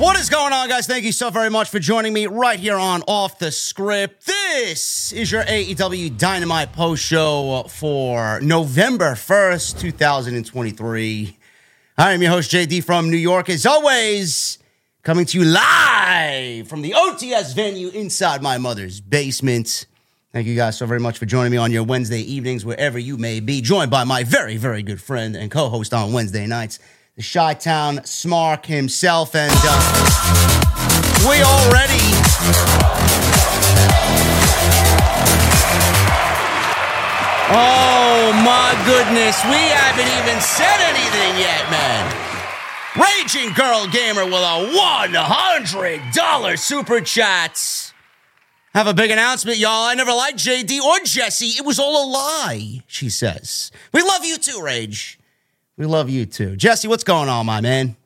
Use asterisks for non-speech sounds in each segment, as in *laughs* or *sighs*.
What is going on, guys? Thank you so very much for joining me right here on Off the Script. This is your AEW Dynamite post show for November 1st, 2023. I am your host, JD from New York. As always, coming to you live from the OTS venue inside my mother's basement. Thank you guys so very much for joining me on your Wednesday evenings, wherever you may be. Joined by my very, very good friend and co host on Wednesday nights, the Chi Town Smark himself. And uh, we already. Oh my goodness, we haven't even said anything yet, man. Raging Girl Gamer with a $100 super chat. Have a big announcement, y'all. I never liked JD or Jesse. It was all a lie, she says. We love you too, Rage. We love you too. Jesse, what's going on, my man?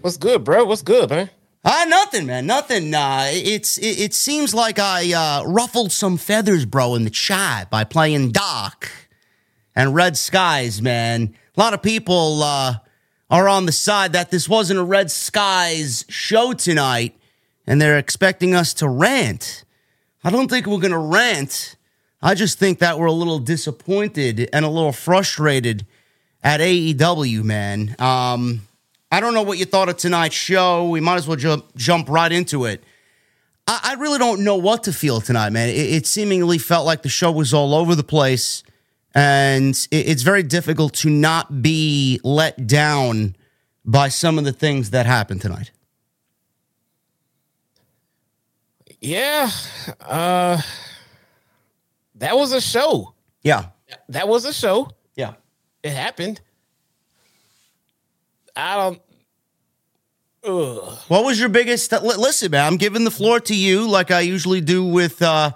What's good, bro? What's good, man? Ah, nothing, man. Nothing. Uh, it's it, it seems like I uh, ruffled some feathers, bro, in the chat by playing Doc and Red Skies, man. A lot of people uh, are on the side that this wasn't a Red Skies show tonight, and they're expecting us to rant. I don't think we're gonna rant. I just think that we're a little disappointed and a little frustrated at AEW, man. Um, I don't know what you thought of tonight's show. We might as well jump jump right into it. I, I really don't know what to feel tonight, man. It, it, seemingly felt like the show was all over the place, and it, it's very difficult to not be let down by some of the things that happened tonight. Yeah, uh, that was a show. Yeah, That was a show. yeah. It happened. I don't. Ugh. What was your biggest? Listen, man, I'm giving the floor to you, like I usually do with uh,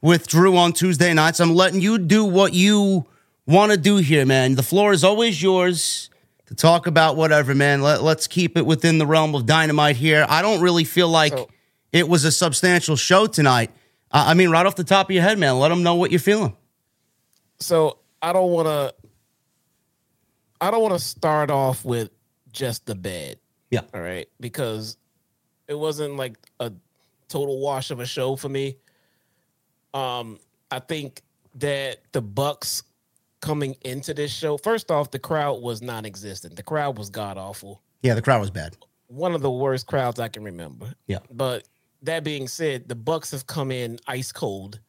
with Drew on Tuesday nights. I'm letting you do what you want to do here, man. The floor is always yours to talk about whatever, man. Let, let's keep it within the realm of dynamite here. I don't really feel like So- it was a substantial show tonight. I mean, right off the top of your head, man, let them know what you're feeling. So I don't want to I don't want to start off with just the bad. Yeah. All right. Because it wasn't like a total wash of a show for me. Um, I think that the Bucks coming into this show, first off, the crowd was non existent. The crowd was god awful. Yeah, the crowd was bad. One of the worst crowds I can remember. Yeah. But that being said, the Bucks have come in ice cold.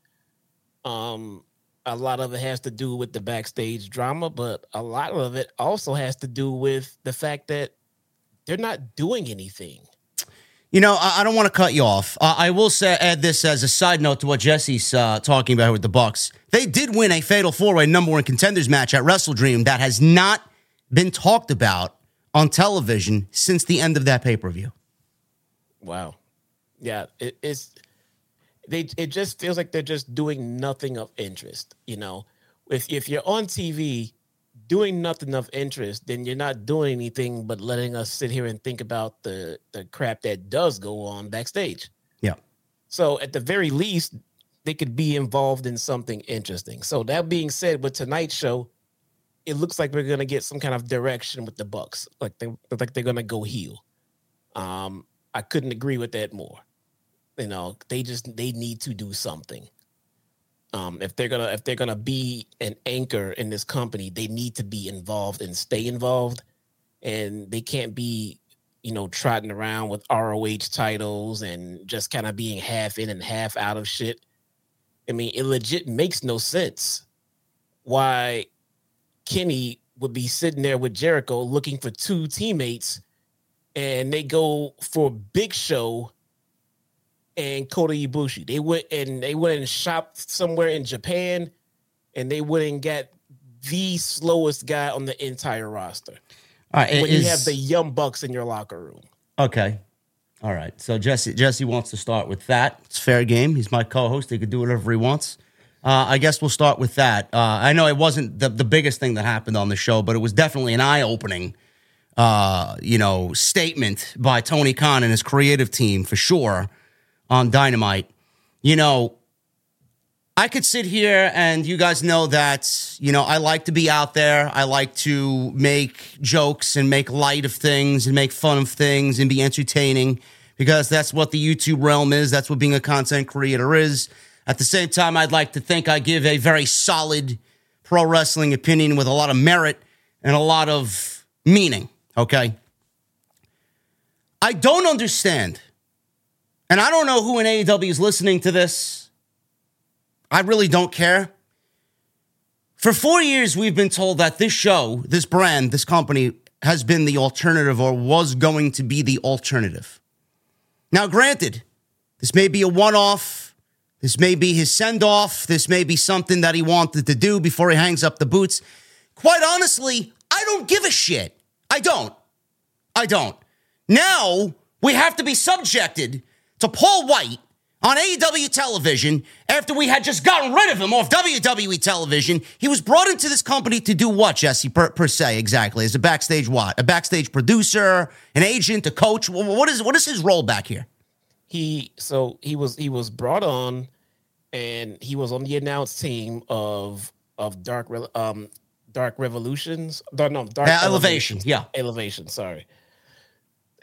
Um, a lot of it has to do with the backstage drama, but a lot of it also has to do with the fact that they're not doing anything. You know, I, I don't want to cut you off. Uh, I will say add this as a side note to what Jesse's uh, talking about with the Bucks. They did win a fatal four way number one contenders match at WrestleDream that has not been talked about on television since the end of that pay per view. Wow. Yeah, it, it's they. It just feels like they're just doing nothing of interest. You know, if if you're on TV doing nothing of interest, then you're not doing anything but letting us sit here and think about the the crap that does go on backstage. Yeah. So at the very least, they could be involved in something interesting. So that being said, with tonight's show, it looks like we're gonna get some kind of direction with the Bucks. Like they like they're gonna go heel. Um, I couldn't agree with that more. You know, they just they need to do something. Um, if they're gonna if they're gonna be an anchor in this company, they need to be involved and stay involved, and they can't be, you know, trotting around with ROH titles and just kind of being half in and half out of shit. I mean, it legit makes no sense why Kenny would be sitting there with Jericho looking for two teammates, and they go for Big Show and Kota Ibushi. They went and they went and shopped somewhere in Japan, and they went and got the slowest guy on the entire roster. All right. When is- you have the Young Bucks in your locker room. Okay. All right. So Jesse Jesse wants to start with that. It's fair game. He's my co-host. He could do whatever he wants. Uh, I guess we'll start with that. Uh, I know it wasn't the, the biggest thing that happened on the show, but it was definitely an eye-opening, uh, you know, statement by Tony Khan and his creative team for sure on Dynamite. You know, I could sit here and you guys know that, you know, I like to be out there. I like to make jokes and make light of things and make fun of things and be entertaining because that's what the YouTube realm is. That's what being a content creator is. At the same time, I'd like to think I give a very solid pro wrestling opinion with a lot of merit and a lot of meaning. Okay. I don't understand. And I don't know who in AEW is listening to this. I really don't care. For four years, we've been told that this show, this brand, this company has been the alternative or was going to be the alternative. Now, granted, this may be a one off. This may be his send off. This may be something that he wanted to do before he hangs up the boots. Quite honestly, I don't give a shit. I don't. I don't. Now we have to be subjected to Paul White on AEW television after we had just gotten rid of him off WWE television. He was brought into this company to do what, Jesse, per, per se, exactly? As a backstage what? A backstage producer, an agent, a coach? What is, what is his role back here? he so he was he was brought on and he was on the announced team of of dark um dark revolutions no, dark Uh, Elevation, yeah. elevation sorry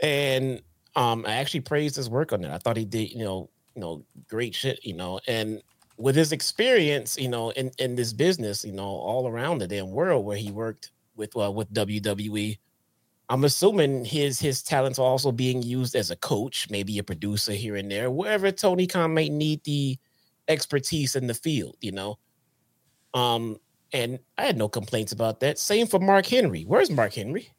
and um i actually praised his work on it i thought he did you know you know great shit you know and with his experience you know in in this business you know all around the damn world where he worked with uh, with wwe I'm assuming his his talents are also being used as a coach, maybe a producer here and there, wherever Tony Khan may need the expertise in the field, you know. Um, and I had no complaints about that. Same for Mark Henry. Where's Mark Henry?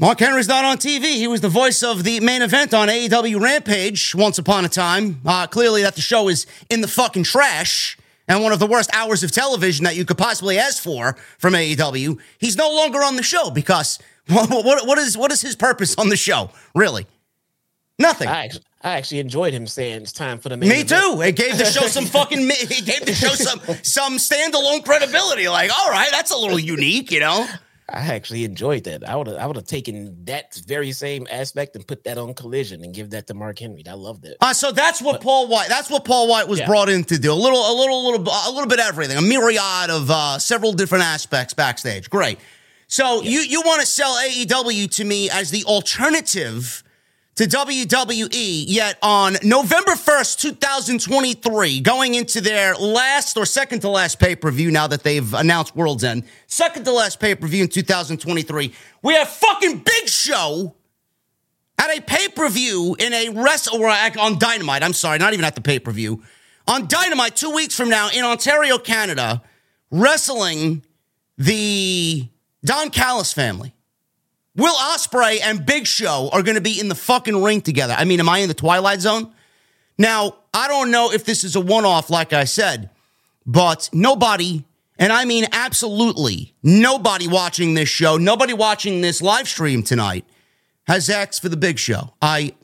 Mark Henry's not on TV. He was the voice of the main event on AEW Rampage once upon a time. Uh, clearly, that the show is in the fucking trash and one of the worst hours of television that you could possibly ask for from AEW. He's no longer on the show because *laughs* what, what, what is what is his purpose on the show? Really, nothing. I actually, I actually enjoyed him saying it's time for the main Me event. too. It gave the show some *laughs* fucking. It gave the show some some standalone credibility. Like, all right, that's a little unique, you know. I actually enjoyed that. I would have I would have taken that very same aspect and put that on collision and give that to Mark Henry. I loved it. Uh, so that's what Paul White. That's what Paul White was Yeah. brought in to do. A little, a little, little, a little bit of everything. A myriad of uh, several different aspects backstage. Great. So you you want to sell AEW to me as the alternative to WWE, yet on November 1st, 2023, going into their last or second to last pay per view now that they've announced World's End, second to last pay per view in 2023, we have fucking Big Show at a pay per view in a rest or on Dynamite. I'm sorry, not even at the pay per view. On Dynamite, two weeks from now in Ontario, Canada, wrestling the Don Callis family. Will Ospreay and Big Show are going to be in the fucking ring together. I mean, am I in the Twilight Zone? Now, I don't know if this is a one off, like I said, but nobody, and I mean absolutely nobody watching this show, nobody watching this live stream tonight has asked for the Big Show. I,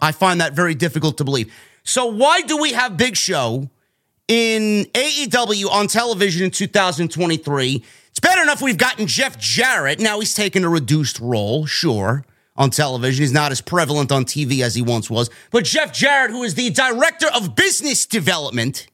I find that very difficult to believe. So, why do we have Big Show in AEW on television in 2023? Bad enough we've gotten Jeff Jarrett. Now he's taken a reduced role, sure, on television. He's not as prevalent on TV as he once was. But Jeff Jarrett, who is the director of business development,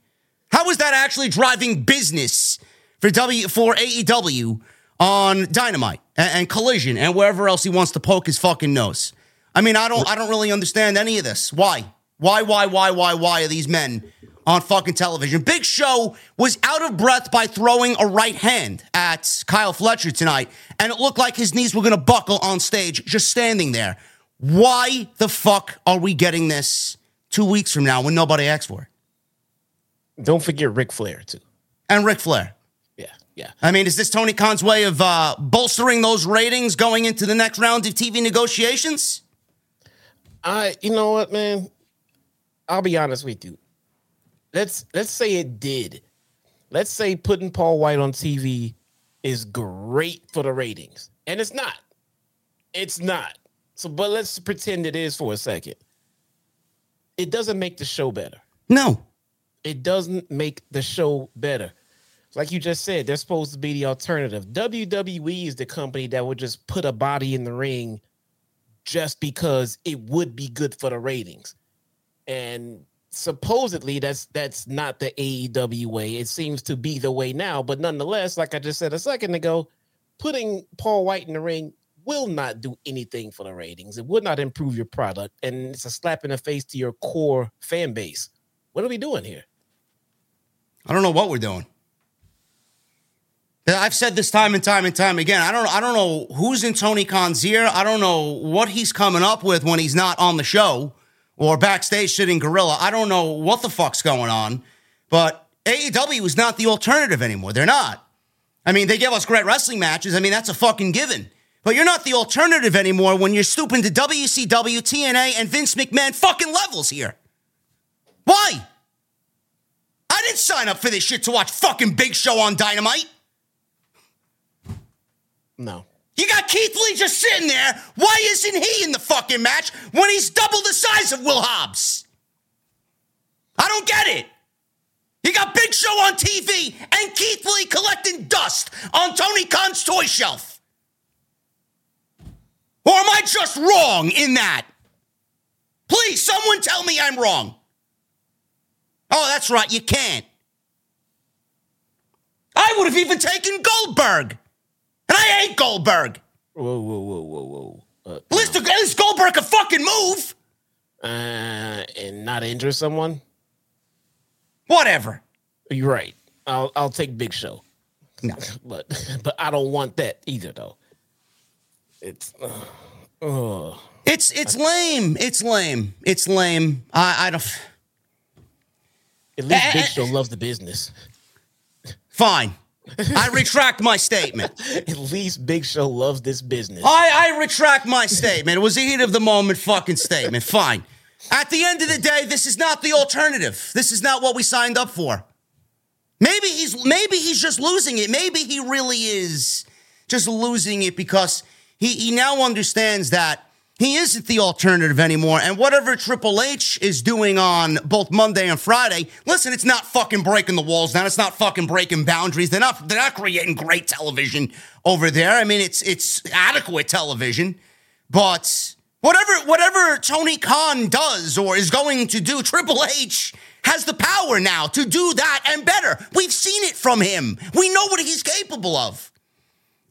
how is that actually driving business for W for AEW on Dynamite and, and Collision and wherever else he wants to poke his fucking nose? I mean, I don't I don't really understand any of this. Why? Why, why, why, why, why are these men on fucking television. Big Show was out of breath by throwing a right hand at Kyle Fletcher tonight, and it looked like his knees were going to buckle on stage just standing there. Why the fuck are we getting this two weeks from now when nobody asked for it? Don't forget Ric Flair, too. And Ric Flair. Yeah, yeah. I mean, is this Tony Khan's way of uh, bolstering those ratings going into the next round of TV negotiations? I, you know what, man? I'll be honest with you let's let's say it did. Let's say putting Paul White on TV is great for the ratings. And it's not. It's not. So but let's pretend it is for a second. It doesn't make the show better. No. It doesn't make the show better. Like you just said, they're supposed to be the alternative. WWE is the company that would just put a body in the ring just because it would be good for the ratings. And supposedly that's that's not the AEW way. It seems to be the way now, but nonetheless, like I just said a second ago, putting Paul White in the ring will not do anything for the ratings. It would not improve your product, and it's a slap in the face to your core fan base. What are we doing here? I don't know what we're doing. I've said this time and time and time again. I don't I don't know who's in Tony Khan's ear. I don't know what he's coming up with when he's not on the show or backstage sitting gorilla. I don't know what the fuck's going on, but AEW is not the alternative anymore. They're not. I mean, they give us great wrestling matches. I mean, that's a fucking given. But you're not the alternative anymore when you're stooping to WCW, TNA, and Vince McMahon fucking levels here. Why? I didn't sign up for this shit to watch fucking Big Show on Dynamite. No. Keith Lee just sitting there. Why isn't he in the fucking match when he's double the size of Will Hobbs? I don't get it. You got Big Show on TV and Keith Lee collecting dust on Tony Khan's toy shelf. Or am I just wrong in that? Please, someone tell me I'm wrong. Oh, that's right, you can't. I would have even taken Goldberg. And I hate Goldberg. Whoa, whoa, whoa, whoa, whoa. Uh, At least, at least Goldberg can fucking move. uh, and not injure someone. Whatever. You're right. I'll I'll take Big Show. No. *laughs* but *laughs* but I don't want that either though. It's uh, It's it's lame. It's lame. It's lame. I, I don't. at least Eh, Big eh, Show loves the business. Fine. I retract my statement. *laughs* At least Big Show loves this business. I, I retract my statement. It was a heat of the moment fucking statement. Fine. At the end of the day, this is not the alternative. This is not what we signed up for. Maybe he's maybe he's just losing it. Maybe he really is just losing it because he, he now understands that he isn't the alternative anymore. And whatever Triple H is doing on both Monday and Friday, listen, it's not fucking breaking the walls down. It's not fucking breaking boundaries. They're not they're not creating great television over there. I mean, it's it's adequate television, but whatever whatever Tony Khan does or is going to do, Triple H has the power now to do that and better. We've seen it from him. We know what he's capable of.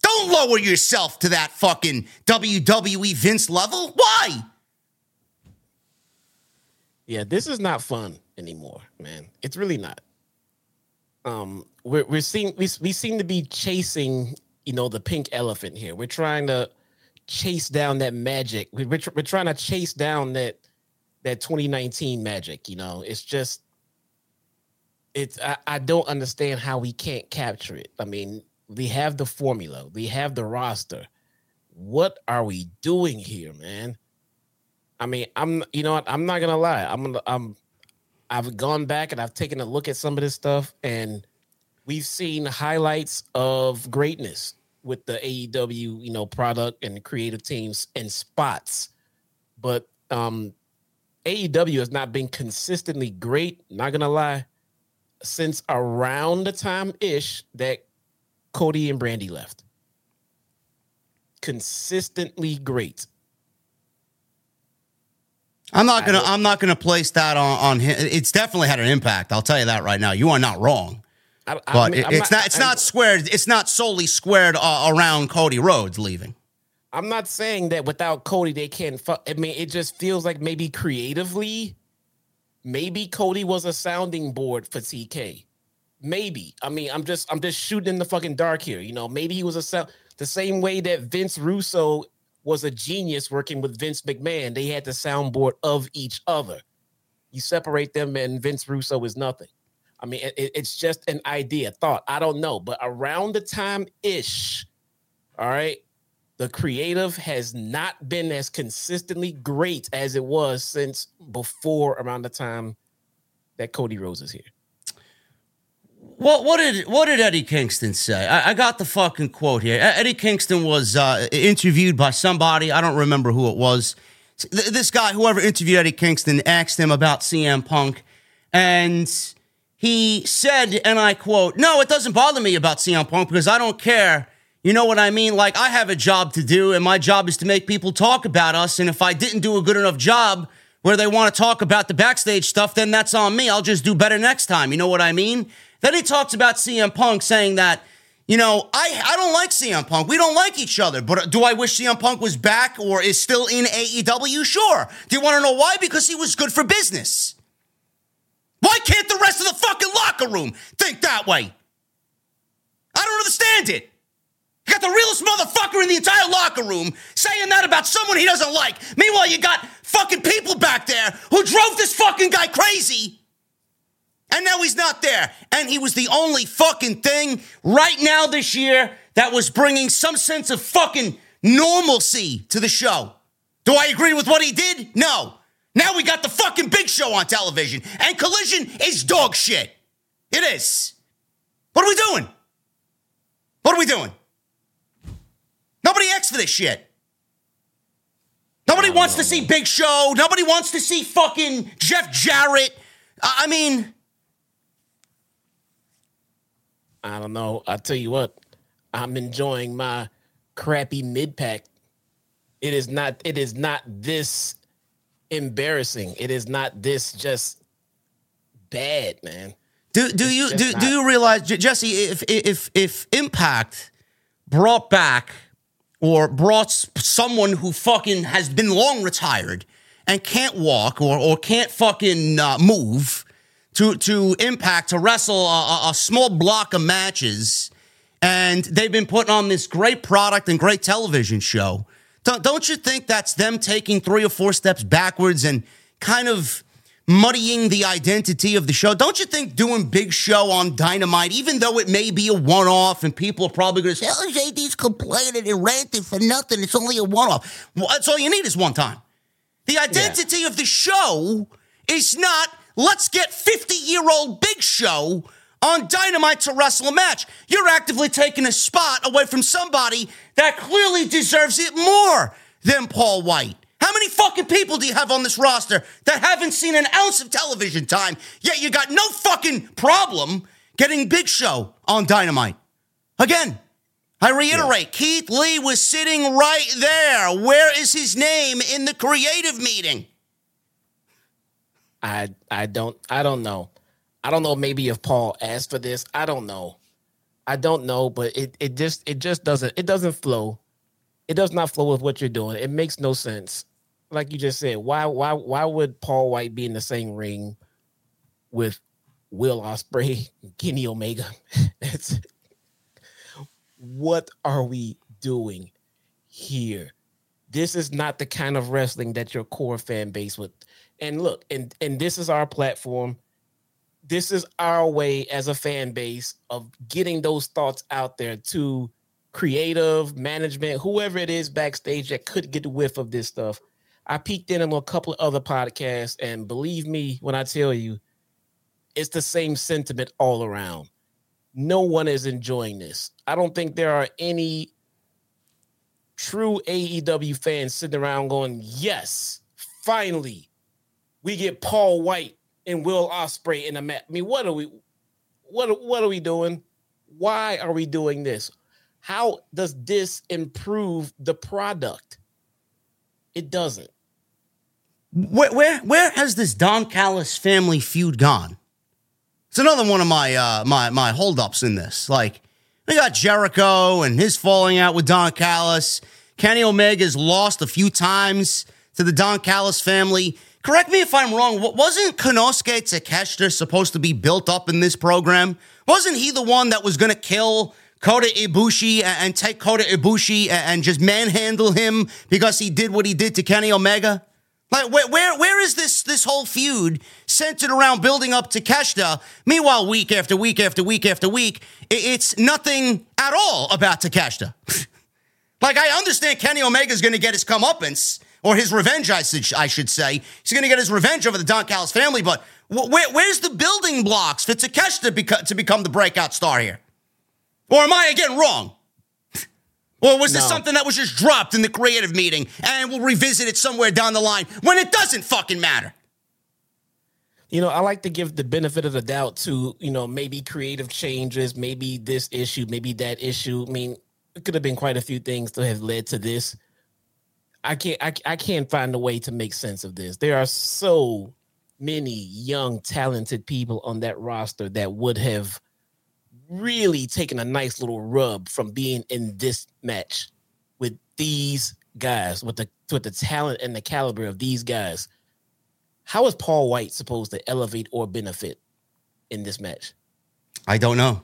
Don't lower yourself to that fucking WWE Vince level. Why? Yeah, this is not fun anymore, man. It's really not. Um, we're we're seeing we we seem to be chasing, you know, the pink elephant here. We're trying to chase down that magic. We're we're, we're trying to chase down that that 2019 magic. You know, it's just it's I, I don't understand how we can't capture it. I mean, we have the formula, we have the roster. What are we doing here, man? I mean, I'm you know what? I'm not gonna lie. I'm gonna I'm I've gone back and I've taken a look at some of this stuff, and we've seen highlights of greatness with the AEW, you know, product and creative teams and spots. But um AEW has not been consistently great, not gonna lie, since around the time ish that Cody and Brandi left. Consistently great. I'm not gonna. I'm not gonna place that on, on him. It's definitely had an impact. I'll tell you that right now. You are not wrong. I, I but mean, it's not, not. It's I'm, not squared. It's not solely squared uh, around Cody Rhodes leaving. I'm not saying that without Cody they can't. Fu- I mean, it just feels like maybe creatively, maybe Cody was a sounding board for TK. Maybe. I mean, I'm just I'm just shooting in the fucking dark here. You know, maybe he was a sound the same way that Vince Russo was a genius working with Vince McMahon. They had the soundboard of each other. You separate them, and Vince Russo is nothing. I mean, it, it's just an idea, thought. I don't know, but around the time ish, all right, the creative has not been as consistently great as it was since before around the time that Cody Rhodes is here. What what did what did Eddie Kingston say? I, I got the fucking quote here. Eddie Kingston was uh, interviewed by somebody. I don't remember who it was. This guy, whoever interviewed Eddie Kingston, asked him about CM Punk, and he said, and I quote, "No, it doesn't bother me about CM Punk because I don't care." You know what I mean? Like, I have a job to do, and my job is to make people talk about us. And if I didn't do a good enough job where they want to talk about the backstage stuff, then that's on me. I'll just do better next time. You know what I mean? Then he talks about CM Punk saying that, you know, I, I don't like CM Punk. We don't like each other. But do I wish CM Punk was back or is still in AEW? Sure. Do you want to know why? Because he was good for business. Why can't the rest of the fucking locker room think that way? I don't understand it. You got the realest motherfucker in the entire locker room saying that about someone he doesn't like. Meanwhile, you got fucking people back there who drove this fucking guy crazy. And now he's not there. And he was the only fucking thing right now this year that was bringing some sense of fucking normalcy to the show. Do I agree with what he did? No. Now we got the fucking big show on television. And Collision is dog shit. It is. What are we doing? What are we doing? Nobody asks for this shit. Nobody wants to see Big Show. Nobody wants to see fucking Jeff Jarrett. I mean, I don't know. I tell you what, I'm enjoying my crappy mid pack. It is not. It is not this embarrassing. It is not this just bad, man. Do do you do, not- do you realize, Jesse? If if if Impact brought back or brought someone who fucking has been long retired and can't walk or, or can't fucking uh, move to, to Impact to wrestle a, a small block of matches. And they've been putting on this great product and great television show. Don't, you think that's them taking three or four steps backwards and kind of muddying the identity of the show. Don't you think doing Big Show on Dynamite, even though it may be a one off and people are probably going to say, oh, JD's complaining and ranting for nothing. It's only a one off. Well, that's all you need is one time. The identity yeah. of the show is not let's get 50 year old Big Show on Dynamite to wrestle a match. You're actively taking a spot away from somebody that clearly deserves it more than Paul White. How many fucking people do you have on this roster that haven't seen an ounce of television time, yet you got no fucking problem getting Big Show on Dynamite? Again, I reiterate, yeah. Keith Lee was sitting right there. Where is his name in the creative meeting? I I don't I don't know. I don't know maybe if Paul asked for this. I don't know. I don't know, but it it just it just doesn't it doesn't flow. It does not flow with what you're doing. It makes no sense. Like you just said, why why why would Paul White be in the same ring with Will Ospreay, *laughs* Kenny Omega? *laughs* it's what are we doing here? This is not the kind of wrestling that your core fan base would. And look, and and this is our platform. This is our way as a fan base of getting those thoughts out there to creative management, whoever it is backstage that could get the whiff of this stuff. I peeked in on a couple of other podcasts, and believe me when I tell you, it's the same sentiment all around. No one is enjoying this. I don't think there are any true AEW fans sitting around going, "Yes, finally, we get Paul White and Will Ospreay in a match." I mean, what are we, what what are we doing? Why are we doing this? How does this improve the product? It doesn't. Where where where has this Don Callis family feud gone? It's another one of my uh my my holdups in this. Like we got Jericho and his falling out with Don Callis. Kenny Omega's lost a few times to the Don Callis family. Correct me if I'm wrong. Wasn't Konosuke Takeshita supposed to be built up in this program? Wasn't he the one that was going to kill Kota Ibushi and take Kota Ibushi and just manhandle him because he did what he did to Kenny Omega? Like where, where where is this this whole feud centered around building up Takeshita? Meanwhile, week after week after week after week, it's nothing at all about Takeshita. *laughs* like I understand Kenny Omega is going to get his comeuppance or his revenge, I should, I should say. He's going to get his revenge over the Don Callis family, but where, where's the building blocks for Takeshita beca- to become the breakout star here? Or am I again wrong? Or was this no. something that was just dropped in the creative meeting and we'll revisit it somewhere down the line when it doesn't fucking matter? You know, I like to give the benefit of the doubt to, you know, maybe creative changes, maybe this issue, maybe that issue. I mean, it could have been quite a few things that have led to this. I can't I, I can't find a way to make sense of this. There are so many young talented people on that roster that would have really taken a nice little rub from being in this match with these guys, with the with the talent and the caliber of these guys. How is Paul White supposed to elevate or benefit in this match? I don't know.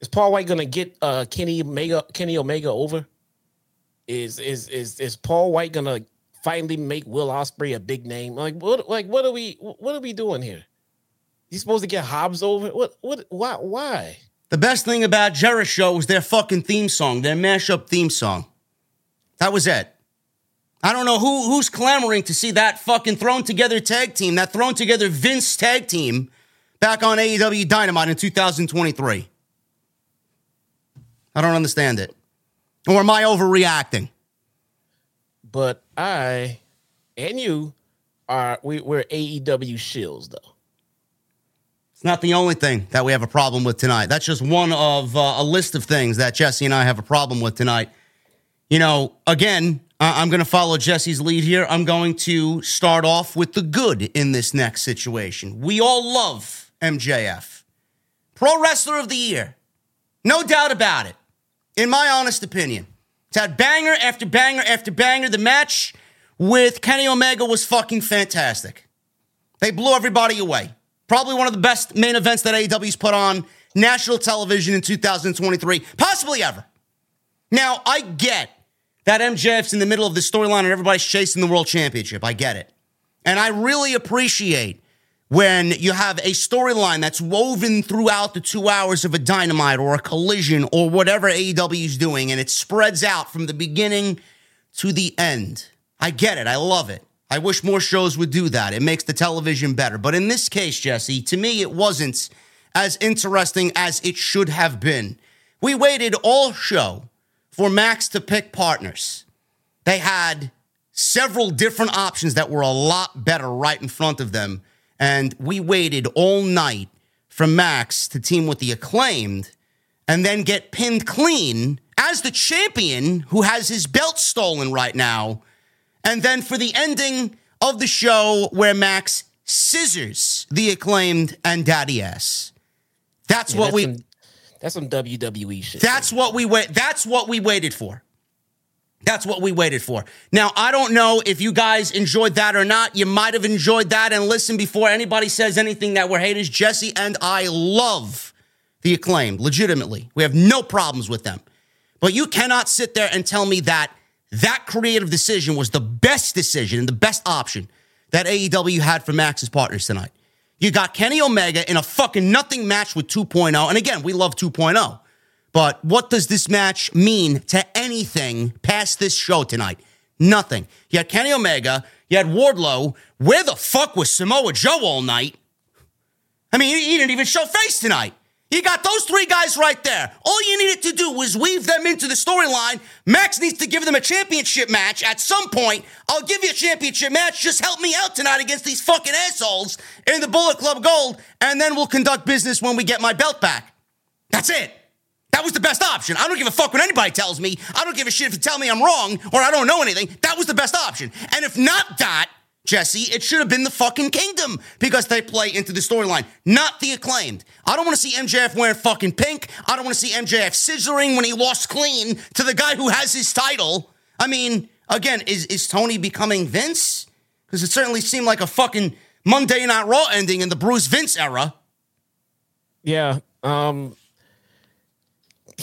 Is Paul White gonna get uh, Kenny Omega Kenny Omega over? Is is is is Paul White gonna finally make Will Ospreay a big name? Like what like what are we what are we doing here? He's supposed to get Hobbs over? What what why why? The best thing about Jericho was their fucking theme song, their mashup theme song. That was it. I don't know who who's clamoring to see that fucking thrown together tag team, that thrown together Vince tag team back on AEW Dynamite in 2023. I don't understand it. Or am I overreacting? But I and you are we, we're AEW shills though. It's not the only thing that we have a problem with tonight. That's just one of uh, a list of things that Jesse and I have a problem with tonight. You know, again, I'm going to follow Jesse's lead here. I'm going to start off with the good in this next situation. We all love MJF, Pro Wrestler of the Year. No doubt about it. In my honest opinion, it's had banger after banger after banger. The match with Kenny Omega was fucking fantastic. They blew everybody away. Probably one of the best main events that AEW's put on national television in 2023, possibly ever. Now, I get that MJF's in the middle of the storyline and everybody's chasing the world championship. I get it. And I really appreciate when you have a storyline that's woven throughout the two hours of a dynamite or a collision or whatever AEW is doing and it spreads out from the beginning to the end. I get it. I love it. I wish more shows would do that. It makes the television better. But in this case, Jesse, to me, it wasn't as interesting as it should have been. We waited all show for Max to pick partners. They had several different options that were a lot better right in front of them. And we waited all night for Max to team with the acclaimed and then get pinned clean as the champion who has his belt stolen right now and then for the ending of the show where Max scissors the acclaimed and Daddy Ass. That's yeah, what that's we. Some, That's some WWE shit. That's what we wait. That's what we waited for. That's what we waited for. Now, I don't know if you guys enjoyed that or not. You might have enjoyed that. And listen, before anybody says anything that we're haters, Jesse and I love the acclaimed, legitimately. We have no problems with them. But you cannot sit there and tell me that that creative decision was the best decision and the best option that AEW had for Max's partners tonight. You got Kenny Omega in a fucking nothing match with 2.0. And again, we love 2.0. But what does this match mean to anything past this show tonight? Nothing. You had Kenny Omega, you had Wardlow. Where the fuck was Samoa Joe all night? I mean, he didn't even show face tonight. You got those three guys right there. All you needed to do was weave them into the storyline. Max needs to give them a championship match at some point. I'll give you a championship match. Just help me out tonight against these fucking assholes in the Bullet Club Gold, and then we'll conduct business when we get my belt back. That's it. That was the best option. I don't give a fuck what anybody tells me. I don't give a shit if you tell me I'm wrong or I don't know anything. That was the best option. And if not that, Jesse, it should have been the fucking kingdom because they play into the storyline, not the acclaimed. I don't want to see MJF wearing fucking pink. I don't want to see MJF scissoring when he lost clean to the guy who has his title. I mean, again, is, is Tony becoming Vince? Because it certainly seemed like a fucking Monday Night Raw ending in the Bruce Vince era. Yeah. Um,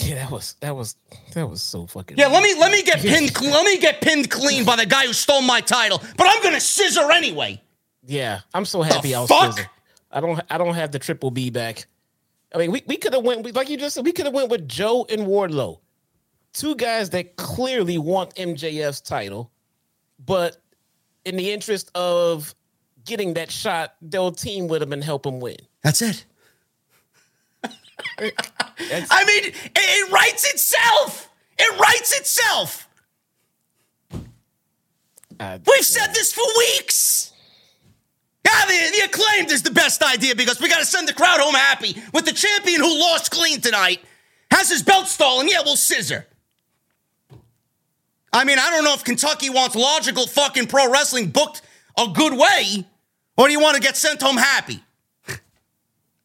yeah, that was that was that was so fucking. Yeah, let me let me get *laughs* pinned. let me get pinned clean by the guy who stole my title. But I'm gonna scissor anyway. Yeah, I'm so happy The I was fuck? scissor. I don't I don't have the triple B back. I mean, we, we could have went we- like you just said. We could have went with Joe and Wardlow, two guys that clearly want MJF's title, but in the interest of getting that shot, their team would have been help him win. That's it. I mean, it, it writes itself. It writes itself. Uh, We've said this for weeks. Yeah, the, the acclaimed is the best idea because we got to send the crowd home happy with the champion who lost clean tonight, has his belt stolen. Yeah, we'll scissor. I mean, I don't know if Kentucky wants logical fucking pro wrestling booked a good way, or do you want to get sent home happy?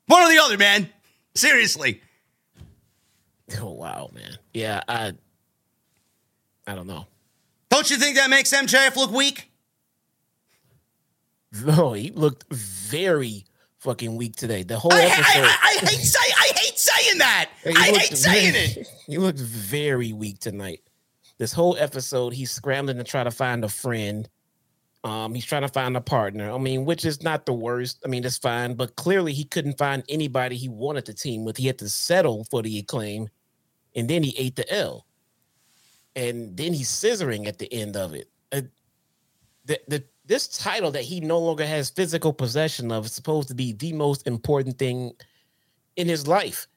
One or the other, man. Seriously. Oh wow, man. Yeah, I I don't know. Don't you think that makes MJF look weak? No, *laughs* oh, he looked very fucking weak today. The whole I, I, episode. I, I hate say, I hate saying that. I hate saying very- it. *laughs* He looked very weak tonight. This whole episode, he's scrambling to try to find a friend. Um, he's trying to find a partner. I mean, which is not the worst. I mean, it's fine, but clearly he couldn't find anybody he wanted to team with. He had to settle for the acclaim, and then he ate the L. And then he's scissoring at the end of it. Uh, the, the this title that he no longer has physical possession of is supposed to be the most important thing in his life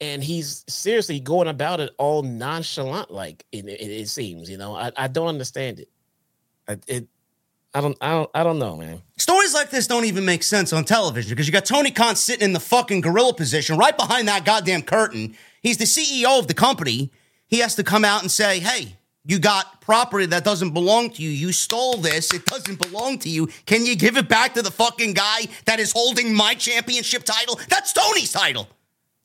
and he's seriously going about it all nonchalant like it, it, it seems you know I, I don't understand it I, it I don't I don't I don't know man Stories like this don't even make sense on television because you got Tony Khan sitting in the fucking gorilla position right behind that goddamn curtain. He's the CEO of the company. He has to come out and say, hey, you got property that doesn't belong to you. You stole this. It doesn't belong to you. Can you give it back to the fucking guy that is holding my championship title? That's Tony's title.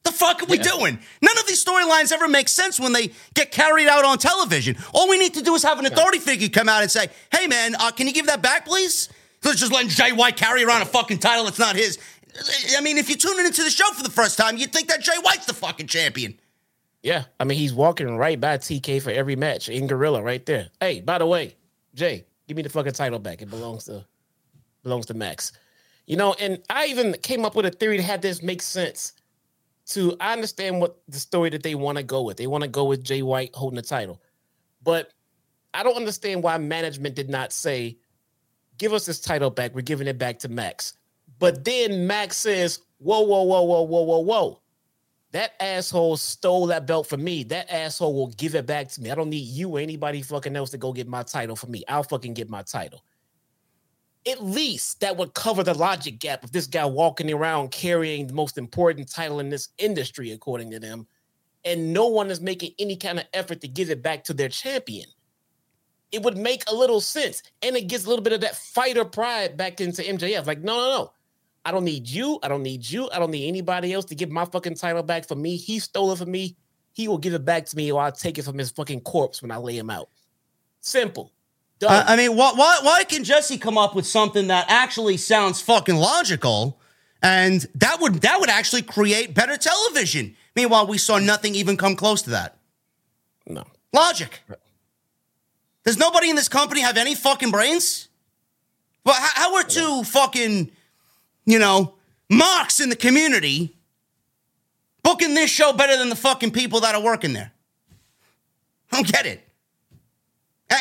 The fuck are we Yeah. doing? None of these storylines ever make sense when they get carried out on television. All we need to do is have an authority figure come out and say, "Hey, man, uh, can you give that back, please?" Let's just letting Jay White carry around a fucking title that's not his. I mean, if you're tuning into the show for the first time, you'd think that Jay White's the fucking champion. yeah I mean he's walking right by TK for every match in Gorilla right there hey by the way Jay give me the fucking title back it belongs to belongs to Max you know and I even came up with a theory to have this make sense to I understand what the story that they want to go with they want to go with Jay White holding the title but I don't understand why management did not say, give us this title back. We're giving it back to Max. But then Max says, whoa, whoa, whoa, whoa, whoa, whoa, whoa. That asshole stole that belt from me. That asshole will give it back to me. I don't need you or anybody fucking else to go get my title for me. I'll fucking get my title. At least that would cover the logic gap of this guy walking around carrying the most important title in this industry, according to them, and no one is making any kind of effort to give it back to their champion it would make a little sense. And it gets a little bit of that fighter pride back into MJF. Like, no, no, no. I don't need you. I don't need you. I don't need anybody else to give my fucking title back for me. He stole it from me. He will give it back to me, or I'll take it from his fucking corpse when I lay him out. Simple. Uh, I mean, why, why, why can Jesse come up with something that actually sounds fucking logical, and that would that would actually create better television? Meanwhile, we saw nothing even come close to that. No logic. Does nobody in this company have any fucking brains? Well, how, how are two fucking, you know, marks in the community booking this show better than the fucking people that are working there? I don't get it.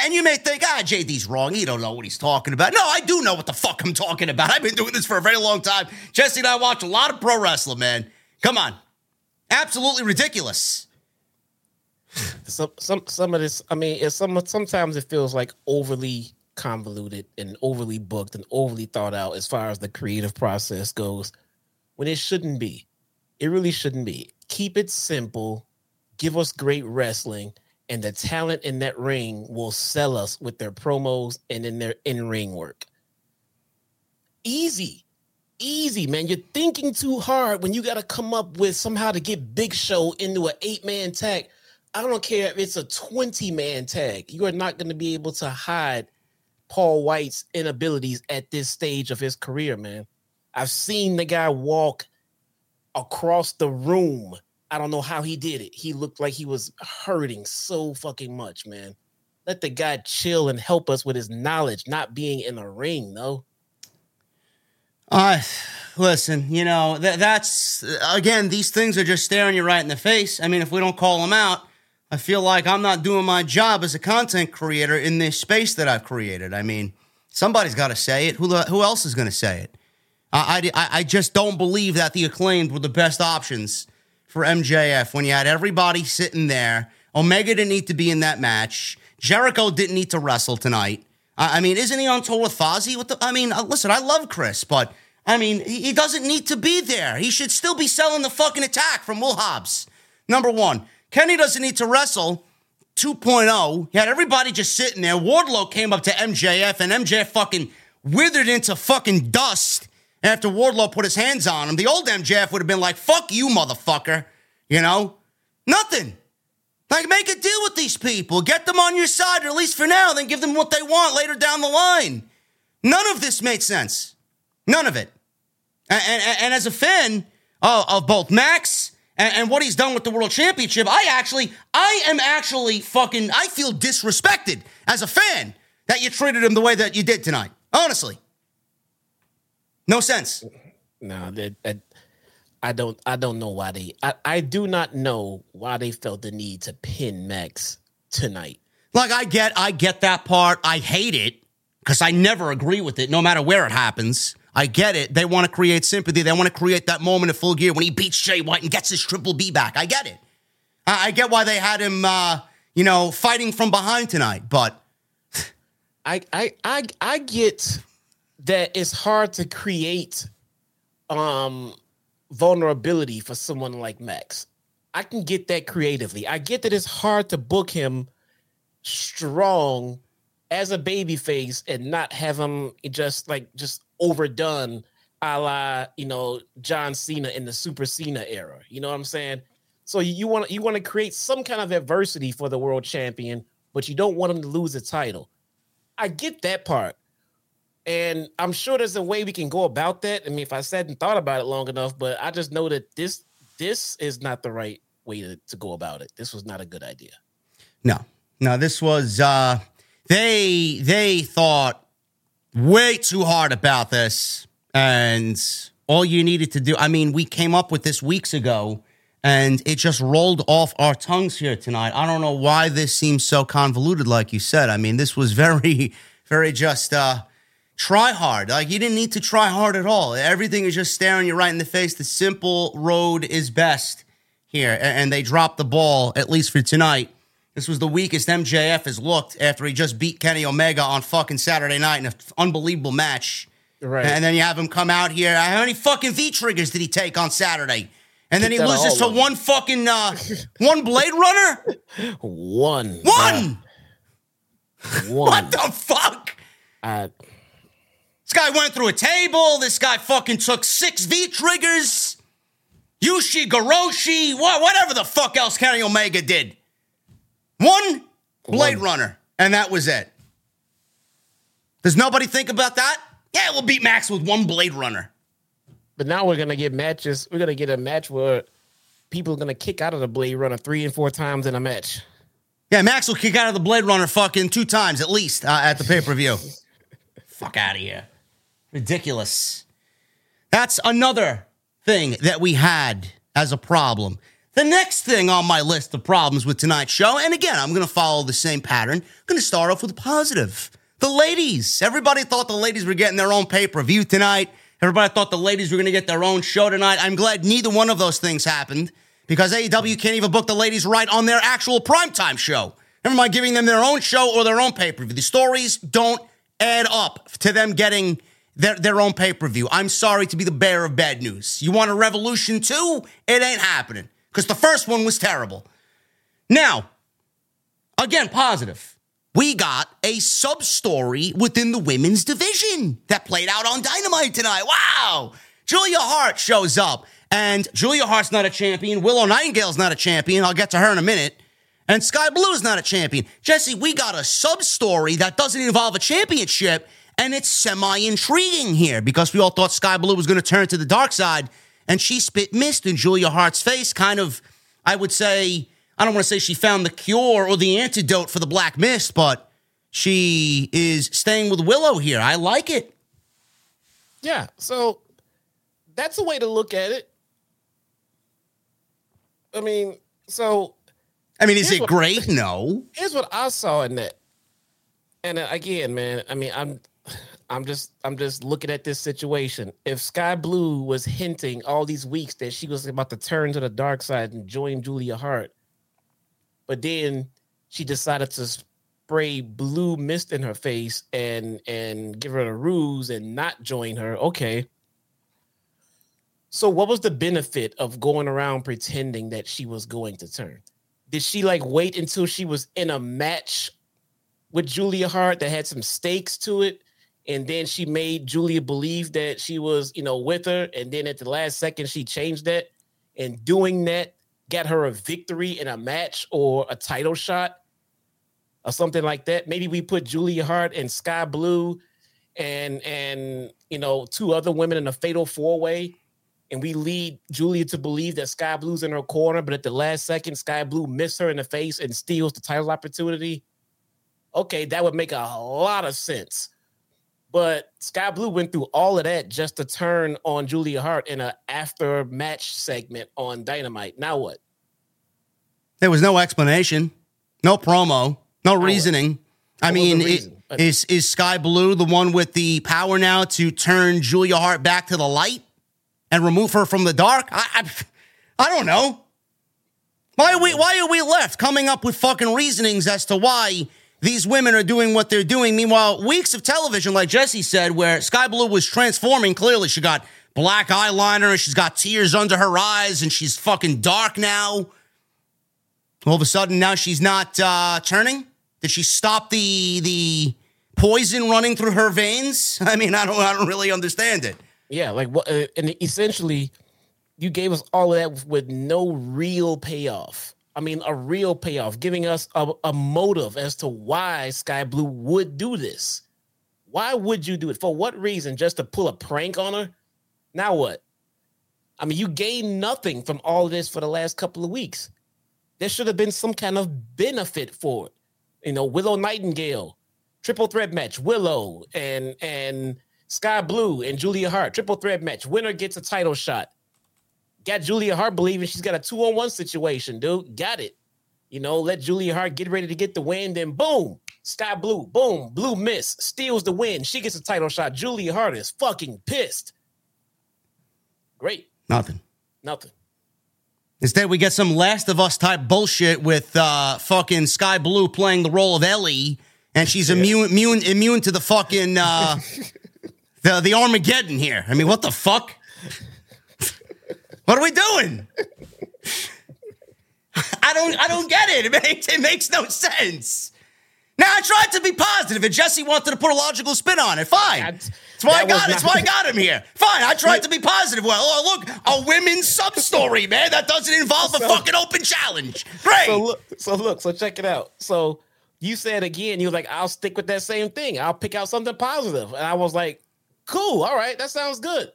And you may think, ah, JD's wrong. He don't know what he's talking about. No, I do know what the fuck I'm talking about. I've been doing this for a very long time. Jesse and I watch a lot of pro wrestling, man. Come on. Absolutely ridiculous. Some some some of this, I mean, it's some sometimes it feels like overly convoluted and overly booked and overly thought out as far as the creative process goes when it shouldn't be. It really shouldn't be. Keep it simple, give us great wrestling, and the talent in that ring will sell us with their promos and in their in ring work. Easy. Easy, man. You're thinking too hard when you got to come up with somehow to get Big Show into an eight man tag. I don't care if it's a 20 man tag. You are not going to be able to hide Paul White's inabilities at this stage of his career, man. I've seen the guy walk across the room. I don't know how he did it. He looked like he was hurting so fucking much, man. Let the guy chill and help us with his knowledge, not being in the ring, though. Uh, listen, you know, th- that's, again, these things are just staring you right in the face. I mean, if we don't call them out, I feel like I'm not doing my job as a content creator in this space that I've created. I mean, somebody's got to say it. Who, who else is going to say it? I, I, I just don't believe that the acclaimed were the best options for MJF when you had everybody sitting there. Omega didn't need to be in that match. Jericho didn't need to wrestle tonight. I, mean, isn't he on tour with Fozzy? The, I mean, uh, listen, I love Chris, but I mean, he, he doesn't need to be there. He should still be selling the fucking attack from Will Hobbs. Number one. Kenny doesn't need to wrestle 2.0. He had everybody just sitting there. Wardlow came up to MJF, and MJF fucking withered into fucking dust after Wardlow put his hands on him. The old MJF would have been like, fuck you, motherfucker. You know? Nothing. Like, make a deal with these people. Get them on your side, or at least for now, then give them what they want later down the line. None of this made sense. None of it. And, and, and as a fan of, of both Max and, and what he's done with the world championship, I actually, I am actually fucking, I feel disrespected as a fan that you treated him the way that you did tonight. Honestly, no sense. No, that, that I don't. I don't know why they. I, I do not know why they felt the need to pin Max tonight. Like I get, I get that part. I hate it because I never agree with it, no matter where it happens. I get it. They want to create sympathy. They want to create that moment of full gear when he beats Jay White and gets his triple B back. I get it. I, I get why they had him, uh, you know, fighting from behind tonight. But I, I, I, I get that it's hard to create um, vulnerability for someone like Max. I can get that creatively. I get that it's hard to book him strong as a baby face and not have him just like just overdone a la you know John Cena in the Super Cena era. You know what I'm saying? So you want you want to create some kind of adversity for the world champion, but you don't want him to lose the title. I get that part. And I'm sure there's a way we can go about that. I mean, if I sat and thought about it long enough, but I just know that this this is not the right way to, to go about it. This was not a good idea. No. No, this was uh they they thought way too hard about this. And all you needed to do, I mean, we came up with this weeks ago and it just rolled off our tongues here tonight. I don't know why this seems so convoluted, like you said. I mean, this was very, *laughs* very just uh, try hard. Like you didn't need to try hard at all. Everything is just staring you right in the face. The simple road is best here. And they dropped the ball, at least for tonight. This was the weakest MJF has looked after he just beat Kenny Omega on fucking Saturday night in an unbelievable match. Right. And then you have him come out here. How many fucking V triggers did he take on Saturday? And then he loses to one fucking uh, *laughs* one Blade Runner. One. One. One. *laughs* what the fuck? Uh, This guy went through a table. This guy fucking took six V triggers. Ushigoroshi, whatever the fuck else Kenny Omega did. One Blade One. Runner, and that was it. Does nobody think about that? Yeah, we'll beat Max with one Blade Runner. But now we're gonna get matches. We're gonna get a match where people are gonna kick out of the Blade Runner three and four times in a match. Yeah, Max will kick out of the Blade Runner fucking two times at least uh, at the pay per view. *laughs* Fuck out of here. Ridiculous. That's another thing that we had as a problem. The next thing on my list of problems with tonight's show, and again, I'm going to follow the same pattern. I'm going to start off with a positive. The ladies. Everybody thought the ladies were getting their own pay per view tonight. Everybody thought the ladies were going to get their own show tonight. I'm glad neither one of those things happened because AEW can't even book the ladies right on their actual primetime show. Never mind giving them their own show or their own pay per view. The stories don't add up to them getting their, their own pay per view. I'm sorry to be the bearer of bad news. You want a revolution too? It ain't happening because the first one was terrible. Now, again, positive. We got a sub story within the women's division that played out on Dynamite tonight. Wow. Julia Hart shows up, and Julia Hart's not a champion. Willow Nightingale's not a champion. I'll get to her in a minute. And Skye Blue is not a champion. Jesse, we got a sub story that doesn't involve a championship and it's semi intriguing here because we all thought Skye Blue was going to turn to the dark side, and she spit mist in Julia Hart's face. Kind of, I would say, I don't want to say she found the cure or the antidote for the black mist, but she is staying with Willow here. I like it. Yeah. So that's a way to look at it. I mean, so. I mean, is it what, great? No. *laughs* Here's what I saw in that. And uh, again, man, I mean, I'm I'm just I'm just looking at this situation. If Skye Blue was hinting all these weeks that she was about to turn to the dark side and join Julia Hart, but then she decided to spray blue mist in her face and and give her a ruse and not join her. Okay. So what was the benefit of going around pretending that she was going to turn? Did she like wait until she was in a match with Julia Hart that had some stakes to it? And then she made Julia believe that she was, you know, with her, and then at the last second she changed that, and doing that got her a victory in a match or a title shot or something like that. Maybe we put Julia Hart and Skye Blue and and you know two other women in a fatal four way, and we lead Julia to believe that Skye Blue's in her corner, but at the last second, Skye Blue missed her in the face and steals the title opportunity. Okay, that would make a lot of sense but Skye Blue went through all of that just to turn on Julia Hart in an after match segment on Dynamite. Now what? There was no explanation, no promo, no reasoning. I mean, it, is is Skye Blue the one with the power now to turn Julia Hart back to the light and remove her from the dark? I, I, I don't know. Why are we why are we left coming up with fucking reasonings as to why these women are doing what they're doing. Meanwhile, weeks of television, like Jesse said, where Skye Blue was transforming, clearly she got black eyeliner and she's got tears under her eyes and she's fucking dark now. All of a sudden, now she's not uh, turning. Did she stop the the poison running through her veins? *laughs* I mean, I don't, I don't really understand it. Yeah, like what? Uh, and essentially, you gave us all of that with no real payoff. I mean, a real payoff, giving us a, a motive as to why Skye Blue would do this. Why would you do it? For what reason? Just to pull a prank on her? Now what? I mean, you gained nothing from all of this for the last couple of weeks. There should have been some kind of benefit for it. You know, Willow Nightingale, triple threat match, Willow and and Skye Blue and Julia Hart, triple threat match. Winner gets a title shot got Julia Hart believing she's got a two on one situation, dude. Got it. You know, let Julia Hart get ready to get the win. Then boom, Skye Blue, boom, Blue miss, steals the win. She gets a title shot. Julia Hart is fucking pissed. Great. Nothing. Nothing. Instead, we get some Last of Us type bullshit with uh, fucking Skye Blue playing the role of Ellie, and she's yeah. immune, immune, immune to the fucking uh, *laughs* the the Armageddon here. I mean, what the fuck? What are we doing? I don't I don't get it. *laughs* It makes, it makes no sense. Now I tried to be positive, and Jesse wanted to put a logical spin on it. Fine. That's- That's why I got it. That's why I got him here. Fine. I tried to be positive. Well, oh, look, a women's sub story, man. That doesn't involve a So- fucking open challenge. Great. So look, so look, so check it out. So you said again, you were like, I'll stick with that same thing. I'll pick out something positive. And I was like, cool, all right, that sounds good.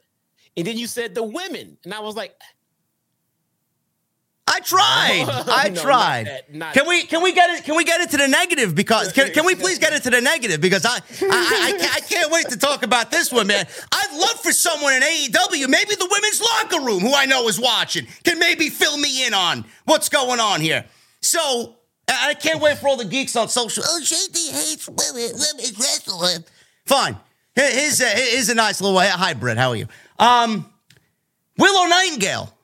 And then you said the women, and I was like, I tried. *laughs* No, I not tried. that, not- can we can we get it? Can we get into the negative? Because can, can we please get into the negative? Because I I, I, I, can't, I can't wait to talk about this one, man. I'd love for someone in AEW, maybe the women's locker room, who I know is watching, can maybe fill me in on what's going on here. So I can't wait for all the geeks on social. Oh, JD hates women. Women's wrestling. Fine. Here- Here's a, here's a nice little hybrid. How are you? Um, Willow Nightingale.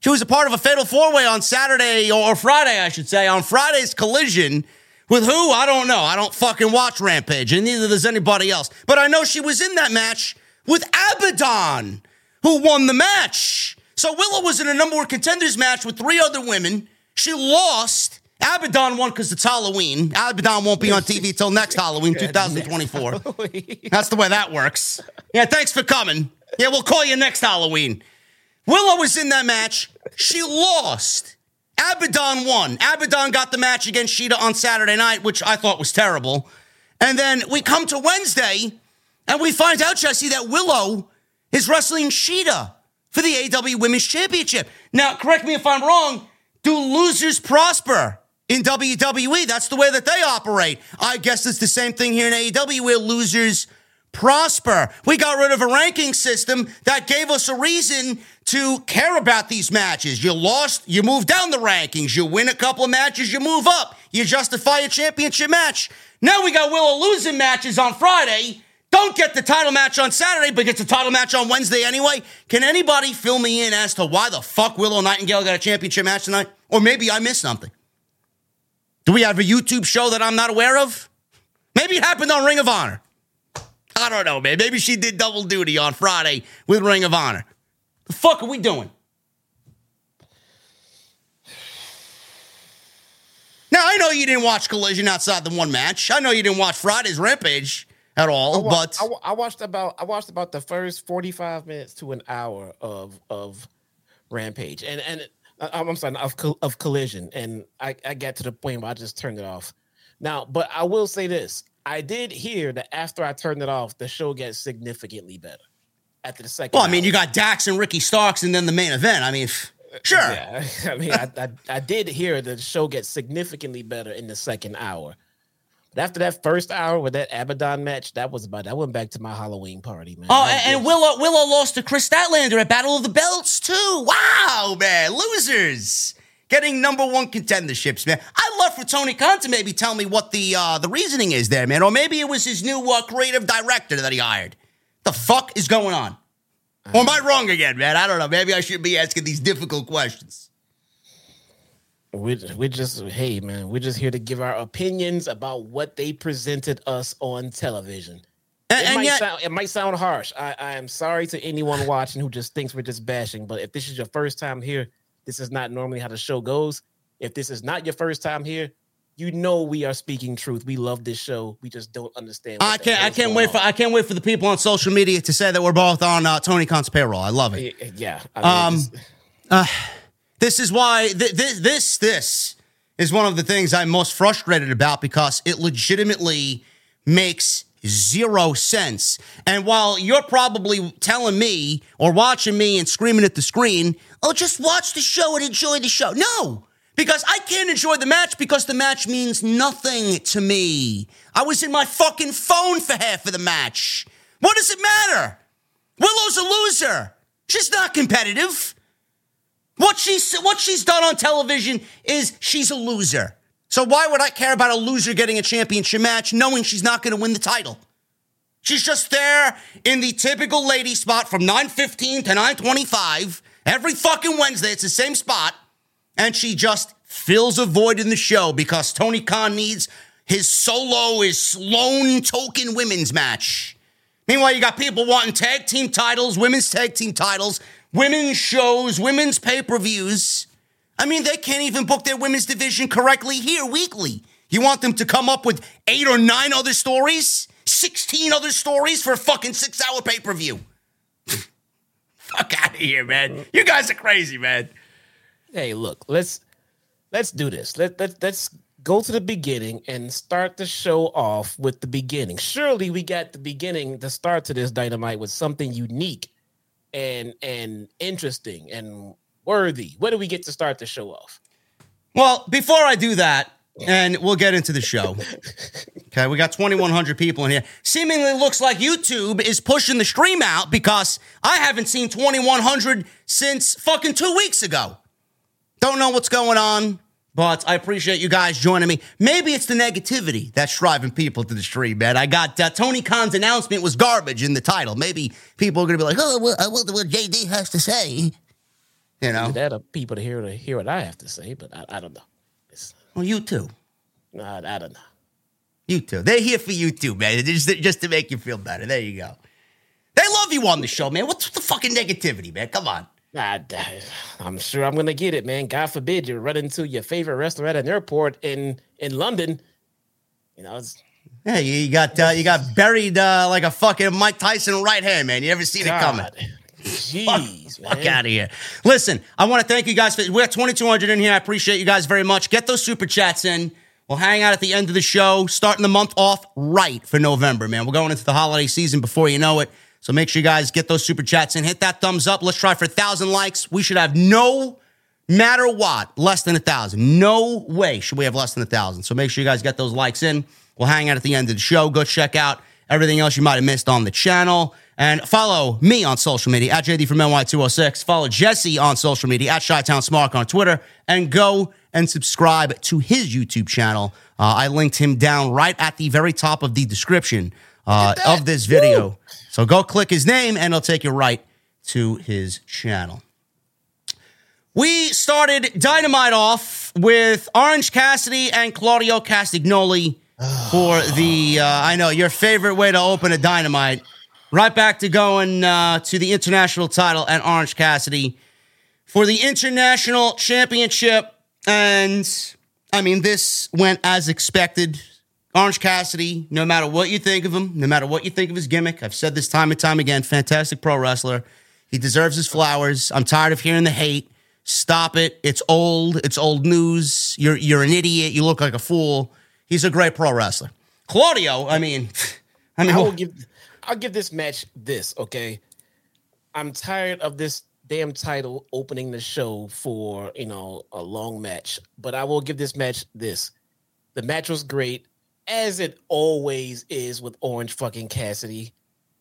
She was a part of a fatal four way on Saturday or Friday, I should say, on Friday's collision with who? I don't know. I don't fucking watch Rampage, and neither does anybody else. But I know she was in that match with Abaddon, who won the match. So Willow was in a number one contenders match with three other women. She lost. Abaddon won because it's Halloween. Abaddon won't be on TV till next Halloween, *laughs* 2024. *laughs* That's the way that works. Yeah, thanks for coming. Yeah, we'll call you next Halloween. Willow was in that match. She lost. Abaddon won. Abaddon got the match against Shida on Saturday night, which I thought was terrible. And then we come to Wednesday and we find out, Jesse, that Willow is wrestling Shida for the AEW Women's Championship. Now, correct me if I'm wrong. Do losers prosper in WWE? That's the way that they operate. I guess it's the same thing here in AEW where losers prosper. We got rid of a ranking system that gave us a reason to care about these matches. You lost, you move down the rankings. You win a couple of matches, you move up. You justify a championship match. Now we got Willow losing matches on Friday. Don't get the title match on Saturday, but gets the title match on Wednesday anyway. Can anybody fill me in as to why the fuck Willow Nightingale got a championship match tonight? Or maybe I missed something. Do we have a YouTube show that I'm not aware of? Maybe it happened on Ring of Honor. I don't know, man. Maybe she did double duty on Friday with Ring of Honor. The fuck are we doing? Now I know you didn't watch Collision outside the one match. I know you didn't watch Friday's Rampage at all, wa- but I, I watched about I watched about the first forty five minutes to an hour of of Rampage, and and uh, I'm I'm sorry of of Collision, and I I got to the point where I just turned it off. Now, but I will say this: I did hear that after I turned it off, the show gets significantly better after the second. well, I mean, hour. you got Dax and Ricky Starks, and then the main event. I mean, f- sure. Yeah, *laughs* I mean, I, I I did hear the show gets significantly better in the second hour. But after that first hour with that Abaddon match, that was about. I went back to my Halloween party, man. Oh, and, and Willow Willow lost to Kris Statlander at Battle of the Belts too. Wow, man, losers getting number one contenderships, man. I'd love for Tony Khan to maybe tell me what the uh, the reasoning is there, man, or maybe it was his new uh, creative director that he hired. The fuck is going on? Or am I wrong again, man? I don't know. Maybe I should be asking these difficult questions. we we just hey man, we're just here to give our opinions about what they presented us on television. And, It and might yet, sound it might sound harsh. I, I am sorry to anyone watching who just thinks we're just bashing, but if this is your first time here, this is not normally how the show goes. If this is not your first time here, you know we are speaking truth. We love this show. We just don't understand. what I can't. I can't wait for. I can't wait for the people on social media to say that we're both on uh, Tony Khan's payroll. I love it. Yeah, I mean, Um, just- This is why th- th- this this is one of the things I'm most frustrated about because it legitimately makes zero sense. And while you're probably telling me or watching me and screaming at the screen, "Oh, just watch the show and enjoy the show." No, because I can't enjoy the match because the match means nothing to me. I was in my fucking phone for half of the match. What does it matter? Willow's a loser. She's not competitive. What she's what she's done on television is she's a loser. So why would I care about a loser getting a championship match knowing she's not going to win the title? She's just there in the typical lady spot from 9:15 to 9:25 every fucking Wednesday. It's the same spot and she just fills a void in the show because Tony Khan needs his solo, his lone token women's match. Meanwhile, you got people wanting tag team titles, women's tag team titles, women's shows, women's pay per views. I mean, they can't even book their women's division correctly here weekly. You want them to come up with eight or nine other stories? 16 other stories for a fucking six hour pay per view. *laughs* Fuck out of here, man. You guys are crazy, man. Hey, look, let's let's do this. Let, let let's go to the beginning and start the show off with the beginning. Surely we got the beginning, the start to this dynamite with something unique and and interesting and worthy. What do we get to start the show off? Well, before I do that, and we'll get into the show. Okay, we got 2,100 people in here. Seemingly looks like YouTube is pushing the stream out because I haven't seen 2,100 since fucking two weeks ago. Don't know what's going on, but I appreciate you guys joining me. Maybe it's the negativity that's driving people to the stream, man. I got uh, Tony Khan's announcement was garbage in the title. Maybe people are going to be like, oh, well, I wonder what JD has to say. You know? That are people to hear to hear what I have to say, but I, I don't know. It's, Well, you too. I, I don't know. You too. They're here for you too, man. Just, just to make you feel better. There you go. They love you on the show, man. What's the fucking negativity, man? Come on. I, am sure I'm gonna get it, man. God forbid you run into your favorite restaurant at an airport in in London. You know, it's, Yeah, you got uh, you got buried uh, like a fucking Mike Tyson right hand, man. You never seen it coming. Jeez, man. Fuck out of here. Listen, I want to thank you guys. For, we're 2,200 in here. I appreciate you guys very much. Get those super chats in. We'll hang out at the end of the show, starting the month off right for November, man. We're going into the holiday season before you know it. So make sure you guys get those super chats in. Hit that thumbs up. Let's try for a thousand likes. We should have no matter what, less than a thousand. No way should we have less than a thousand. So make sure you guys get those likes in. We'll hang out at the end of the show. Go check out everything else you might have missed on the channel. And follow me on social media at JD from NY206. Follow Jesse on social media at Chi-Town Smark on Twitter. And go and subscribe to his YouTube channel. Uh, I linked him down right at the very top of the description uh, of this video. So go click his name and it'll take you right to his channel. We started Dynamite off with Orange Cassidy and Claudio Castagnoli *sighs* for the, uh, I know, your favorite way to open a Dynamite. Right back to going uh, to the international title and Orange Cassidy for the international championship. And I mean, this went as expected. Orange Cassidy, no matter what you think of him, no matter what you think of his gimmick, I've said this time and time again, fantastic pro wrestler. He deserves his flowers. I'm tired of hearing the hate. Stop it. It's old. It's old news. You're you're an idiot. You look like a fool. He's a great pro wrestler. Claudio, I mean, *laughs* I mean, I will give I'll give this match this, okay? I'm tired of this damn title opening the show for, you know, a long match, but I will give this match this. The match was great, as it always is with Orange fucking Cassidy.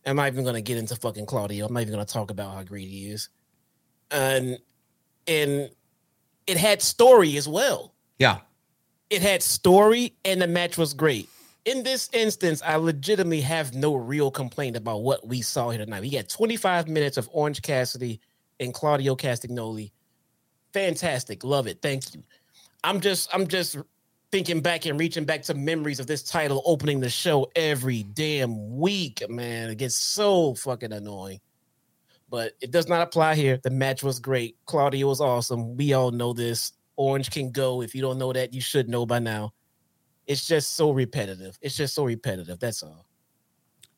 I'm not even gonna get into fucking Claudio. I'm not even gonna talk about how great he is. And and it had story as well. yeah, It had story and the match was great. In this instance, I legitimately have no real complaint about what we saw here tonight. We got 25 minutes of Orange Cassidy and Claudio Castagnoli. Fantastic. Love it. Thank you. I'm just I'm just thinking back and reaching back to memories of this title opening the show every damn week, man. It gets so fucking annoying. But it does not apply here. The match was great. Claudio was awesome. We all know this. Orange can go. If you don't know that, you should know by now. It's just so repetitive. It's just so repetitive. That's all.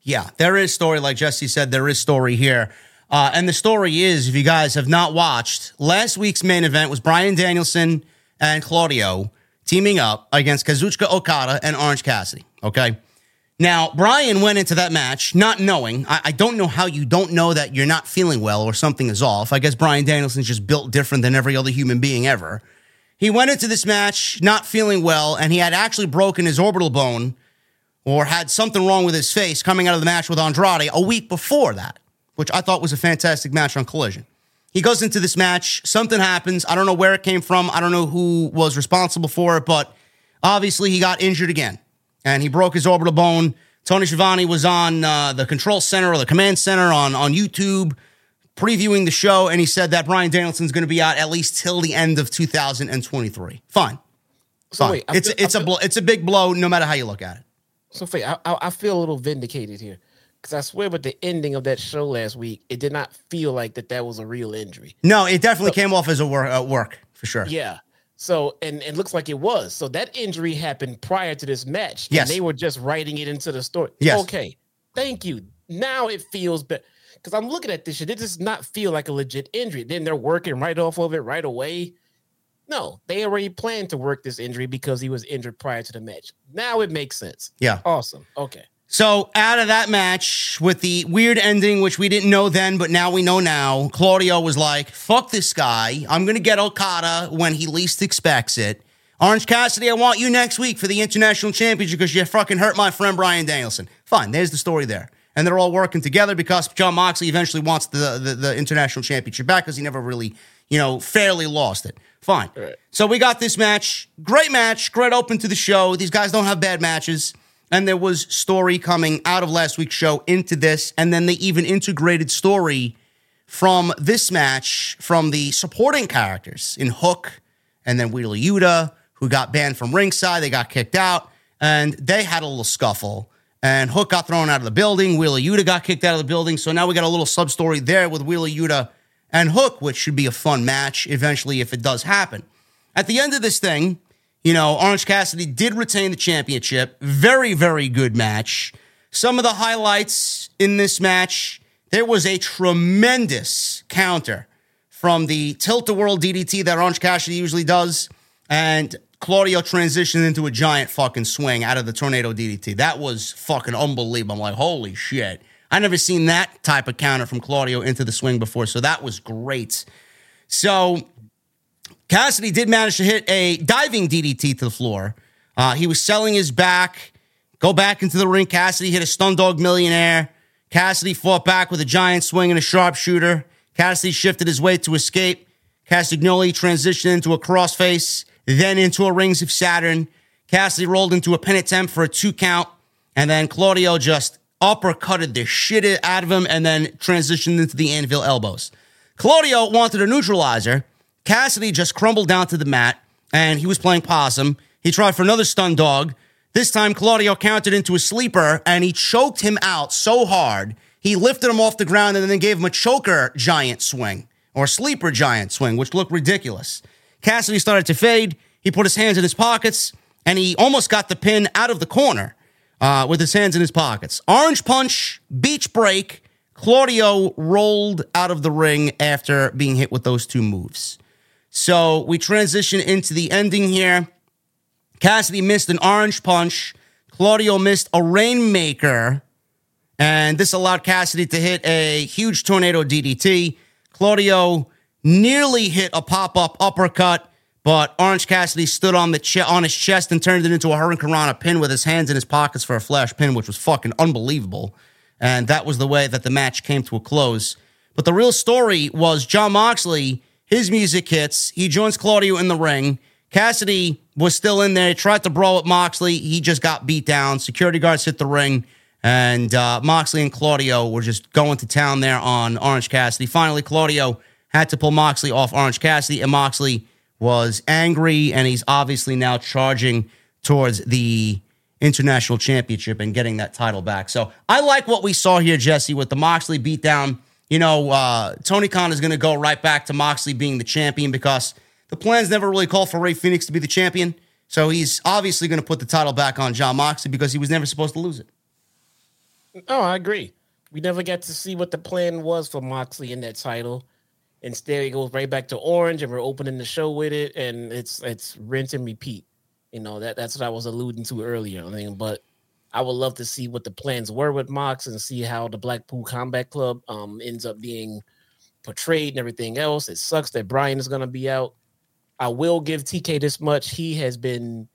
Yeah, there is story, like Jesse said, there is story here. Uh, and the story is, if you guys have not watched, last week's main event was Bryan Danielson and Claudio teaming up against Kazuchika Okada and Orange Cassidy. Okay. Now, Bryan went into that match not knowing. I, I don't know how you don't know that you're not feeling well or something is off. I guess Bryan Danielson's just built different than every other human being ever. He went into this match not feeling well, and he had actually broken his orbital bone or had something wrong with his face coming out of the match with Andrade a week before that, which I thought was a fantastic match on Collision. He goes into this match, something happens. I don't know where it came from. I don't know who was responsible for it, but obviously he got injured again and he broke his orbital bone. Tony Schiavone was on uh, the control center or the command center on, on YouTube previewing the show, and he said that Bryan Danielson's going to be out at least till the end of 2023. Fine. So Fine. wait, it's feel- it's a feel- blow, it's a big blow no matter how you look at it. So Faye, I, I I feel a little vindicated here because I swear, with the ending of that show last week, it did not feel like that that was a real injury. No, it definitely came off as a work, uh, work for sure. Yeah. So and it looks like it was. So that injury happened prior to this match. Yes. And they were just writing it into the story. Yes. Okay. Thank you. Now it feels better. Because I'm looking at this shit. It does not feel like a legit injury. Then they're working right off of it right away. No, they already planned to work this injury because he was injured prior to the match. Now it makes sense. Yeah. Awesome. Okay. So out of that match with the weird ending, which we didn't know then, but now we know now, Claudio was like, fuck this guy. I'm going to get Okada when he least expects it. Orange Cassidy, I want you next week for the International Championship because you fucking hurt my friend Bryan Danielson. Fine, there's the story there. And they're all working together because Jon Moxley eventually wants the, the, the International Championship back because he never really, you know, fairly lost it. Fine. Right. So we got this match. Great match. Great open to the show. These guys don't have bad matches. And there was story coming out of last week's show into this. And then they even integrated story from this match from the supporting characters in Hook and then Wheeler Yuta, who got banned from ringside. They got kicked out and they had a little scuffle. And Hook got thrown out of the building. Wheeler Yuta got kicked out of the building. So now we got a little sub story there with Wheeler Yuta and Hook, which should be a fun match eventually if it does happen. At the end of this thing, you know, Orange Cassidy did retain the championship. Very, very good match. Some of the highlights in this match, there was a tremendous counter from the tilt-a-whirl DDT that Orange Cassidy usually does. And Claudio transitioned into a giant fucking swing out of the tornado DDT. That was fucking unbelievable. I'm like, holy shit. I never seen that type of counter from Claudio into the swing before. So that was great. So Cassidy did manage to hit a diving DDT to the floor. Uh, he was selling his back, go back into the ring. Cassidy hit a Stundog Millionaire. Cassidy fought back with a giant swing and a sharpshooter. Cassidy shifted his weight to escape. Castagnoli transitioned into a crossface, then into a Rings of Saturn. Cassidy rolled into a pin attempt for a two count, and then Claudio just uppercutted the shit out of him and then transitioned into the anvil elbows. Claudio wanted a neutralizer. Cassidy just crumbled down to the mat and he was playing possum. He tried for another stun dog. This time, Claudio countered into a sleeper and he choked him out so hard. He lifted him off the ground and then gave him a choker giant swing or sleeper giant swing, which looked ridiculous. Cassidy started to fade. He put his hands in his pockets and he almost got the pin out of the corner uh, with his hands in his pockets. Orange punch, beach break. Claudio rolled out of the ring after being hit with those two moves. So we transition into the ending here. Cassidy missed an orange punch. Claudio missed a rainmaker. And this allowed Cassidy to hit a huge tornado DDT. Claudio nearly hit a pop up uppercut, but Orange Cassidy stood on the on his chest and turned it into a hurricanrana pin with his hands in his pockets for a flash pin, which was fucking unbelievable. And that was the way that the match came to a close. But the real story was Jon Moxley, his music hits. He joins Claudio in the ring. Cassidy was still in there. He tried to brawl with Moxley. He just got beat down. Security guards hit the ring. And uh, Moxley and Claudio were just going to town there on Orange Cassidy. Finally, Claudio had to pull Moxley off Orange Cassidy, and Moxley was angry, and he's obviously now charging towards the international championship and getting that title back. So I like what we saw here, Jesse, with the Moxley beatdown. You know, uh, Tony Khan is going to go right back to Moxley being the champion because the plans never really called for Rey Fenix to be the champion. So he's obviously going to put the title back on Jon Moxley because he was never supposed to lose it. Oh, I agree. We never got to see what the plan was for Moxley in that title. Instead, it goes right back to Orange, and we're opening the show with it, and it's it's rinse and repeat. You know that that's what I was alluding to earlier. I mean, but I would love to see what the plans were with Mox and see how the Blackpool Combat Club um ends up being portrayed and everything else. It sucks that Bryan is going to be out. I will give TK this much. He has been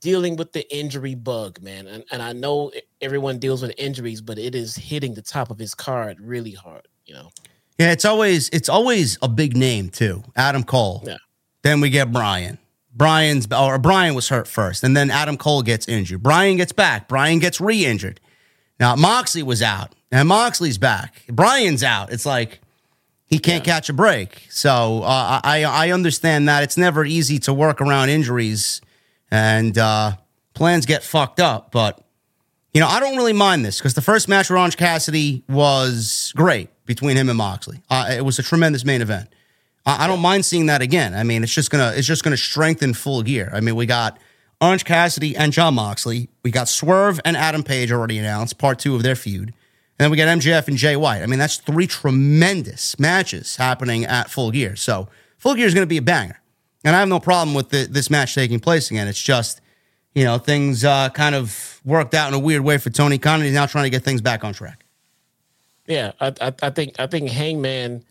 dealing with the injury bug, man. And, and I know everyone deals with injuries, but it is hitting the top of his card really hard, you know. Yeah, it's always it's always a big name too. Adam Cole. Yeah. Then we get Bryan. Bryan's or Bryan was hurt first, and then Adam Cole gets injured. Bryan gets back. Bryan gets re-injured. Now Moxley was out, and Moxley's back. Bryan's out. It's like he can't catch a break. So uh, I I understand that it's never easy to work around injuries, and uh, plans get fucked up. But you know I don't really mind this because the first match with Orange Cassidy was great between him and Moxley. Uh, it was a tremendous main event. I, I don't mind seeing that again. I mean, it's just gonna it's just gonna strengthen full gear. I mean, we got Orange Cassidy and Jon Moxley. We got Swerve and Adam Page already announced, part two of their feud. And then we got MJF and Jay White. I mean, that's three tremendous matches happening at Full Gear. So Full Gear is going to be a banger. And I have no problem with the, this match taking place again. It's just, you know, things uh, kind of worked out in a weird way for Tony Khan, and he's now trying to get things back on track. Yeah, I, I, I think I think Hangman,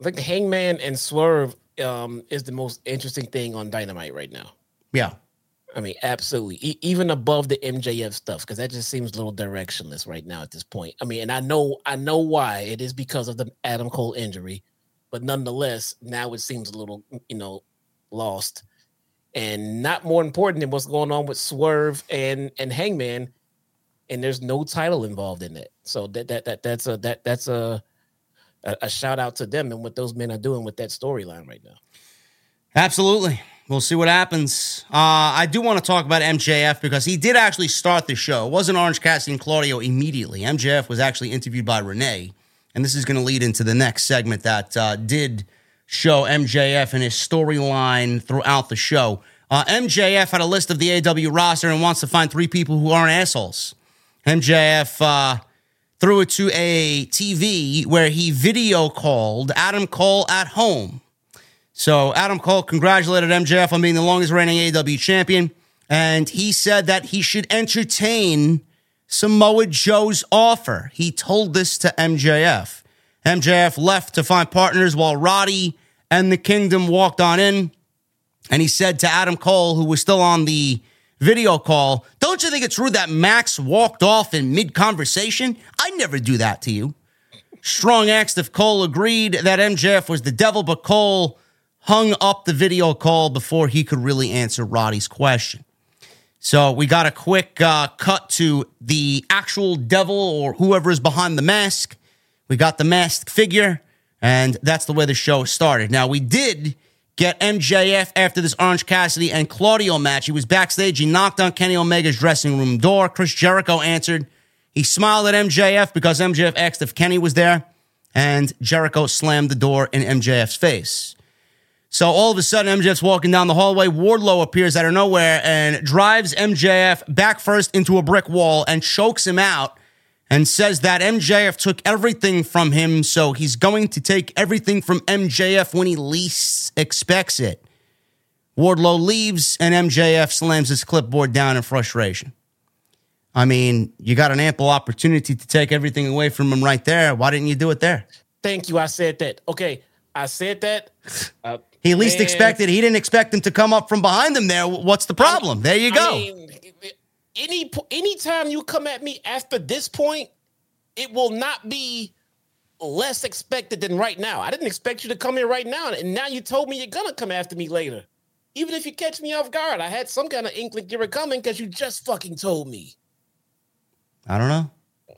like Hangman and Swerve um, is the most interesting thing on Dynamite right now. Yeah. I mean, absolutely. E- even above the MJF stuff, because that just seems a little directionless right now at this point. I mean, and I know, I know why. It is because of the Adam Cole injury, but nonetheless, now it seems a little, you know, lost, and not more important than what's going on with Swerve and and Hangman, and there's no title involved in it. So that that that that's a that that's a a, a shout out to them and what those men are doing with that storyline right now. Absolutely. We'll see what happens. Uh, I do want to talk about MJF because he did actually start the show. It wasn't Orange Cassidy and Claudio immediately. MJF was actually interviewed by Renee. And this is going to lead into the next segment that uh, did show MJF and his storyline throughout the show. Uh, MJF had a list of the AEW roster and wants to find three people who aren't assholes. MJF uh, threw it to a TV where he video called Adam Cole at home. So Adam Cole congratulated MJF on being the longest reigning AEW champion, and he said that he should entertain Samoa Joe's offer. He told this to MJF. MJF left to find partners while Roddy and the Kingdom walked on in, and he said to Adam Cole, who was still on the video call, Don't you think it's rude that Max walked off in mid conversation? I never do that to you. Strong asked if Cole agreed that MJF was the devil, but Cole hung up the video call before he could really answer Roddy's question. So we got a quick uh, cut to the actual devil or whoever is behind the mask. We got the masked figure, and that's the way the show started. Now, we did get MJF after this Orange Cassidy and Claudio match. He was backstage. He knocked on Kenny Omega's dressing room door. Chris Jericho answered. He smiled at MJF because MJF asked if Kenny was there, and Jericho slammed the door in MJF's face. So all of a sudden, MJF's walking down the hallway. Wardlow appears out of nowhere and drives MJF back first into a brick wall and chokes him out and says that MJF took everything from him, so he's going to take everything from MJF when he least expects it. Wardlow leaves and MJF slams his clipboard down in frustration. I mean, you got an ample opportunity to take everything away from him right there. Why didn't you do it there? Thank you. I said that. Okay, I said that. Uh, *laughs* He least expected. He didn't expect him to come up from behind him there. What's the problem? There you go. I mean, any anytime you come at me after this point, it will not be less expected than right now. I didn't expect you to come here right now, and now you told me you're gonna come after me later. Even if you catch me off guard, I had some kind of inkling you were coming because you just fucking told me. I don't know.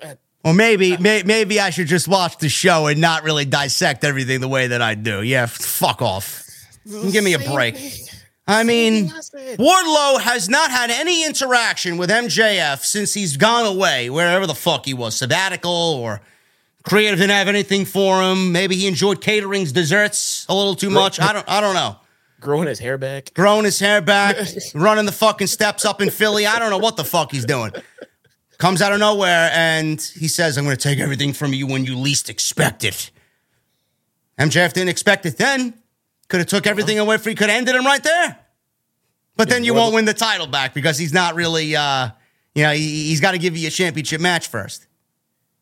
Uh, Or maybe, may, maybe I should just watch the show and not really dissect everything the way that I do. Yeah, f- fuck off. *laughs* Give me a break. thing. I mean, thing I said. Wardlow has not had any interaction with MJF since he's gone away, wherever the fuck he was, sabbatical or creative didn't have anything for him. Maybe he enjoyed catering's desserts a little too much. I don't, I don't know. Growing his hair back. Growing his hair back, *laughs* running the fucking steps up in Philly. I don't know what the fuck he's doing. Comes out of nowhere and he says, I'm going to take everything from you when you least expect it. MJF didn't expect it then. Could have took everything away from you, could have ended him right there. But then you won't win the title back because he's not really, uh, you know, he, he's got to give you a championship match first.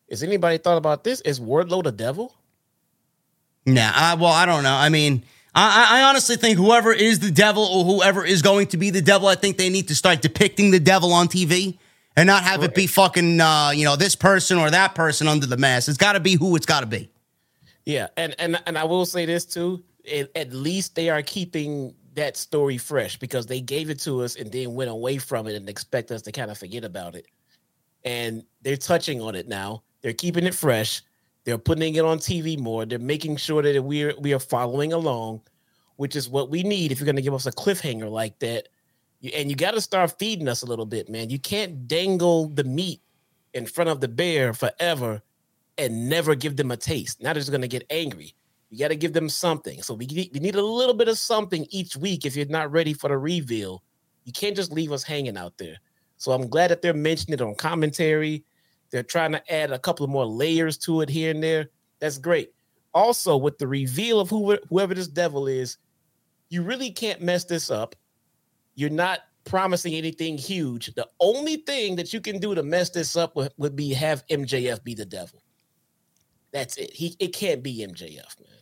Has anybody thought about this? Is Wardlow the devil? Nah, I, well, I don't know. I mean, I, I honestly think whoever is the devil or whoever is going to be the devil, I think they need to start depicting the devil on TV and not have it be fucking, uh, you know, this person or that person under the mask. It's got to be who it's got to be. Yeah, and and and I will say this too. At, at least they are keeping that story fresh because they gave it to us and then went away from it and expect us to kind of forget about it. And they're touching on it now. They're keeping it fresh. They're putting it on TV more. They're making sure that we're we are following along, which is what we need if you're going to give us a cliffhanger like that. And you got to start feeding us a little bit, man. You can't dangle the meat in front of the bear forever and never give them a taste. Now they're just going to get angry. You got to give them something. So we need, we need a little bit of something each week if you're not ready for the reveal. You can't just leave us hanging out there. So I'm glad that they're mentioning it on commentary. They're trying to add a couple of more layers to it here and there. That's great. Also, with the reveal of who, whoever this devil is, you really can't mess this up. You're not promising anything huge. The only thing that you can do to mess this up would, would be have MJF be the devil. That's it. He it can't be MJF, man.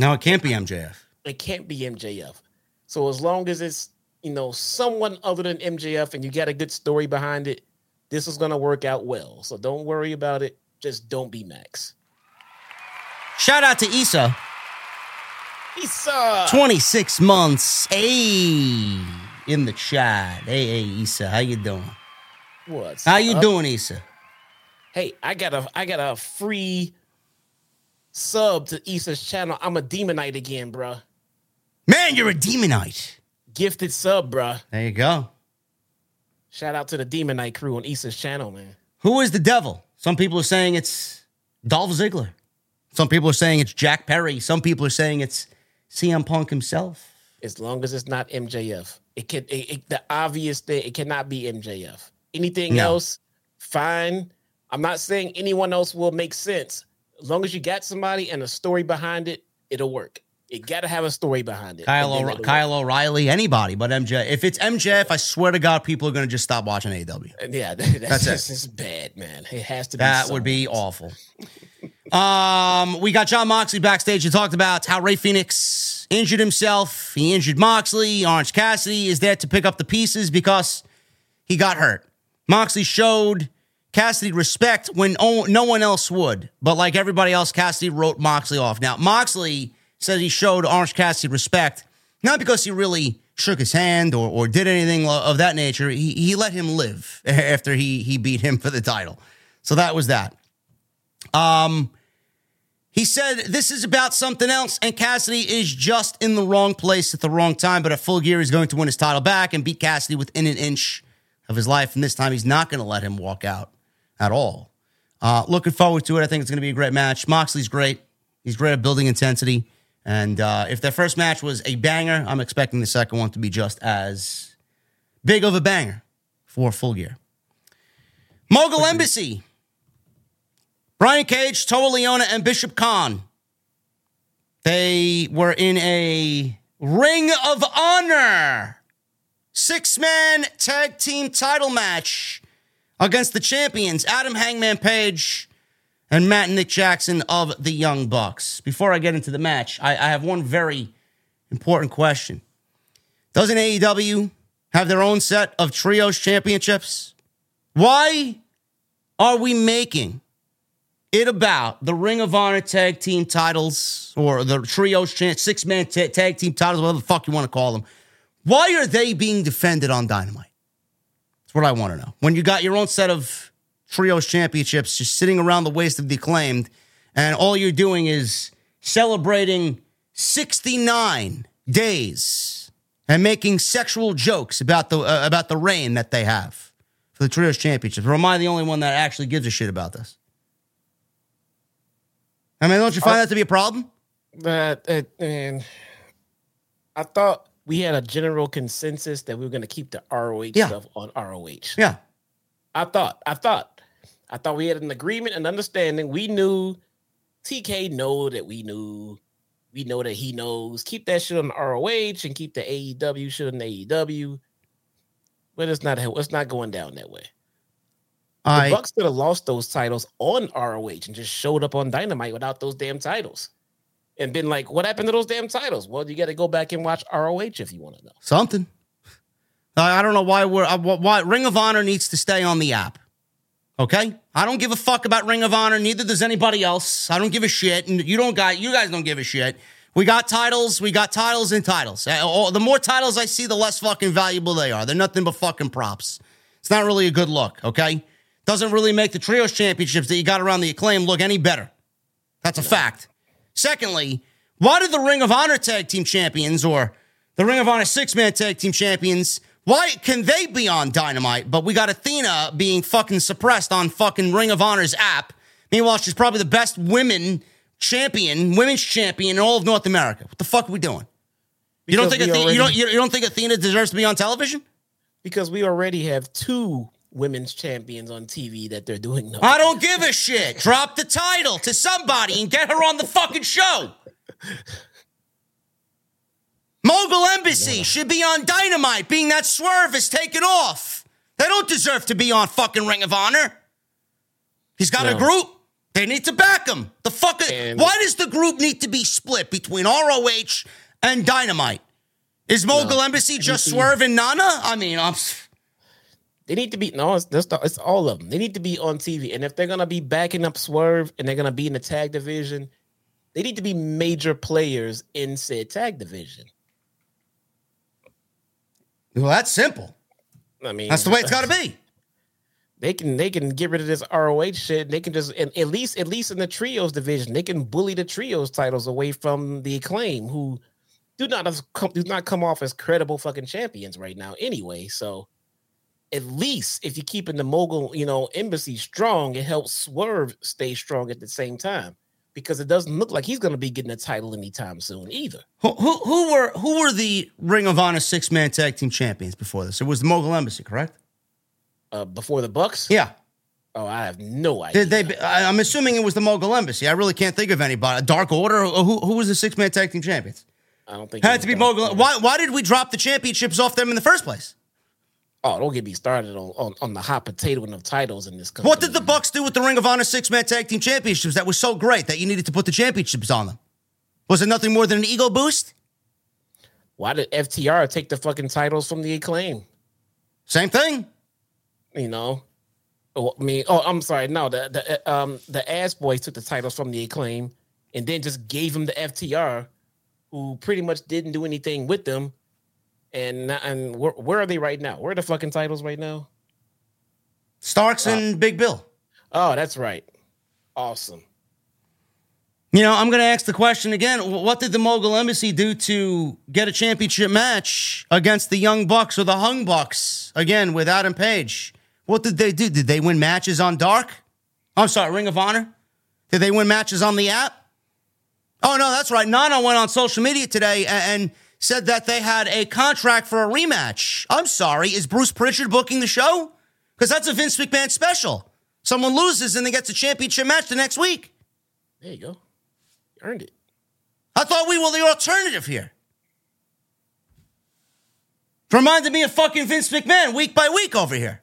No, it can't be MJF. It can't be MJF. So as long as it's you know someone other than MJF and you got a good story behind it, this is gonna work out well. So don't worry about it. Just don't be Max. Shout out to Issa. Issa. 26 months. Hey, in the chat. Hey, hey, Issa, how you doing? What's How you up? doing, Issa? Hey, I got a I got a free sub to Issa's channel. I'm a demonite again, bruh. Man, you're a demonite. Gifted sub, bruh. There you go. Shout out to the Demonite crew on Issa's channel, man. Who is the devil? Some people are saying it's Dolph Ziggler. Some people are saying it's Jack Perry. Some people are saying it's CM Punk himself. As long as it's not MJF, it can. It, it- the obvious thing, it cannot be MJF. Anything No. else, fine. I'm not saying anyone else will make sense. As long as you got somebody and a story behind it, it'll work. It got to have a story behind it. Kyle, it'll Kyle O'Reilly, anybody but MJ. If it's MJF, I swear to God, people are going to just stop watching AEW. Yeah, *laughs* that's, That's it. just it's bad, man. It has to be. That would be awful. Um, we got Jon Moxley backstage. He talked about how Rey Fenix injured himself. He injured Moxley. Orange Cassidy is there to pick up the pieces because he got hurt. Moxley showed Cassidy respect when no one else would. But like everybody else, Cassidy wrote Moxley off. Now, Moxley says he showed Orange Cassidy respect, not because he really shook his hand or, or did anything of that nature. He, he let him live *laughs* after he, he beat him for the title. So that was that. Um, he said this is about something else, and Cassidy is just in the wrong place at the wrong time. But at full gear, he's going to win his title back and beat Cassidy within an inch of his life. And this time, he's not going to let him walk out at all. Uh, looking forward to it. I think it's going to be a great match. Moxley's great. He's great at building intensity. And uh, if their first match was a banger, I'm expecting the second one to be just as big of a banger for full gear. Mogul Embassy. Brian Cage, Toa Liona, and Bishop Kaun. They were in a Ring of Honor six man tag team title match against the champions Adam Hangman Page and Matt Nick Jackson of the Young Bucks. Before I get into the match, I, I have one very important question. Doesn't AEW have their own set of trios championships? Why are we making it about the Ring of Honor tag team titles or the trios six man ta- tag team titles, whatever the fuck you want to call them? Why are they being defended on Dynamite? What I want to know. When you got your own set of trios championships just sitting around the waist of the acclaimed, and all you're doing is celebrating 69 days and making sexual jokes about the uh, about the reign that they have for the trios championships. Or am I the only one that actually gives a shit about this? I mean, don't you find that to be a problem? Uh, and I thought we had a general consensus that we were going to keep the ROH Yeah. stuff on ROH. Yeah. I thought, I thought, I thought we had an agreement and understanding. We knew TK know that we knew. We know that he knows. Keep that shit on the ROH and keep the AEW shit on the AEW. But it's not. It's not going down that way. I, the Bucks could have lost those titles on ROH and just showed up on Dynamite without those damn titles, and been like, "What happened to those damn titles?" Well, you got to go back and watch ROH if you want to know. something. I don't know why we're uh, why Ring of Honor needs to stay on the app. Okay, I don't give a fuck about Ring of Honor. Neither does anybody else. I don't give a shit, and you don't got you guys don't give a shit. We got titles. We got titles and titles. The more titles I see, the less fucking valuable they are. They're nothing but fucking props. It's not really a good look. Okay, doesn't really make the trios championships that you got around the acclaim look any better. That's a fact. Secondly, why did the Ring of Honor tag team champions or the Ring of Honor six man tag team champions, why can they be on Dynamite? But we got Athena being fucking suppressed on fucking Ring of Honor's app. Meanwhile, she's probably the best women champion, women's champion in all of North America. What the fuck are we doing? You don't think Athena, you don't you don't think Athena deserves to be on television? because we already have two women's champions on TV that they're doing no. I don't give a shit. *laughs* Drop the title to somebody and get her on the fucking show. Mogul Embassy should be on Dynamite, being that Swerve is taken off. They don't deserve to be on fucking Ring of Honor. He's got a group. They need to back him. The fuck. And- why does the group need to be split between ROH and Dynamite? Is Mogul No. Embassy just Swerve and Nana? I mean, I'm. They need to be no, it's, it's all of them. They need to be on TV, and if they're gonna be backing up Swerve and they're gonna be in the tag division, they need to be major players in said tag division. Well, that's simple. I mean, That's the way it's got to be. *laughs* they can they can get rid of this ROH shit. They can just and at least at least in the trios division, they can bully the trios titles away from the acclaim, who do not do not come off as credible fucking champions right now. Anyway, so at least if you're keeping the mogul, you know, embassy strong, it helps Swerve stay strong at the same time because it doesn't look like he's going to be getting a title anytime soon either. Who, who, who were who were the Ring of Honor six man tag team champions before this? It was the Mogul Embassy, correct? Uh, before the Bucks, Yeah. oh, I have no idea. Did they? I- I'm assuming it was the Mogul Embassy. I really can't think of anybody. Dark Order. Who, who was the six man tag team champions? I don't think it Had to be Mogul. Why? Why did we drop the championships off them in the first place? Oh, don't get me started on, on, on the hot potato of titles in this country. What did the Bucks do with the Ring of Honor six man tag team championships that was so great that you needed to put the championships on them? Was it nothing more than an ego boost? Why did FTR take the fucking titles from the acclaim? Same thing. You know, oh, I mean, oh, I'm sorry, no, the the um the ass boys took the titles from the acclaim and then just gave them to FTR, who pretty much didn't do anything with them. And and where, where are they right now? Where are the fucking titles right now? Starks and uh, Big Bill. Oh, that's right. Awesome. You know, I'm going to ask the question again. What did the Mogul Embassy do to get a championship match against the Young Bucks or the Hung Bucks? Again, with Adam Page. What did they do? Did they win matches on Dark? I'm sorry, Ring of Honor? Did they win matches on the app? Oh, no, that's right. Nana went on social media today and said that they had a contract for a rematch. I'm sorry. Is Bruce Prichard booking the show? Because that's a Vince McMahon special. Someone loses and they gets a championship match the next week. There you go. You earned it. I thought we were the alternative here. Reminded me of fucking Vince McMahon week by week over here.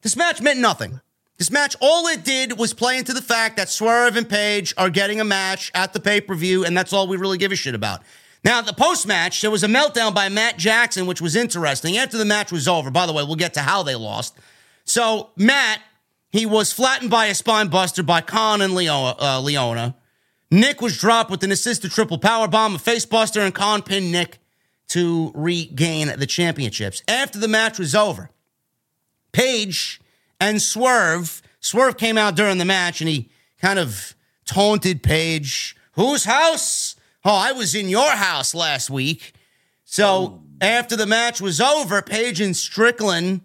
This match meant nothing. This match, all it did was play into the fact that Swerve and Page are getting a match at the pay per view, and that's all we really give a shit about. Now, the post match, there was a meltdown by Matt Jackson, which was interesting. After the match was over, by the way, we'll get to how they lost. So, Matt, he was flattened by a spine buster by Kaun and Leo, uh, Liona. Nick was dropped with an assisted triple power bomb, a face buster, and Kaun pinned Nick to regain the championships. After the match was over, Page and Swerve, Swerve came out during the match and he kind of taunted Page. Whose house? Oh, I was in your house last week. So oh. after the match was over, Page and Strickland,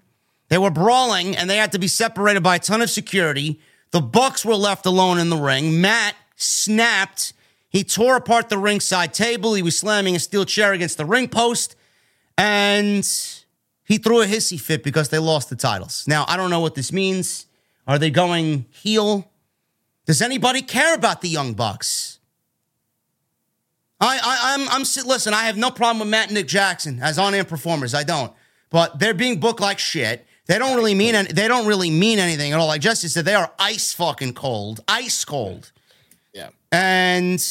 they were brawling and they had to be separated by a ton of security. The Bucks were left alone in the ring. Matt snapped. He tore apart the ringside table. He was slamming a steel chair against the ring post. And he threw a hissy fit because they lost the titles. Now, I don't know what this means. Are they going heel? Does anybody care about the Young Bucks? I, I, I'm, I'm, listen, I have no problem with Matt and Nick Jackson as on-air performers. I don't. But they're being booked like shit. They don't really mean, any, they don't really mean anything at all. Like Jesse said, they are ice fucking cold, ice cold. Yeah. And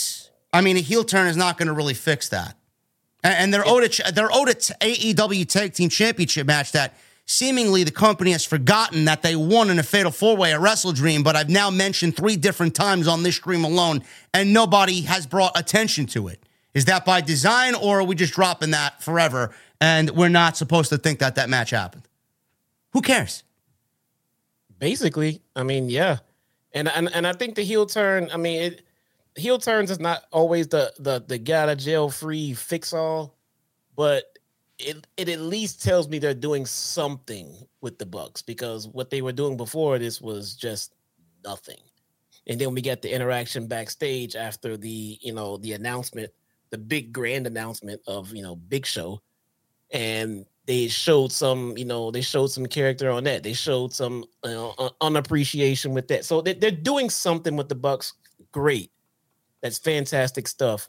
I mean, a heel turn is not going to really fix that. And, and they're owed a they're owed a t- AEW Tag Team Championship match that seemingly the company has forgotten that they won in a Fatal Four Way at WrestleDream. But I've now mentioned three different times on this stream alone, and nobody has brought attention to it. Is that by design, or are we just dropping that forever? And we're not supposed to think that that match happened. Who cares? Basically, I mean, yeah, and and and I think the heel turn. I mean, it, heel turns is not always the the the get out of jail free fix all, but it it at least tells me they're doing something with the Bucks because what they were doing before this was just nothing. And then we get the interaction backstage after the, you know, the announcement, the big grand announcement of, you know, Big Show. And they showed some, you know, they showed some character on that. They showed some you know, unappreciation with that. So they're, doing something with the Bucks. Great. That's fantastic stuff.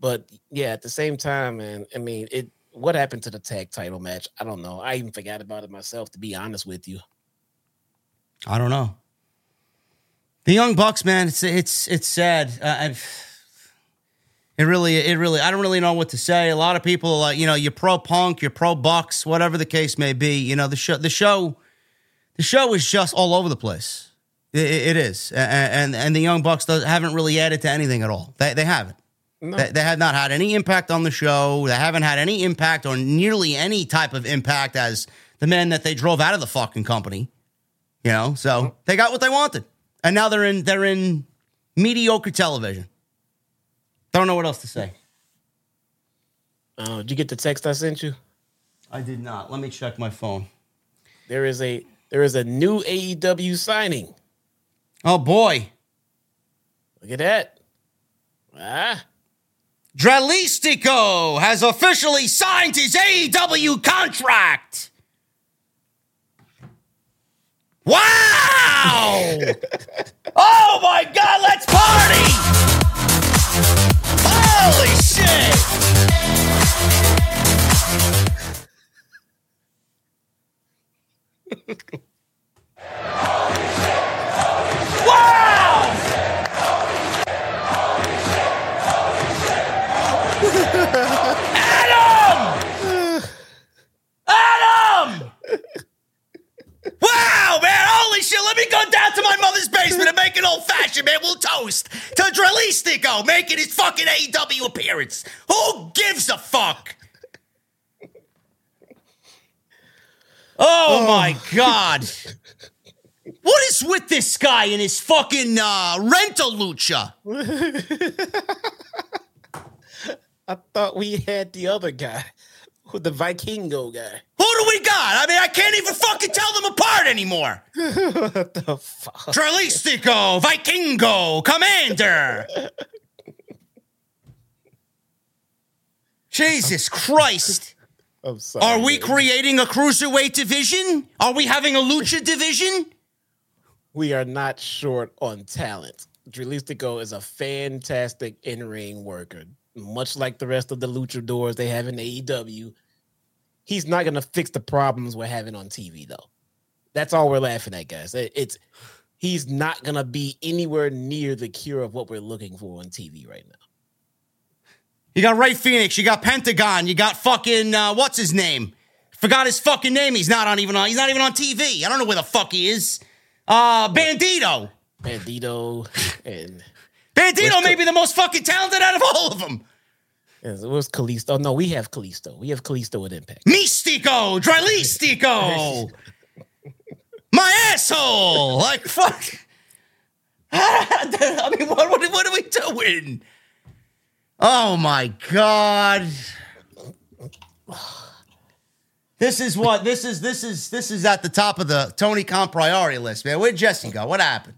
But yeah, at the same time, man, I mean, it what happened to the tag title match? I don't know. I even forgot about it myself, to be honest with you. I don't know. The Young Bucks, man, it's it's it's sad. Uh, it really, it really, I don't really know what to say. A lot of people, uh, you know, you're pro Punk, you're pro Bucks, whatever the case may be. You know, the show, the show, the show is just all over the place. it, it is, and, and and the Young Bucks does, haven't really added to anything at all. They they haven't. No. They, they have not had any impact on the show. They haven't had any impact or nearly any type of impact as the men that they drove out of the fucking company. You know, so they got what they wanted, and now they're in they're in mediocre television. Don't know what else to say. Uh, did you get the text I sent you? I did not. Let me check my phone. There is a there is a new AEW signing. Oh boy! Look at that. Ah. Dralistico has officially signed his AEW contract. Wow! *laughs* oh my God, let's party! Holy shit! *laughs* me go down to my mother's basement and make an old fashioned, man. We'll toast to Dralistico making his fucking AEW appearance. Who gives a fuck? Oh, oh. my God. What is with this guy and his fucking uh, rental lucha? *laughs* I thought we had the other guy the Vikingo guy. Who do we got? I mean, I can't even fucking tell them apart anymore. *laughs* what the fuck? Dralistico, Vikingo, Komander. Jesus Christ. I'm sorry. Are we creating a cruiserweight division? Are we having a lucha division? We are not short on talent. Dralistico is a fantastic in-ring worker much like the rest of the luchadors they have in AEW, he's not going to fix the problems we're having on TV, though. That's all we're laughing at, guys. It's he's not going to be anywhere near the cure of what we're looking for on TV right now. You got Rey Fenix, you got Pentagon, you got fucking uh, what's his name? Forgot his fucking name. He's not on even on. He's not even on TV. I don't know where the fuck he is. Uh, Bandito. Bandito and Bandito may be the most fucking talented out of all of them. Yes, it was Kalisto. No, we have Kalisto. We have Kalisto with Impact. Mystico, Dralistico. My asshole. Like fuck. *laughs* I mean, what, what, what are we doing? Oh my god. This is what this is. This is this is at the top of the Tony Khan priority list, man. Where'd Jesse go? What happened?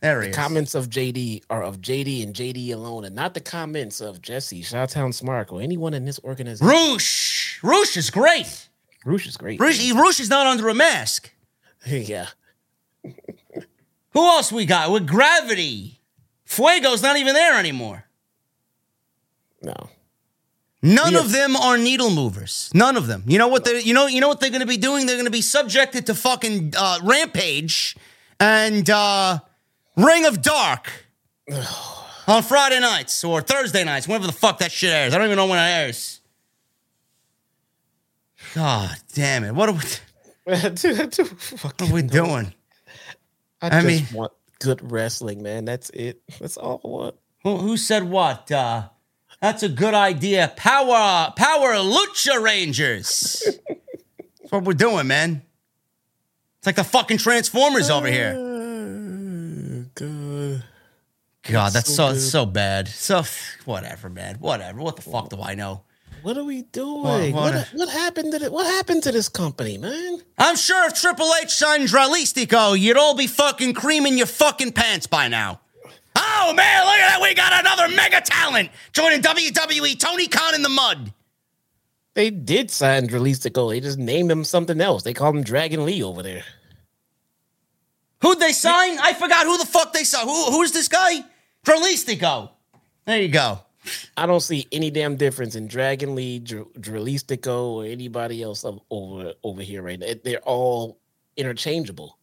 There the is. comments of JD are of JD and JD alone, and not the comments of Jesse, Chi-Town Smark, or anyone in this organization. Roosh! Roosh is great. Roosh is great. Roosh, Roosh is not under a mask. *laughs* yeah. Who else we got? With Gravity. Fuego's not even there anymore. No. None of them are needle movers. None of them. You know what they you know you know what they're going to be doing? They're going to be subjected to fucking uh, rampage and uh Ring of Dark on Friday nights or Thursday nights, whenever the fuck that shit airs. I don't even know when it airs. God damn it. What are we, *laughs* what are we doing? I, I mean, want good wrestling, man. That's it. That's all I want. Who, who said what? Uh, that's a good idea. Power, power Lucha Rangers. *laughs* That's what we're doing, man. It's like the fucking Transformers over here. God, that's so so, so, bad. So whatever, man. Whatever. What the fuck do I know? What are we doing? What, what, what, what happened to it? What happened to this company, man? I'm sure if Triple H signed Dralistico, you'd all be fucking creaming your fucking pants by now. Oh man, look at that. We got another mega talent joining WWE, Tony Khan in the mud. They did sign Dralistico. They just named him something else. They called him Dragon Lee over there. Who'd they sign? I forgot who the fuck they saw. Who, who's this guy? Dralistico. There you go. I don't see any damn difference in Dragon Lee, Dr- Dralistico, or anybody else over over here right now. They're all interchangeable.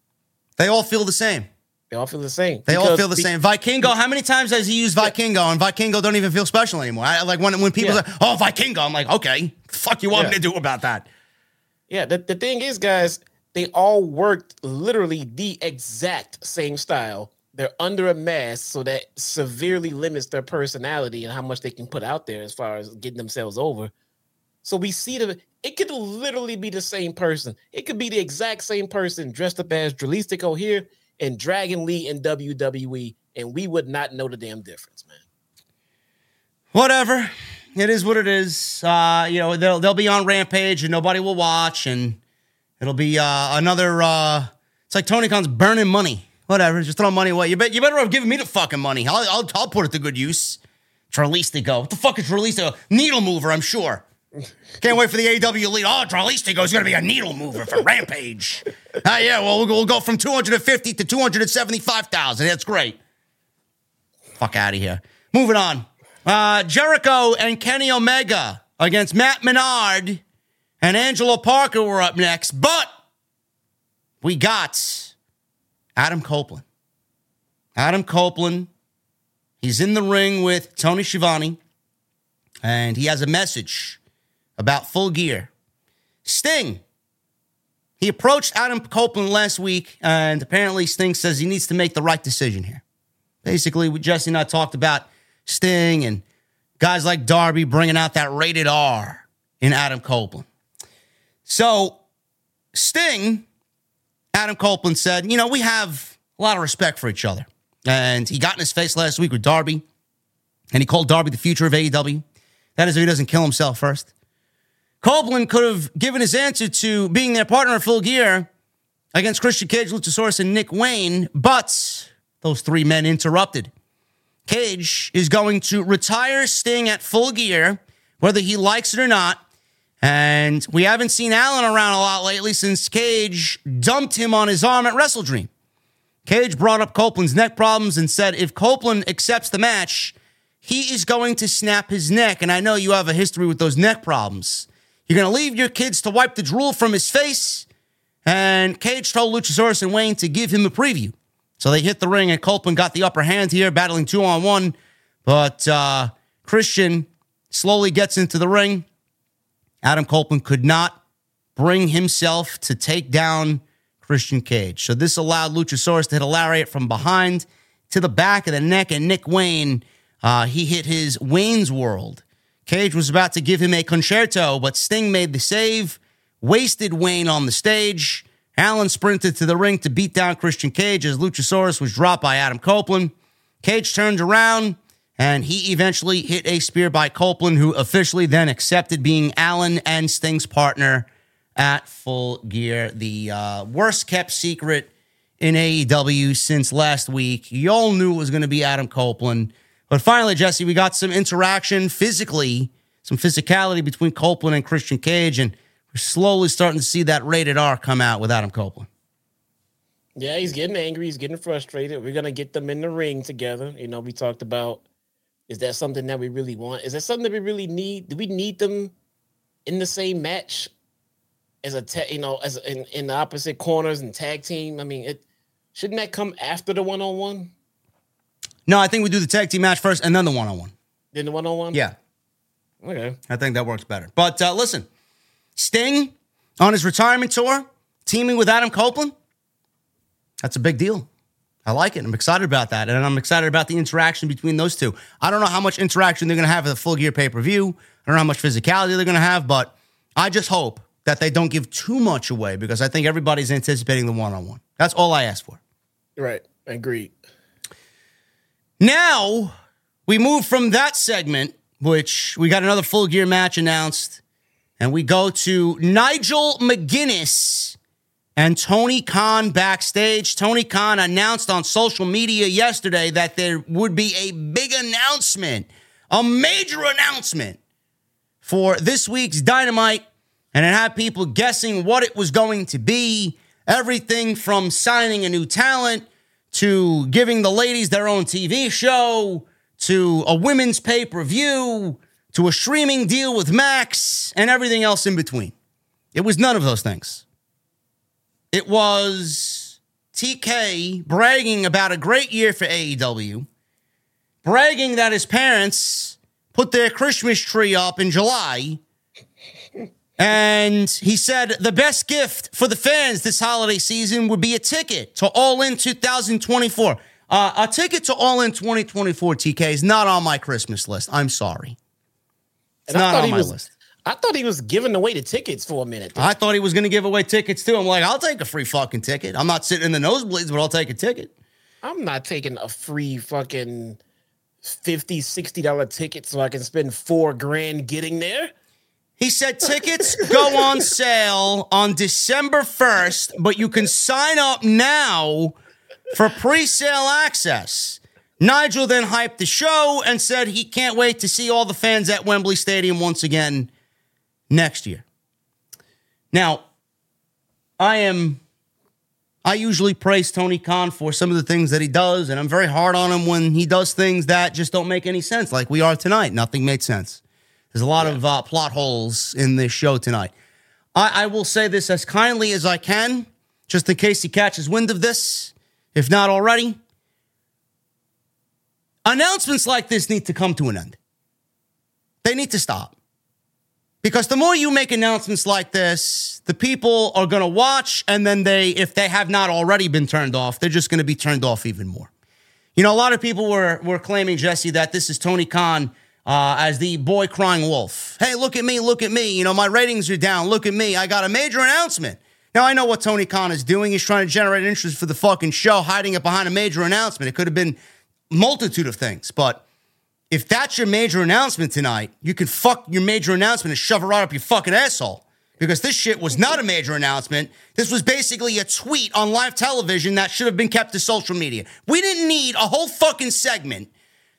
They all feel the same. They all feel the same. They all feel the be- same. Vikingo, how many times has he used Vikingo and Vikingo don't even feel special anymore? I, like when, when people Yeah. say, oh, Vikingo, I'm like, okay, fuck you want me Yeah. to do about that? Yeah, the, the thing is, guys, they all worked literally the exact same style. They're under a mask, so that severely limits their personality and how much they can put out there as far as getting themselves over. So we see the It could literally be the same person. It could be the exact same person dressed up as Dralistico here and Dragon Lee in WWE, and we would not know the damn difference, man. Whatever. It is what it is. Uh, you know, they'll, they'll be on Rampage and nobody will watch, and it'll be uh, another. Uh, it's like Tony Khan's burning money. Whatever, just throw money away. You, bet, you better have given me the fucking money. I'll, I'll, I'll put it to good use. Dralistico. What the fuck is Dralistico? Needle mover, I'm sure. Can't wait for the AW lead. Oh, Dralistico is going to be a needle mover for Rampage. *laughs* Ah, yeah, well, we'll, we'll go from 250 to 275,000. That's great. Fuck out of here. Moving on. Uh, Jericho and Kenny Omega against Matt Menard and Angelo Parker were up next, but we got Adam Copeland. Adam Copeland. He's in the ring with Tony Schiavone, and he has a message about full gear. Sting. He approached Adam Copeland last week, and apparently Sting says he needs to make the right decision here. Basically, Jesse and I talked about Sting and guys like Darby bringing out that rated R in Adam Copeland. So, Sting, Adam Copeland said, you know, we have a lot of respect for each other. And he got in his face last week with Darby, and he called Darby the future of AEW. That is if he doesn't kill himself first. Copeland could have given his answer to being their partner in full gear against Christian Cage, Luchasaurus, and Nick Wayne, but those three men interrupted. Cage is going to retire Sting at full gear, whether he likes it or not. And we haven't seen Allen around a lot lately since Cage dumped him on his arm at WrestleDream. Cage brought up Copeland's neck problems and said if Copeland accepts the match, he is going to snap his neck. And I know you have a history with those neck problems. You're going to leave your kids to wipe the drool from his face. And Cage told Luchasaurus and Wayne to give him a preview. So they hit the ring, and Copeland got the upper hand here, battling two on one. But uh, Christian slowly gets into the ring. Adam Copeland could not bring himself to take down Christian Cage. So this allowed Luchasaurus to hit a lariat from behind to the back of the neck, and Nick Wayne, uh, he hit his Wayne's World. Cage was about to give him a con-chair-to, but Sting made the save, wasted Wayne on the stage. Allen sprinted to the ring to beat down Christian Cage as Luchasaurus was dropped by Adam Copeland. Cage turned around and he eventually hit a spear by Copeland, who officially then accepted being Allen and Sting's partner at Full Gear. The uh, worst kept secret in AEW since last week. You all knew it was going to be Adam Copeland. But finally, Jesse, we got some interaction physically, some physicality between Copeland and Christian Cage, and we're slowly starting to see that rated R come out with Adam Copeland. Yeah, he's getting angry. He's getting frustrated. We're gonna get them in the ring together. You know, we talked about is that something that we really want? Is that something that we really need? Do we need them in the same match as a ta- you know as in, in the opposite corners and tag team? I mean, it shouldn't that come after the one on one? No, I think we do the tag team match first and then the one on one. Then the one on one? Yeah, Okay. I think that works better. But uh, listen, Sting on his retirement tour, teaming with Adam Copeland, that's a big deal. I like it. I'm excited about that. And I'm excited about the interaction between those two. I don't know how much interaction they're going to have at the full gear pay per view. I don't know how much physicality they're going to have, but I just hope that they don't give too much away because I think everybody's anticipating the one on one. That's all I ask for. Right. Agreed. Now we move from that segment, which we got another full gear match announced, and we go to Nigel McGuinness and Tony Khan backstage. Tony Khan announced on social media yesterday that there would be a big announcement, a major announcement for this week's Dynamite. And it had people guessing what it was going to be. Everything from signing a new talent to giving the ladies their own TV show to a women's pay per view to a streaming deal with Max and everything else in between. It was none of those things. It was TK bragging about a great year for AEW, bragging that his parents put their Christmas tree up in July. And he said the best gift for the fans this holiday season would be a ticket to All In 2024. Uh, a ticket to All In 2024, TK, is not on my Christmas list. I'm sorry. It's And not on my was- list. I thought he was giving away the tickets for a minute. I thought he was going to give away tickets too. I'm like, I'll take a free fucking ticket. I'm not sitting in the nosebleeds, but I'll take a ticket. I'm not taking a free fucking 50 60 dollar ticket so I can spend four grand getting there. He said tickets go on *laughs* sale on December 1st, but you can sign up now for pre sale access. Nigel then hyped the show and said he can't wait to see all the fans at Wembley Stadium once again next year. Now, I am. I usually praise Tony Khan for some of the things that he does, and I'm very hard on him when he does things that just don't make any sense, like we are tonight. Nothing made sense. There's a lot of uh, plot holes in this show tonight. I, I will say this as kindly as I can, just in case he catches wind of this, if not already. Announcements like this need to come to an end. They need to stop. Because the more you make announcements like this, the people are going to watch, and then they, if they have not already been turned off, they're just going to be turned off even more. You know, a lot of people were were claiming Jesse that this is Tony Khan uh, as the boy crying wolf. Hey, look at me, look at me. You know, my ratings are down. Look at me. I got a major announcement. Now I know what Tony Khan is doing. He's trying to generate interest for the fucking show, hiding it behind a major announcement. It could have been multitude of things, but if that's your major announcement tonight, you can fuck your major announcement and shove it right up your fucking asshole. Because this shit was not a major announcement. This was basically a tweet on live television that should have been kept to social media. We didn't need a whole fucking segment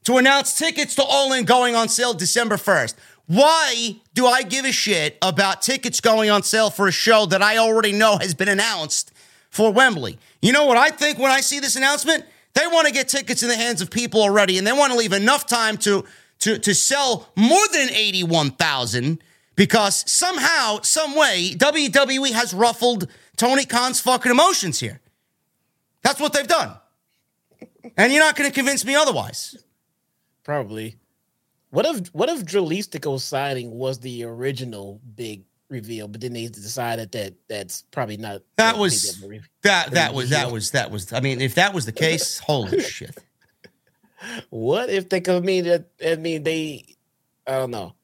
to announce tickets to All In going on sale December 1st. Why do I give a shit about tickets going on sale for a show that I already know has been announced for Wembley? You know what I think when I see this announcement? They want to get tickets in the hands of people already, and they want to leave enough time to to to sell more than eighty one thousand because somehow, some way, WWE has ruffled Tony Khan's fucking emotions here. That's what they've done, and you're not going to convince me otherwise. Probably. What if what if Dralistico signing was the original big reveal, but then they decided that that's probably not That was that that was that was that was. I mean, if that was the case, *laughs* holy shit. What if they could mean that I mean they I don't know.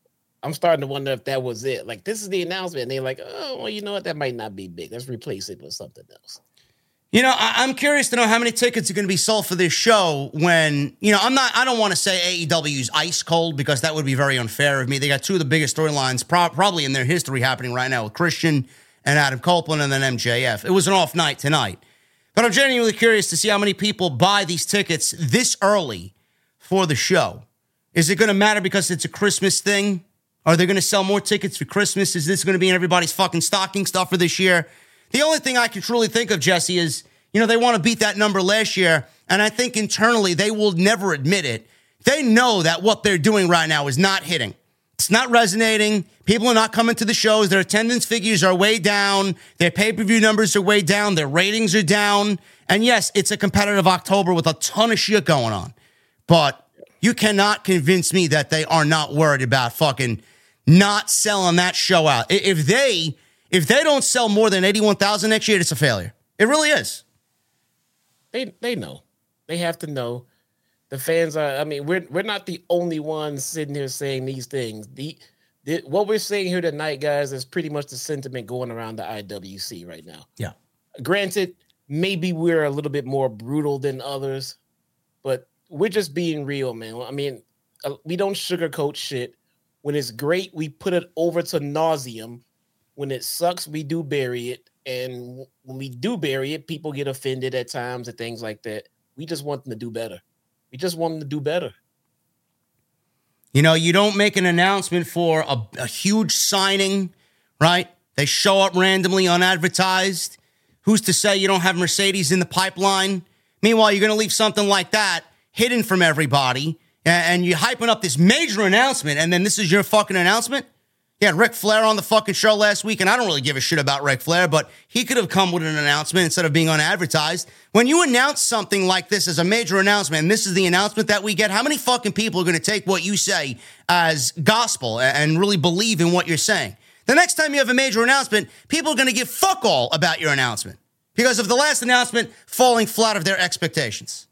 I'm starting to wonder if that was it. Like this is the announcement, and they're like, oh well, you know what? That might not be big. Let's replace it with something else. You know, I, I'm curious to know how many tickets are going to be sold for this show. When you know, I'm not. I don't want to say AEW's ice cold because that would be very unfair of me. They got two of the biggest storylines pro- probably in their history happening right now with Christian and Adam Copeland, and then MJF. It was an off night tonight, but I'm genuinely curious to see how many people buy these tickets this early for the show. Is it going to matter because it's a Christmas thing? Are they going to sell more tickets for Christmas? Is this going to be in everybody's fucking stocking stuffer this year? The only thing I can truly think of, Jesse, is you know they want to beat that number last year, and I think internally they will never admit it. They know that what they're doing right now is not hitting. It's not resonating. People are not coming to the shows. Their attendance figures are way down. Their pay per view numbers are way down. Their ratings are down. And yes, it's a competitive October with a ton of shit going on. But you cannot convince me that they are not worried about fucking not selling that show out. If they if they don't sell more than 81,000 next year, it's a failure. It really is. They they know. They have to know. The fans are. I mean, we're we're not the only ones sitting here saying these things. The, the what we're saying here tonight, guys, is pretty much the sentiment going around the IWC right now. Yeah. Granted, maybe we're a little bit more brutal than others, but we're just being real, man. I mean, uh, we don't sugarcoat shit. When it's great, we put it over to nauseum. When it sucks, we do bury it. And when we do bury it, people get offended at times and things like that. We just want them to do better. We just want them to do better. You know, you don't make an announcement for a, a huge signing, right? They show up randomly unadvertised. Who's to say you don't have Mercedes in the pipeline? Meanwhile, you're going to leave something like that hidden from everybody and you're hyping up this major announcement, and then this is your fucking announcement? Yeah, Ric Flair on the fucking show last week, and I don't really give a shit about Ric Flair, but he could have come with an announcement instead of being unadvertised. When you announce something like this as a major announcement, and this is the announcement that we get, how many fucking people are going to take what you say as gospel and really believe in what you're saying? The next time you have a major announcement, people are going to give fuck all about your announcement because of the last announcement falling flat of their expectations.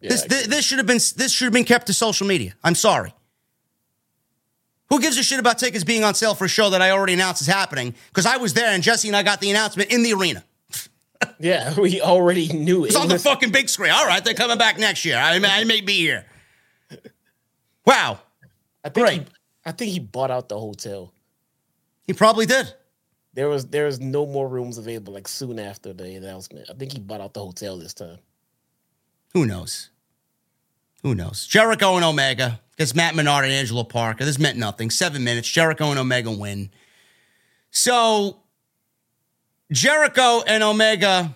Yeah, this, this should have been this should have been kept to social media. I'm sorry. Who gives a shit about tickets being on sale for a show that I already announced is happening? Because I was there and Jesse and I got the announcement in the arena. *laughs* yeah, we already knew it. It's on the fucking big screen. All right, they're coming back next year. I may, I may be here. Wow. I think Great. He, I think he bought out the hotel. He probably did. There was there was no more rooms available like soon after the announcement. I think he bought out the hotel this time. Who knows? Who knows? Jericho and Omega against Matt Menard and Angelo Parker. This meant nothing. Seven minutes. Jericho and Omega win. So Jericho and Omega,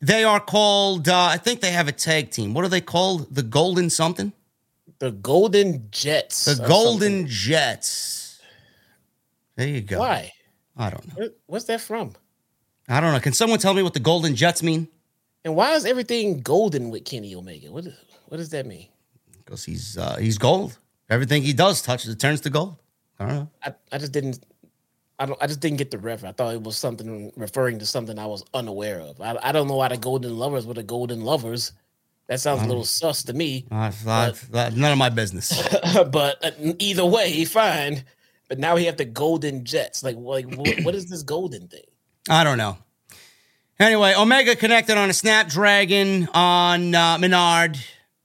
they are called. Uh, I think they have a tag team. What are they called? The Golden something. The Golden Jets. The Golden something. Jets. There you go. Why? I don't know. What's that from? I don't know. Can someone tell me what the Golden Jets mean? And why is everything golden with Kenny Omega? What what does that mean? Because he's uh, he's gold. Everything he does touches it turns to gold. I don't know. I, I just didn't I don't I just didn't get the reference. I thought it was something referring to something I was unaware of. I, I don't know why the golden lovers were the golden lovers. That sounds a little sus to me. Uh, but, none of my business. *laughs* but uh, either way, fine. But now we have the golden jets. Like, like what, what is this golden thing? *clears throat* I don't know. Anyway, Omega connected on a Snapdragon on uh, Menard.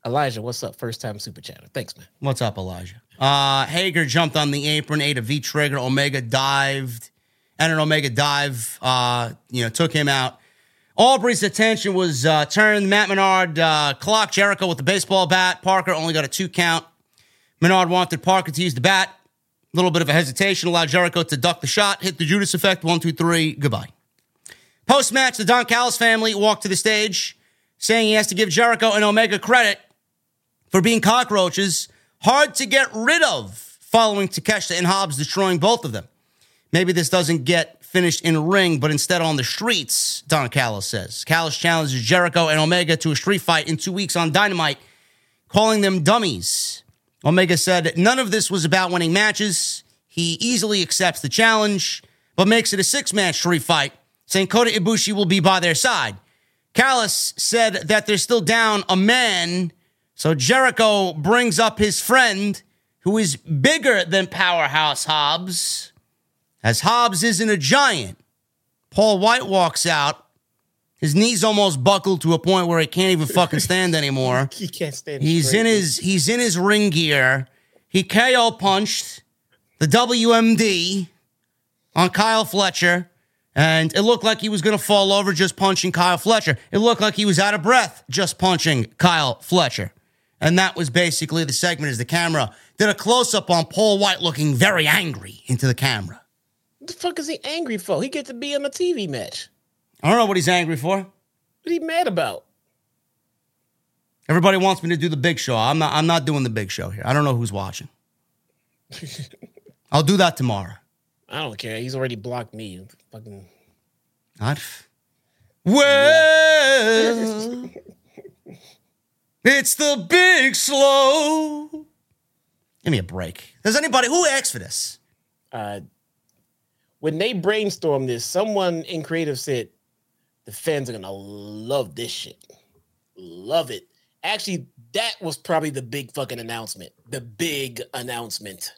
Elijah, what's up? First time super chatter. Thanks, man. What's up, Elijah? Uh, Hager jumped on the apron, ate a V trigger. Omega dived, and an Omega dive, uh, you know, took him out. Aubrey's attention was uh, turned. Matt Menard uh, clocked Jericho with the baseball bat. Parker only got a two count. Menard wanted Parker to use the bat. A little bit of a hesitation allowed Jericho to duck the shot, hit the Judas effect. One, two, three. Goodbye. Post match, the Don Callis family walked to the stage saying he has to give Jericho and Omega credit for being cockroaches hard to get rid of following Takeshita and Hobbs destroying both of them. Maybe this doesn't get finished in a ring, but instead on the streets, Don Callis says. Callis challenges Jericho and Omega to a street fight in two weeks on Dynamite, calling them dummies. Omega said none of this was about winning matches. He easily accepts the challenge, but makes it a six match street fight saying Kota Ibushi will be by their side. Callis said that they're still down a man, so Jericho brings up his friend who is bigger than Powerhouse Hobbs. As Hobbs isn't a giant, Paul White walks out. His knees almost buckled to a point where he can't even fucking stand *laughs* anymore. he can't stand. He's straight. in his he's in his ring gear. He KO punched the WMD on Kyle Fletcher. And it looked like he was going to fall over just punching Kyle Fletcher. It looked like he was out of breath just punching Kyle Fletcher. And that was basically the segment as the camera did a close up on Paul White looking very angry into the camera. What the fuck is he angry for? He gets to be in a TV match. I don't know what he's angry for. What he mad about? Everybody wants me to do the big show. I'm not I'm not doing the big show here. I don't know who's watching. *laughs* I'll do that tomorrow. I don't care. He's already blocked me. Fucking. Not. Well, *laughs* it's the big slow. Give me a break. Does anybody who asked for this? Uh, when they brainstormed this, someone in creative said the fans are gonna love this shit. Love it. Actually, that was probably the big fucking announcement. The big announcement.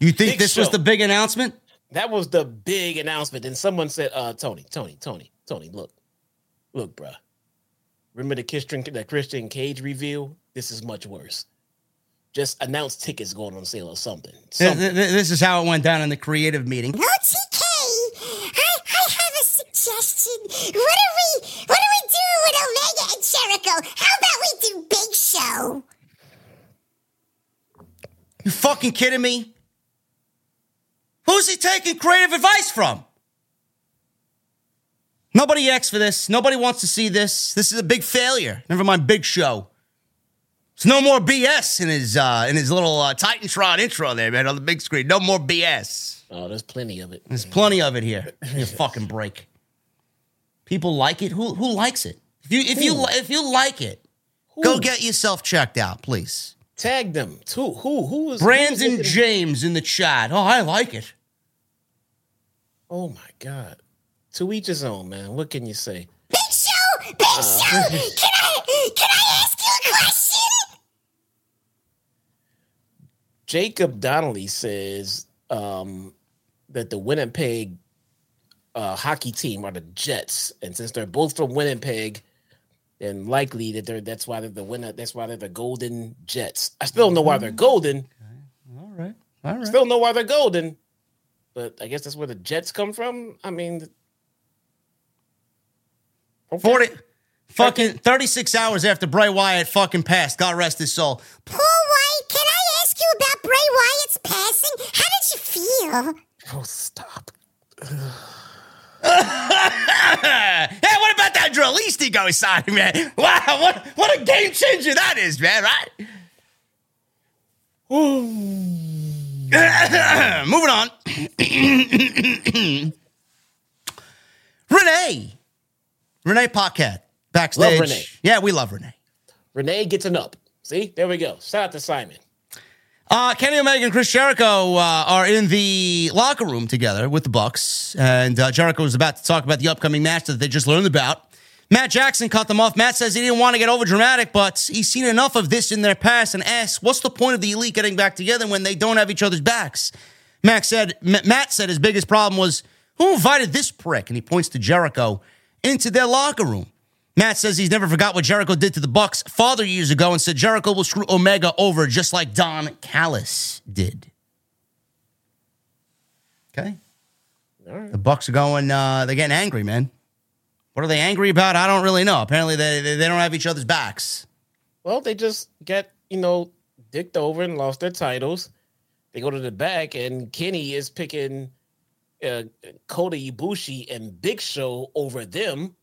You think big this show. was the big announcement? That was the big announcement. And someone said, uh, Tony, Tony, Tony, Tony, look, look, bruh. Remember the Christian, the Christian Cage reveal? This is much worse. Just announce tickets going on sale or something. something. This is how it went down in the creative meeting. No TK. I, question. What are we? What are we doing with Omega and Jericho? How about we do Big Show? You fucking kidding me? Who's he taking creative advice from? Nobody asked for this. Nobody wants to see this. This is a big failure. Never mind Big Show. It's no more BS in his uh, in his little uh, Titantron intro there, man, on the big screen. No more BS. Oh, there's plenty of it. There's plenty of it here. You fucking break. People like it. Who who likes it? If you if you Who? li- if you like it, go get yourself checked out, please. Tag them. Who? Who? Who was? who was Brandon James in the chat. Oh, I like it. Oh my god. To each his own, man. What can you say? Big Show, Big Show. Can I? Can I ask you a question? Jacob Donnelly says um, that the Winnipeg uh, hockey team are the Jets, and since they're both from Winnipeg, then likely that they're that's why they're the winner. That's why they're the Golden Jets. I still don't know why they're golden. All right. All right. Still don't know why they're golden, but I guess that's where the Jets come from. I mean, okay. 40 fucking 36 hours after Bray Wyatt fucking passed. God rest his soul. Paul White, can I ask you about Bray Wyatt's passing? How did you feel? Oh, stop. *laughs* hey, what about that drill? East ego side, man. Wow, what what a game changer that is, man, right? *coughs* Moving on. *coughs* Renee. Renee Paquette. Backstage. Love Renee. Yeah, we love Renee. Renee gets an up. See, there we go. Shout out to Simon. Uh, Kenny Omega and Chris Jericho uh, are in the locker room together with the Bucks, and uh, Jericho was about to talk about the upcoming match that they just learned about. Matt Jackson cut them off. Matt says he didn't want to get over dramatic, but he's seen enough of this in their past and asks, "What's the point of the elite getting back together when they don't have each other's backs?" Max said. M- Matt said his biggest problem was who invited this prick, and he points to Jericho into their locker room. Matt says he's never forgot what Jericho did to the Bucks father years ago and said Jericho will screw Omega over just like Don Callis did. Okay. Right. The Bucks are going, uh, they're getting angry, man. What are they angry about? I don't really know. Apparently they, they, they don't have each other's backs. Well, they just get, you know, dicked over and lost their titles. They go to the back, and Kenny is picking uh, Kota Ibushi and Big Show over them.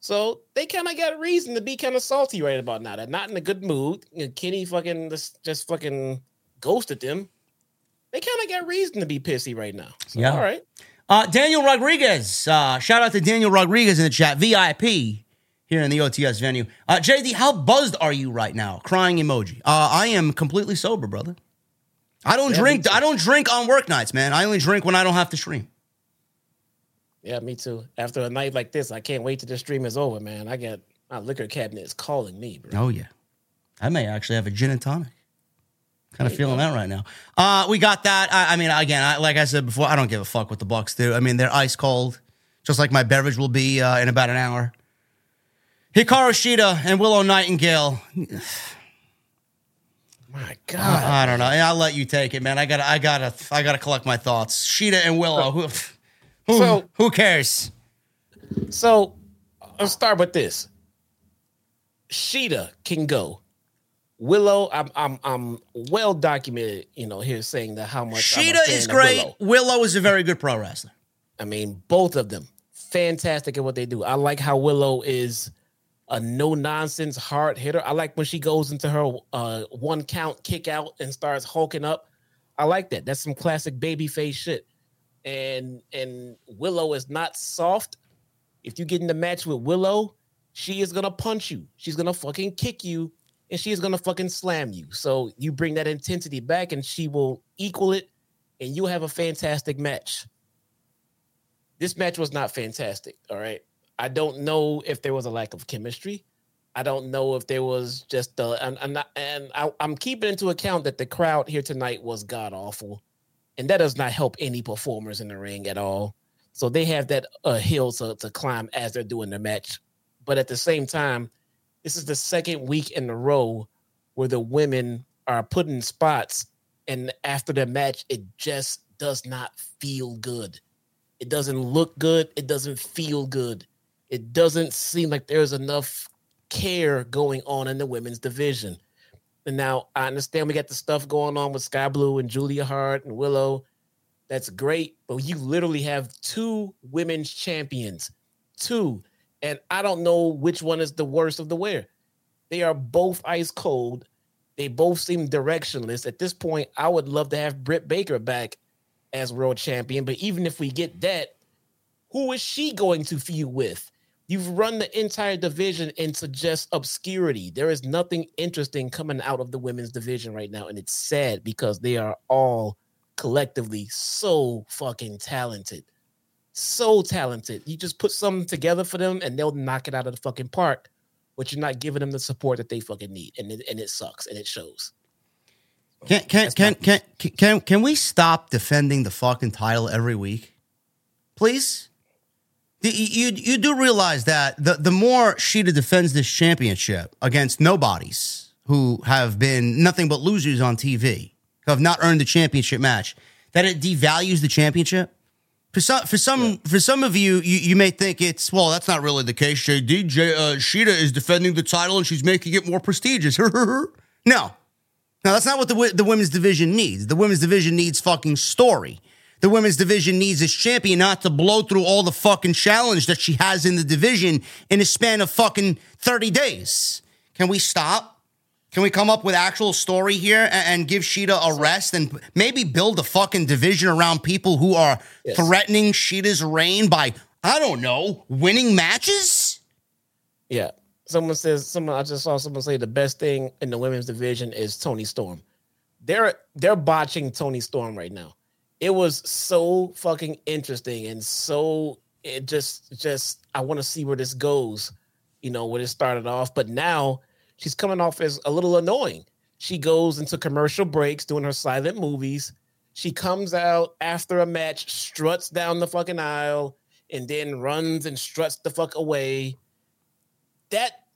So they kind of got reason to be kind of salty right about now. They're not in a good mood. You know, Kenny fucking just, just fucking ghosted them. They kind of got reason to be pissy right now. So, Yeah. All right. Uh, Daniel Rodriguez. Uh, shout out to Daniel Rodriguez in the chat. VIP here in the OTS venue. Uh, JD, how buzzed are you right now? Crying emoji. Uh, I am completely sober, brother. I don't Yeah, drink. I don't drink on work nights, man. I only drink when I don't have to stream. Yeah, me too. After a night like this, I can't wait till the stream is over, man. I got my liquor cabinet is calling me, bro. Oh yeah, I may actually have a gin and tonic. Kind of feeling that right now. Uh, we got that. I, I mean, again, I, like I said before, I don't give a fuck what the Bucks do. I mean, they're ice cold, just like my beverage will be uh, in about an hour. Hikaru Shida and Willow Nightingale. *sighs* My God. I, I don't know. I'll let you take it, man. I gotta, I gotta, I gotta collect my thoughts. Shida and Willow. Who, who, So- who cares? So let's start with this. Shida can go. Willow, I'm I'm I'm well documented, you know, here saying that how much Shida is great. Willow. Willow is a very good pro wrestler. I mean, both of them fantastic at what they do. I like how Willow is a no nonsense hard hitter. I like when she goes into her uh, one count kick out and starts hulking up. I like that. That's some classic baby face shit. And and Willow is not soft. If you get in the match with Willow, she is gonna punch you. She's gonna fucking kick you, and she is gonna fucking slam you. So you bring that intensity back, and she will equal it, and you'll have a fantastic match this match was not fantastic. All right. I don't know if there was a lack of chemistry. I don't know if there was just the and and, not, and I, I'm keeping into account that the crowd here tonight was god awful, and that does not help any performers in the ring at all. So they have that uh, hill to, to climb as they're doing the match. But at the same time, this is the second week in a row where the women are put in spots, and after the match, it just does not feel good It doesn't look good. It doesn't feel good. It doesn't seem like there's enough care going on in the women's division. And now I understand we got the stuff going on with Skye Blue and Julia Hart and Willow. That's great, but you literally have two women's champions, two, and I don't know which one is the worst of the wear. They are both ice cold. They both seem directionless. At this point, I would love to have Britt Baker back as world champion, but even if we get that, who is she going to feud with? You've run the entire division into just obscurity. There is nothing interesting coming out of the women's division right now, and it's sad because they are all collectively so fucking talented. So talented. You just put something together for them and they'll knock it out of the fucking park, but you're not giving them the support that they fucking need. And it, and it sucks and it shows. Can can can, can can can can we stop defending the fucking title every week, please? You, you you do realize that the the more Shida defends this championship against nobodies who have been nothing but losers on TV, who have not earned the championship match, that it devalues the championship. For some, for some, for some of you, you, you may think it's well. That's not really the case. JD, J, uh, Shida is defending the title and she's making it more prestigious. *laughs* no, no, that's not what the the women's division needs. The women's division needs fucking story. The women's division needs this champion not to blow through all the fucking challenge that she has in the division in a span of fucking 30 days. Can we stop? Can we come up with actual story here and, and give Shida a rest and maybe build a fucking division around people who are Yes. threatening Shida's reign by, I don't know, winning matches? Yeah. Someone says someone I just saw someone say the best thing in the women's division is Toni Storm. They're they're botching Toni Storm right now. It was so fucking interesting and so it just just I want to see where this goes. You know, where it started off, but now she's coming off as a little annoying. She goes into commercial breaks doing her silent movies. She comes out after a match, struts down the fucking aisle, and then runs and struts the fuck away that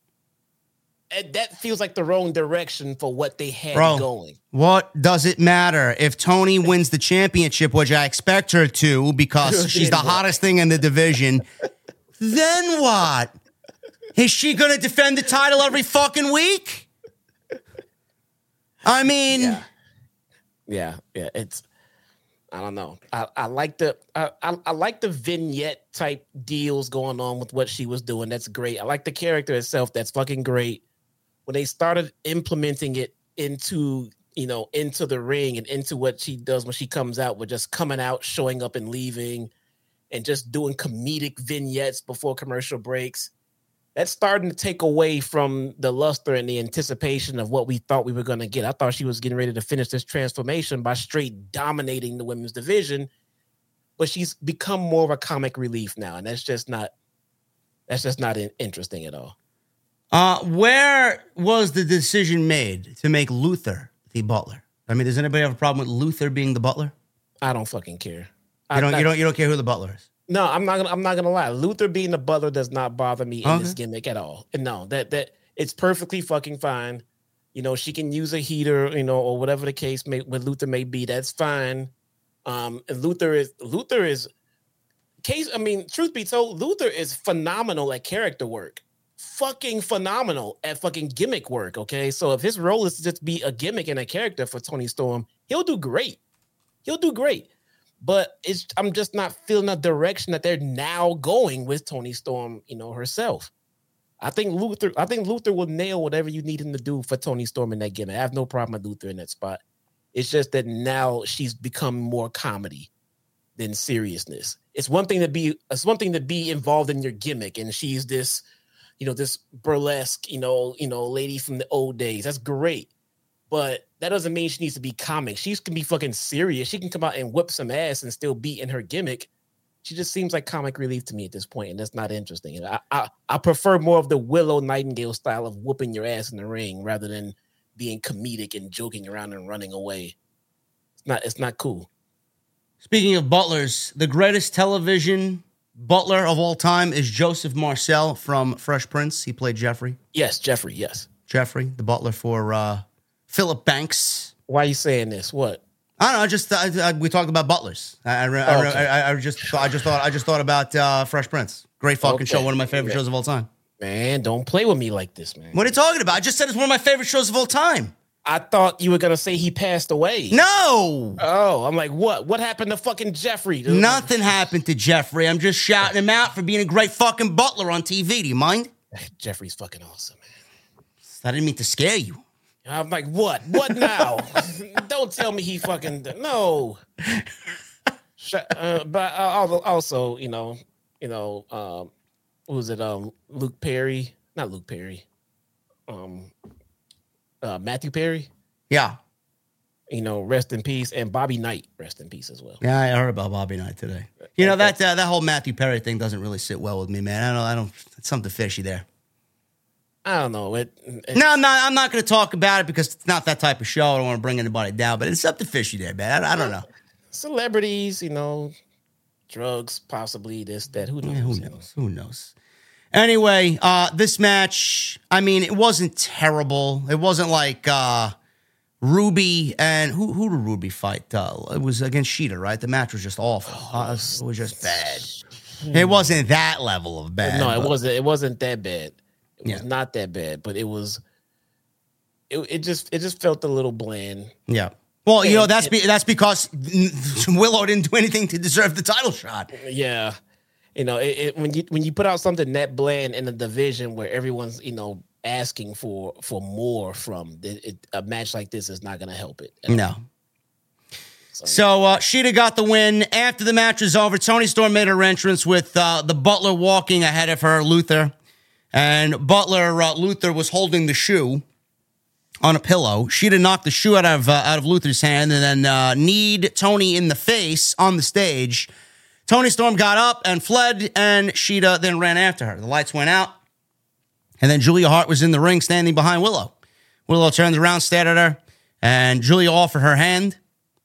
Eh, that feels like the wrong direction for what they had Bro. going. What does it matter if Toni eh. wins the championship, which I expect her to because *laughs* she's the hottest thing in the division? *laughs* then what? Is she going to defend the title every fucking week? I mean, Yeah. Yeah, yeah. It's I don't know. I, I like the I, I I like the vignette type deals going on with what she was doing. That's great. I like the character itself. That's fucking great. When they started implementing it into you know into the ring and into what she does when she comes out with just coming out, showing up and leaving, and just doing comedic vignettes before commercial breaks. That's starting to take away from the luster and the anticipation of what we thought we were going to get. I thought she was getting ready to finish this transformation by straight dominating the women's division, but she's become more of a comic relief now, and that's just not that's just not in- interesting at all. Uh, where was the decision made to make Luther the butler? I mean, does anybody have a problem with Luther being the butler? I don't fucking care. You don't, I- you don't, you don't care who the butler is. No, I'm not gonna. I'm not gonna lie. Luther being the butler does not bother me in Okay. this gimmick at all. And no, that that it's perfectly fucking fine. You know, she can use a heater, you know, or whatever the case may with Luther may be. That's fine. Um, and Luther is Luther is case. I mean, truth be told, Luther is phenomenal at character work. Fucking phenomenal at fucking gimmick work. Okay, so if his role is to just be a gimmick and a character for Toni Storm, he'll do great. He'll do great but it's I'm just not feeling the direction that they're now going with Toni Storm, you know, herself. I think Luther, I think Luther will nail whatever you need him to do for Toni Storm in that gimmick. I have no problem with Luther in that spot. It's just that now she's become more comedy than seriousness. It's one thing to be it's one thing to be involved in your gimmick, and she's this, you know, this burlesque, you know, you know, lady from the old days. That's great but that doesn't mean she needs to be comic. She can be fucking serious. She can come out and whip some ass and still be in her gimmick. She just seems like comic relief to me at this point, and that's not interesting. And I, I, I prefer more of the Willow Nightingale style of whooping your ass in the ring rather than being comedic and joking around and running away. It's not. It's not cool. Speaking of butlers, the greatest television butler of all time is Joseph Marcel from Fresh Prince. He played Geoffrey. Yes, Geoffrey. Yes. Geoffrey, the butler for uh, Philip Banks. Why are you saying this? What? I don't know. I Just uh, I, we talked about butlers. I, I, I, Okay. I, I just I just thought I just thought about uh, Fresh Prince. Great fucking Okay. show. One of my favorite Okay. shows of all time. Man, don't play with me like this, man. What are you talking about? I just said it's one of my favorite shows of all time. I thought you were gonna say he passed away. No, Oh, I'm like, what? What happened to fucking Geoffrey? nothing happened to Geoffrey. I'm just shouting him out for being a great fucking butler on TV. Do you mind? *sighs* Geoffrey's fucking awesome, man. I didn't mean to scare you. I'm like, what? What now? *laughs* Don't tell me he fucking no. Uh, but uh, also, you know, you know, um, what was it? Um, Luke Perry, not Luke Perry, um, uh, Matthew Perry. Yeah, You know, rest in peace, and Bobby Knight, rest in peace as well. yeah. I heard about Bobby Knight today. You know that uh, that whole Matthew Perry thing doesn't really sit well with me, man. I don't. I don't. It's something fishy there. I don't know. It, it- No, I'm not. I'm not going to talk about it because it's not that type of show. I don't want to bring anybody down, but it's something fishy there, man. I, I don't know. celebrities, you know, drugs, possibly this, that. Who knows? Yeah, who knows? Who knows? Anyway, uh, this match, I mean, it wasn't terrible. It wasn't like uh, Ruby and who who did Ruby fight? Uh, it was against Shida, right? The match was just awful. Uh, it was just bad. It wasn't that level of bad. no, it but- wasn't. It wasn't that bad. It was not that bad, but it was. It, it just it just felt a little bland. Yeah. Well, you know And- that's be, that's because *laughs* Willow didn't do anything to deserve the title shot. Yeah, you know, it, it, when you when you put out something that bland in a division where everyone's you know asking for for more from it, it, a match like this is not going to help it. No. So uh, Shida got the win. After the match was over, Toni Storm made her entrance with uh, the Butler walking ahead of her, Luther, and Butler uh, Luther was holding the shoe on a pillow. Shida knocked the shoe out of uh, out of Luther's hand and then uh, kneed Toni in the face on the stage. Toni Storm got up and fled, and Shida then ran after her. The lights went out, and then Julia Hart was in the ring standing behind Willow. Willow turned around, stared at her, and Julia offered her hand.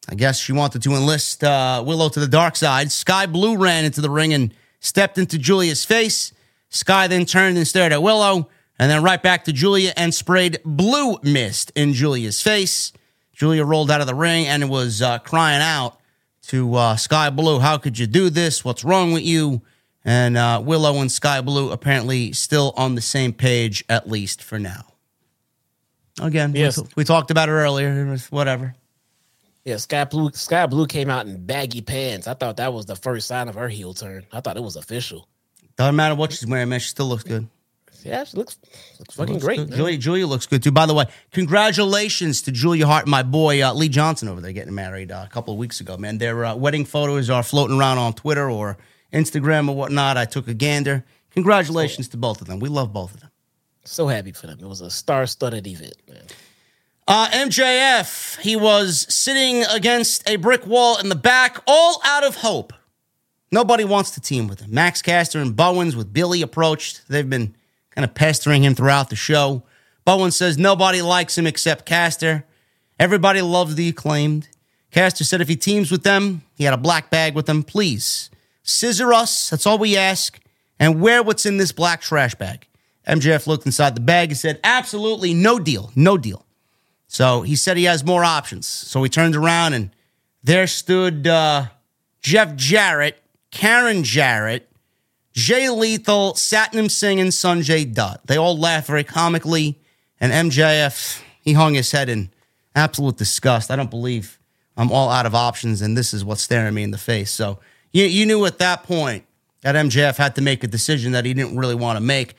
I guess she wanted to enlist uh, Willow to the dark side. Skye Blue ran into the ring and stepped into Julia's face. Skye then turned and stared at Willow, and then right back to Julia and sprayed blue mist in Julia's face. Julia rolled out of the ring and was uh, crying out to uh, Skye Blue, How could you do this? What's wrong with you? And uh, Willow and Skye Blue apparently still on the same page, at least for now. Again, we Yes. t- we, talked about it earlier. It was whatever. Yeah, Skye Blue Skye Blue came out in baggy pants. I thought that was the first sign of her heel turn. I thought it was official. Doesn't matter what she's wearing, man. She still looks good. Yeah, she looks looks fucking Looks great. good. Julia, Julia looks good too. By the way, congratulations to Julia Hart and my boy uh, Lee Johnson over there getting married uh, a couple of weeks ago. Man, their uh, wedding photos are floating around on Twitter or Instagram or whatnot. I took a gander. Congratulations to both of them. We love both of them. So happy for them. It was a star-studded event, man. Uh, MJF, he was sitting against a brick wall in the back, all out of hope. Nobody wants to team with him. Max Caster and Bowens with Billy approached. They've been kind of pestering him throughout the show. Bowen says nobody likes him except Caster. Everybody loves the acclaimed. Caster said if he teams with them, he had a black bag with them. Please scissor us. That's all we ask. And wear what's in this black trash bag. MJF looked inside the bag and said, absolutely no deal. No deal. So he said he has more options. So he turned around and there stood uh, Jeff Jarrett, Karen Jarrett, Jay Lethal, Satnam Singh, and Sanjay Dutt. They all laughed very comically. And MJF, he hung his head in absolute disgust. I don't believe I'm all out of options, and this is what's staring me in the face. So you, you knew at that point that MJF had to make a decision that he didn't really want to make.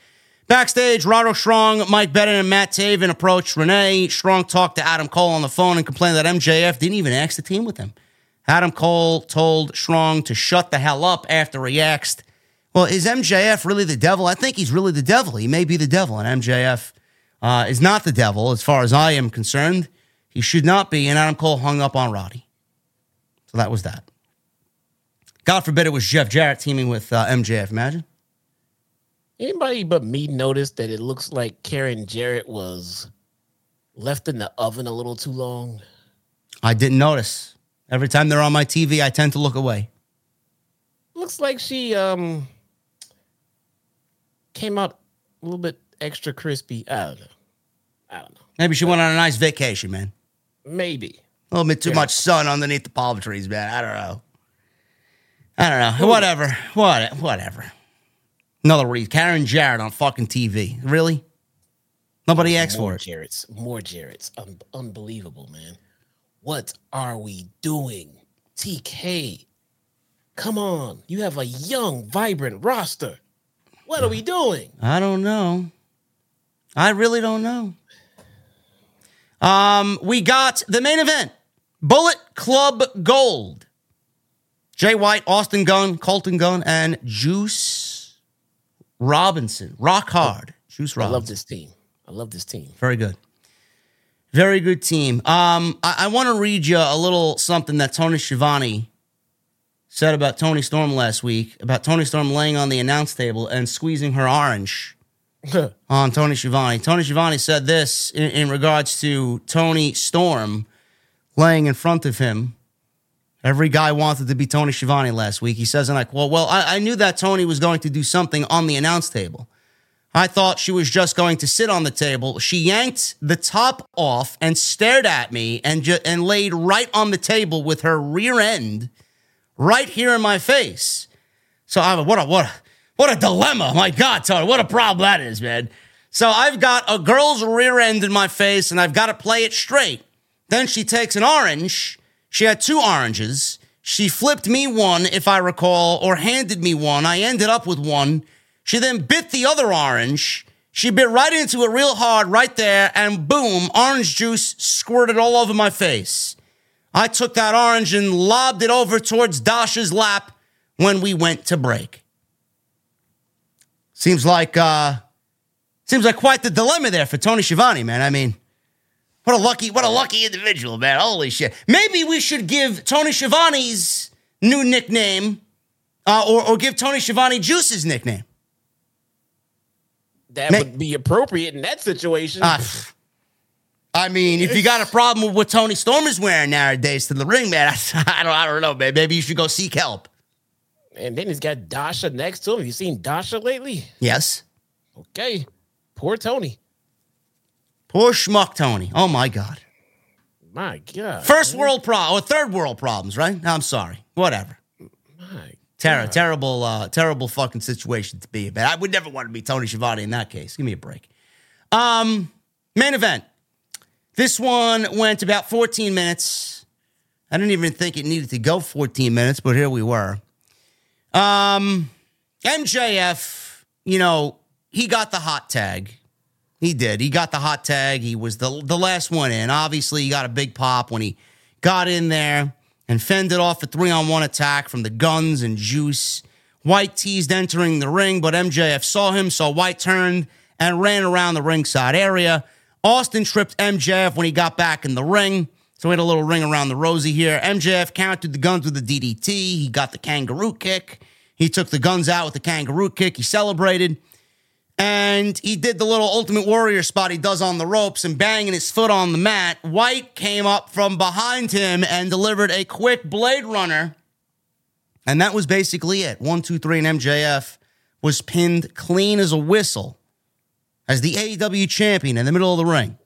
Backstage, Roderick Strong, Mike Bennett, and Matt Taven approached Renee. Strong talked to Adam Cole on the phone and complained that MJF didn't even ask to team with him. Adam Cole told Strong to shut the hell up after he asked, Well, is MJF really the devil? I think he's really the devil. He may be the devil, and MJF uh, is not the devil as far as I am concerned. He should not be. And Adam Cole hung up on Roddy. So that was that. God forbid it was Jeff Jarrett teaming with uh, MJF. Imagine. Anybody but me noticed that it looks like Karen Jarrett was left in the oven a little too long. I didn't notice. Every time they're on my TV, I tend to look away. Looks like she um came out a little bit extra crispy. I don't know. I don't know. Maybe she went on a nice vacation, man. Maybe. A little bit too Yeah. much sun underneath the palm trees, man. I don't know. I don't know. Whatever. What? Whatever. Another read. Karen Jarrett on fucking TV. Really? Nobody asked for it. Jarrett's, more Jarrett's. Un- unbelievable, man. What are we doing? TK, come on. You have a young, vibrant roster. What are we doing? I don't know. I really don't know. Um, we got the main event: Bullet Club Gold. Jay White, Austin Gunn, Colten Gunn, and Juice Robinson. Rock hard. Juice I love this team. I love this team. Very good. Very good team. Um, I, I want to read you a little something that Tony Schiavone said about Toni Storm last week, about Toni Storm laying on the announce table and squeezing her orange *laughs* on Tony Schiavone. Tony Schiavone said this in, in regards to Toni Storm laying in front of him. Every guy wanted to be Tony Schiavone last week. He says, and I quote, Well, I, I knew that Tony was going to do something on the announce table. I thought she was just going to sit on the table. She yanked the top off and stared at me and ju- and laid right on the table with her rear end right here in my face. So I what a what a, what a dilemma. My God, Tony, what a problem that is, man. So I've got a girl's rear end in my face and I've got to play it straight. Then she takes an orange. She had two oranges. She flipped me one, if I recall, or handed me one. I ended up with one. She then bit the other orange. She bit right into it real hard right there, and boom, orange juice squirted all over my face. I took that orange and lobbed it over towards Dasha's lap when we went to break. Seems like uh seems like quite the dilemma there for Tony Schiavone, man. I mean, what a lucky, what a lucky individual, man. Holy shit. Maybe we should give Tony Schiavone's new nickname, uh, or, or give Tony Schiavone Juice's nickname. That Ma- would be appropriate in that situation. Uh. I mean, if you got a problem with what Toni Storm is wearing nowadays to the ring, man, *laughs* I, don't, I don't know, man. Maybe you should go seek help. and then he's got Dasha next to him. You seen Dasha lately? Yes. Okay. Poor Tony. Poor schmuck Tony. Oh my God. My God. First world problem or third world problems, right? I'm sorry. Whatever. My Ter- terrible, uh, terrible fucking situation to be in. But I would never want to be Tony Schiavone in that case. Give me a break. Um, main event. This one went about 14 minutes. I didn't even think it needed to go 14 minutes, but here we were. Um, MJF, you know, he got the hot tag. He did. He got the hot tag. He was the the last one in. Obviously, he got a big pop when he got in there and fended off a three on one attack from the Gunns and juice. White teased entering the ring, but MJF saw him, so White turned and ran around the ringside area. Austin tripped MJF when he got back in the ring. So we had a little ring around the rosy here. MJF countered the Gunns with a DDT. He got the kangaroo kick. He took the Gunns out with the kangaroo kick. He celebrated. And he did the little Ultimate Warrior spot he does on the ropes and banging his foot on the mat. White came up from behind him and delivered a quick Blade Runner. And that was basically it. One, two, three, and MJF was pinned clean as a whistle as the AEW champion in the middle of the ring.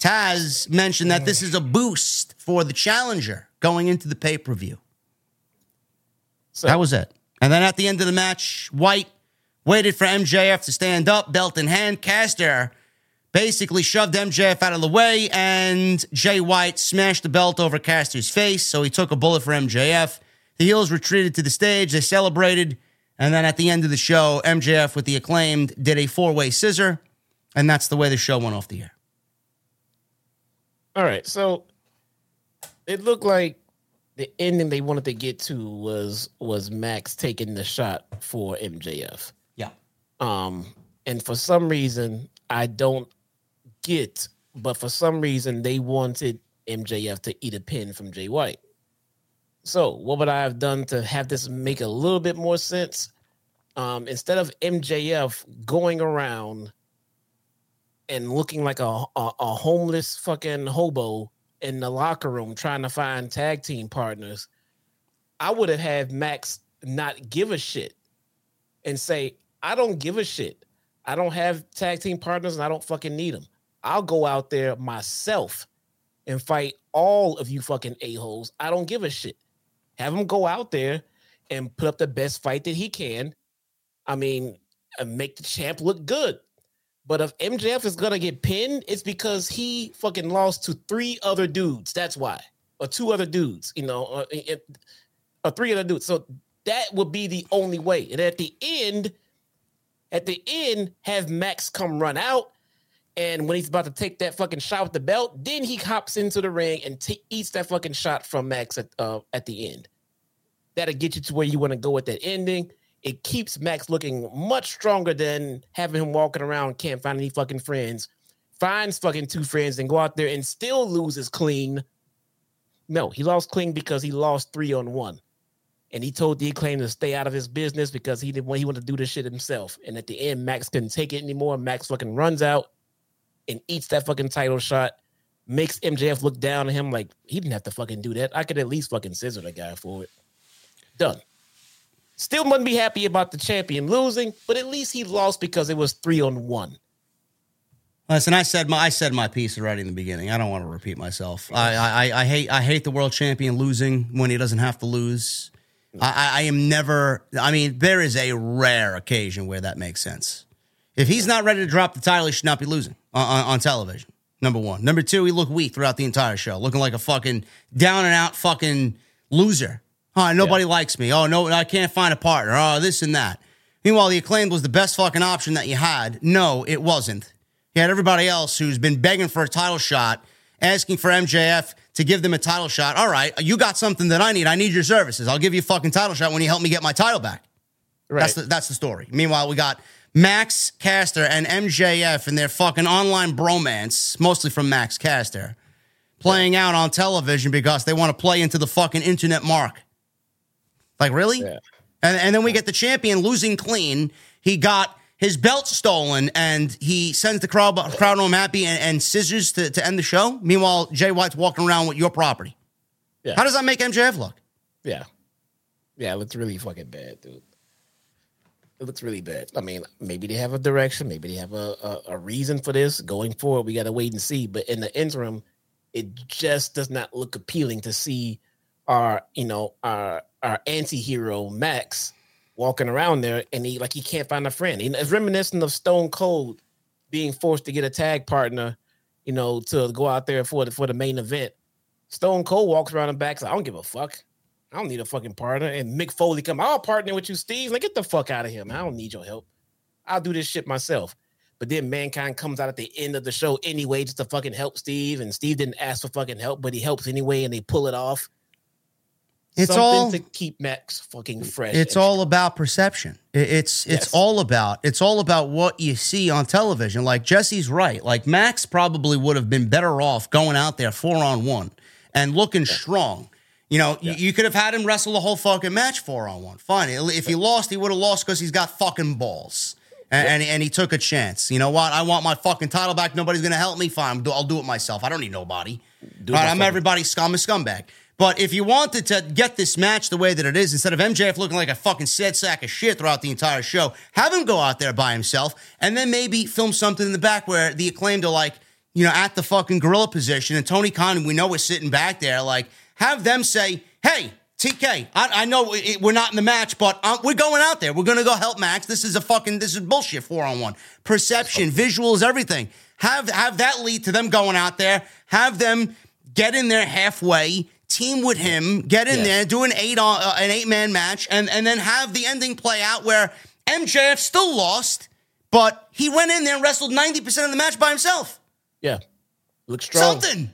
Taz mentioned that this is a boost for the challenger going into the pay per view. So That was it. And then at the end of the match, White waited for MJF to stand up, belt in hand. Caster basically shoved MJF out of the way, and Jay White smashed the belt over Caster's face. So he took a bullet for MJF. The heels retreated to the stage. They celebrated. And then at the end of the show, MJF with the acclaimed did a four way scissor. And that's the way the show went off the air. all right. So it looked like the ending they wanted to get to was was Max taking the shot for MJF. Yeah. Um, and for some reason, I don't get, but for some reason, they wanted MJF to eat a pin from Jay White. So, what would I have done to have this make a little bit more sense? Um, instead of MJF going around and looking like a, a, a homeless fucking hobo in the locker room trying to find tag team partners, I would have had Max not give a shit and say, I don't give a shit. I don't have tag team partners and I don't fucking need them. I'll go out there myself and fight all of you fucking a-holes. I don't give a shit. Have him go out there and put up the best fight that he can. I mean, make the champ look good. But if MJF is gonna get pinned, it's because he fucking lost to three other dudes. That's why, or two other dudes, you know, or, eh, eh, or three other dudes. So that would be the only way. And at the end, at the end, have Max come run out, and when he's about to take that fucking shot with the belt, then he hops into the ring and t- eats that fucking shot from Max at uh, at the end. That'll get you to where you want to go with that ending it keeps Max looking much stronger than having him walking around, can't find any fucking friends, finds fucking two friends, and go out there and still loses clean. No, he lost clean because he lost three on one. And he told the acclaim to stay out of his business because he didn't want he wanted to do this shit himself. And at the end, Max couldn't take it anymore. Max fucking runs out and eats that fucking title shot, makes MJF look down at him like he didn't have to fucking do that. I could at least fucking scissor the guy for it. Done. Still wouldn't be happy about the champion losing, but at least he lost because it was three on one. Listen, I said my I said my piece right in the beginning. I don't want to repeat myself. I I, I hate I hate the world champion losing when he doesn't have to lose. I, I am never. I mean, there is a rare occasion where that makes sense. If he's not ready to drop the title, he should not be losing on, on, on television. Number one. Number two, he looked weak throughout the entire show, looking like a fucking down and out fucking loser. Oh, nobody yeah. likes me. Oh, no, I can't find a partner. Oh, this and that. Meanwhile, the acclaimed was the best fucking option that you had. No, it wasn't. You had everybody else who's been begging for a title shot, asking for MJF to give them a title shot. All right, you got something that I need. I need your services. I'll give you a fucking title shot when you help me get my title back. Right. That's the, that's the story. Meanwhile, we got Max Caster and MJF and their fucking online bromance, mostly from Max Caster, playing out on television because they want to play into the fucking internet mark. Like, really? Yeah. And, and then we get the champion losing clean. He got his belt stolen and he sends the crowd, crowd home happy and, and scissors to, to end the show. Meanwhile, Jay White's walking around with your property. Yeah. How does that make MJF look? Yeah. Yeah, it looks really fucking bad, dude. It looks really bad. I mean, maybe they have a direction, maybe they have a, a, a reason for this going forward. We got to wait and see. But in the interim, it just does not look appealing to see our, you know, our our anti-hero Max walking around there and he like he can't find a friend. And It's reminiscent of Stone Cold being forced to get a tag partner, you know, to go out there for the for the main event. Stone Cold walks around the back, so I don't give a fuck. I don't need a fucking partner. And Mick Foley come, I'll partner with you, Steve. Like, get the fuck out of here, man. I don't need your help. I'll do this shit myself. But then Mankind comes out at the end of the show anyway just to fucking help Steve. And Steve didn't ask for fucking help, but he helps anyway, and they pull it off. It's Something all to keep Max fucking fresh. It's all about perception. It's it's yes. all about it's all about what you see on television. Like Jesse's right. Like Max probably would have been better off going out there four on one and looking yeah. strong. You know, yeah. you, you, could have had him wrestle the whole fucking match four on one. Fine. If he lost, he would have lost because he's got fucking balls. And, and, and, he took a chance. You know what? I want my fucking title back. Nobody's going to help me. Fine. I'll do it myself. I don't need nobody. Do right, I'm everybody's scum a scumbag. But if you wanted to get this match the way that it is, instead of MJF looking like a fucking sad sack of shit throughout the entire show, have him go out there by himself and then maybe film something in the back where the acclaimed are like, you know, at the fucking gorilla position and Tony Khan, we know is sitting back there, like, have them say, hey, TK, I, I know it, we're not in the match, but uh, we're going out there. We're going to go help Max. This is a fucking, this is bullshit four on one. Perception, visuals, everything. Have, have that lead to them going out there. Have them get in there halfway team with him, get in there, do an eight on uh, an eight man match, and and then have the ending play out where MJF still lost, but he went in there and wrestled ninety percent of the match by himself. Yeah, looks strong. Something.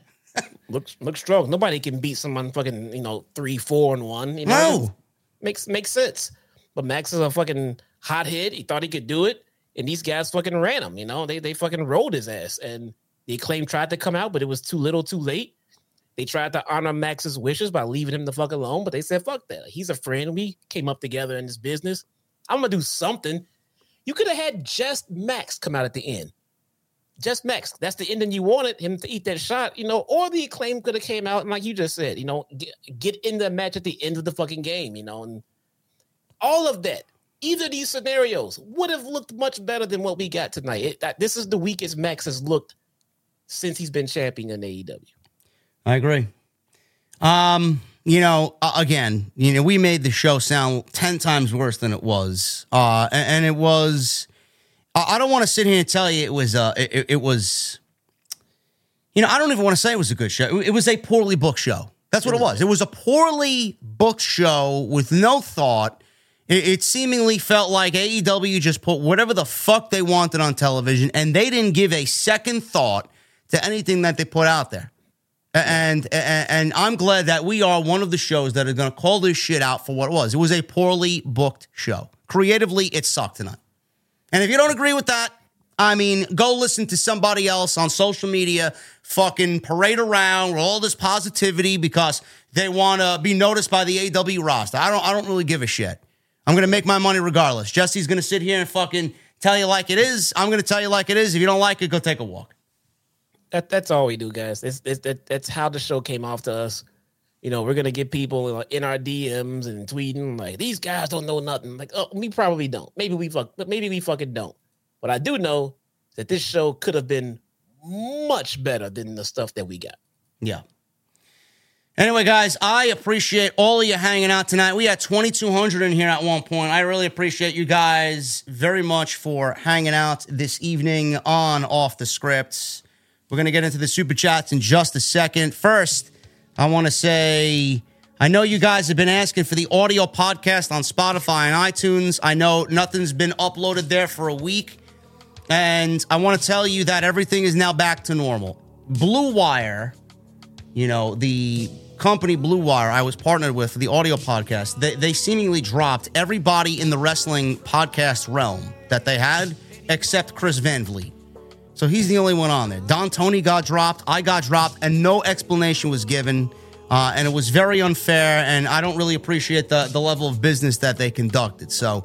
Looks looks strong. Nobody can beat someone fucking you know three four and one. You know, no. makes makes sense. But Max is a fucking hot hothead. He thought he could do it, and these guys fucking ran him. You know, they they fucking rolled his ass, and the acclaim tried to come out, but it was too little, too late. They tried to honor Max's wishes by leaving him the fuck alone, but they said, fuck that. He's a friend. We came up together in this business. I'm gonna do something. You could have had just Max come out at the end. Just Max. That's the ending you wanted him to eat that shot, you know, or the acclaim could have came out and like you just said, you know, get, get in the match at the end of the fucking game, you know, and all of that. Either of these scenarios would have looked much better than what we got tonight. It, that, this is the weakest Max has looked since he's been champion in AEW. I agree. Um, you know, again, you know, we made the show sound ten times worse than it was, uh, and, and it was. I don't want to sit here and tell you it was. Uh, it, it was. You know, I don't even want to say it was a good show. It, it was a poorly booked show. That's what it was. It was a poorly booked show with no thought. It, it seemingly felt like AEW just put whatever the fuck they wanted on television, and they didn't give a second thought to anything that they put out there. And, and and I'm glad that we are one of the shows that are going to call this shit out for what it was. It was a poorly booked show. Creatively, it sucked tonight. And if you don't agree with that, I mean, go listen to somebody else on social media fucking parade around with all this positivity because they want to be noticed by the AW roster. I don't I don't really give a shit. I'm going to make my money regardless. Jesse's going to sit here and fucking tell you like it is. I'm going to tell you like it is. If you don't like it, go take a walk. That that's all we do, guys. It's, it's that that's how the show came off to us. You know, we're gonna get people in our DMs and tweeting like these guys don't know nothing. Like, oh, we probably don't. Maybe we fuck, but maybe we fucking don't. But I do know that this show could have been much better than the stuff that we got. Yeah. Anyway, guys, I appreciate all of you hanging out tonight. We had 2,200 in here at one point. I really appreciate you guys very much for hanging out this evening on Off the Scripts. We're going to get into the super chats in just a second. First, I want to say I know you guys have been asking for the audio podcast on Spotify and iTunes. I know nothing's been uploaded there for a week. And I want to tell you that everything is now back to normal. Blue Wire, you know, the company Blue Wire I was partnered with for the audio podcast, they, they seemingly dropped everybody in the wrestling podcast realm that they had except Chris Van Vliet. So he's the only one on there. Don Tony got dropped, I got dropped, and no explanation was given. Uh, and it was very unfair, and I don't really appreciate the, the level of business that they conducted. So